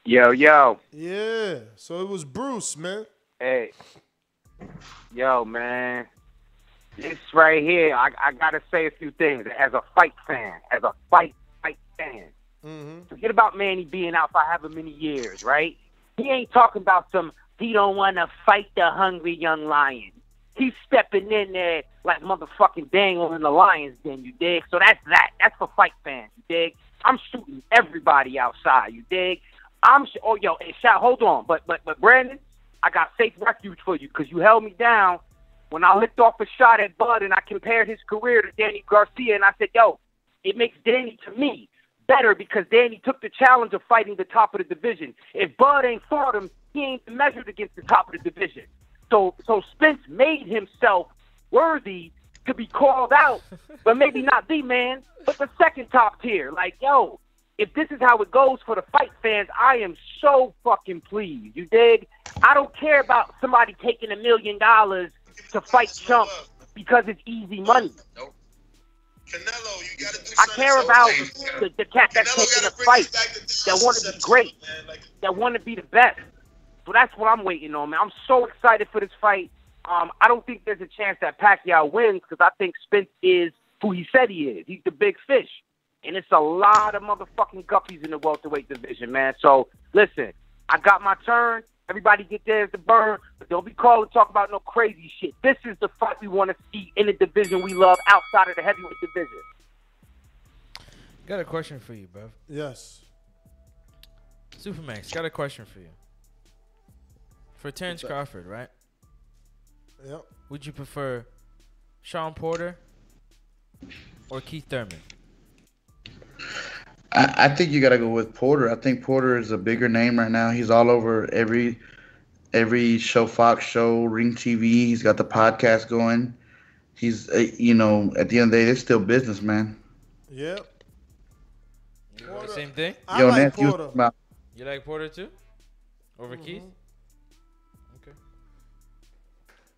Speaker 30: Yo, yo.
Speaker 13: Yeah. So it was Bruce, man.
Speaker 30: Hey. Yo, man. This right here, I, I gotta say a few things. As a fight fan, as a fight fight fan.
Speaker 13: Mm-hmm.
Speaker 30: Forget about Manny being out for however many years, right? He ain't talking about some he don't wanna fight the hungry young lion. He's stepping in there like motherfucking Daniel in the Lions Den, you dig? So that's that. That's for fight fans, you dig? I'm shooting everybody outside, you dig? I'm sh- oh yo, hey, shout, hold on, but but but Brandon, I got safe refuge for you because you held me down when I licked off a shot at Bud and I compared his career to Danny Garcia and I said, yo, it makes Danny to me better because Danny took the challenge of fighting the top of the division. If Bud ain't fought him, he ain't measured against the top of the division. So so Spence made himself worthy to be called out, but maybe not the man, but the second top tier. Like, yo, if this is how it goes for the fight fans, I am so fucking pleased. You dig? I don't care about somebody taking a million dollars to fight Chump because it's easy money. Nope. Canelo, you gotta do I care about the, the cat that's taking a fight that want to be great, that want to be the best. So that's what I'm waiting on, man. I'm so excited for this fight. Um, I don't think there's a chance that Pacquiao wins because I think Spence is who he said he is. He's the big fish. And it's a lot of motherfucking guppies in the welterweight division, man. So listen, I got my turn. Everybody get theirs to burn, but don't be calling to talk about no crazy shit. This is the fight we want to see in the division we love outside of the heavyweight division.
Speaker 14: Got a question for you, bro.
Speaker 13: Yes.
Speaker 14: Supermax, got a question for you. For Terrence Crawford, right?
Speaker 13: Yep.
Speaker 14: Would you prefer Shawn Porter or Keith Thurman?
Speaker 18: I, I think you got to go with Porter. I think Porter is a bigger name right now. He's all over every every show, Fox show, Ring TV. He's got the podcast going. He's, uh, you know, at the end of the day, it's still business, man.
Speaker 13: Yep.
Speaker 14: The same thing?
Speaker 13: I
Speaker 18: Yo,
Speaker 13: like
Speaker 18: Nance, you
Speaker 13: Porter.
Speaker 18: talking about
Speaker 14: You like Porter too? Over Keith?
Speaker 13: Mm-hmm.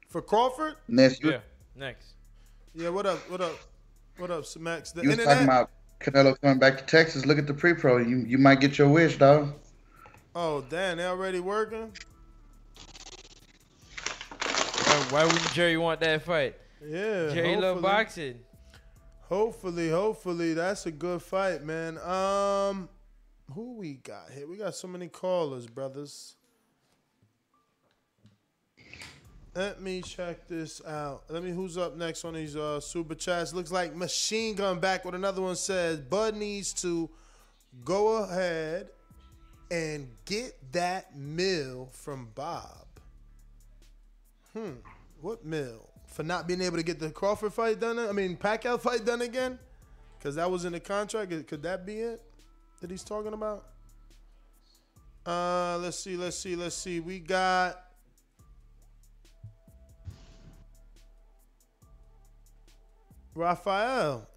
Speaker 13: For Crawford?
Speaker 18: Ness, you,
Speaker 14: Yeah. Next.
Speaker 13: Yeah, what up? What up? What up, Max? The
Speaker 18: you was
Speaker 13: internet?
Speaker 18: Talking about Canelo coming back to Texas. Look at the pre-pro. You you might get your wish, dog.
Speaker 13: Oh, damn, they already working?
Speaker 14: Why, why wouldn't Jerry want that fight?
Speaker 13: Yeah.
Speaker 14: Jerry love boxing.
Speaker 13: Hopefully, hopefully, that's a good fight, man. Um, who we got here? We got so many callers, brothers. Let me check this out. Let me who's up next on these uh, super chats. Looks like Machine Gun back with another one says Bud needs to go ahead and get that mill from Bob. Hmm. What mill? For not being able to get the Crawford fight done? I mean Pacquiao fight done again? Cause that was in the contract. Could that be it that he's talking about? Uh, let's see, let's see, let's see. We got Raphael.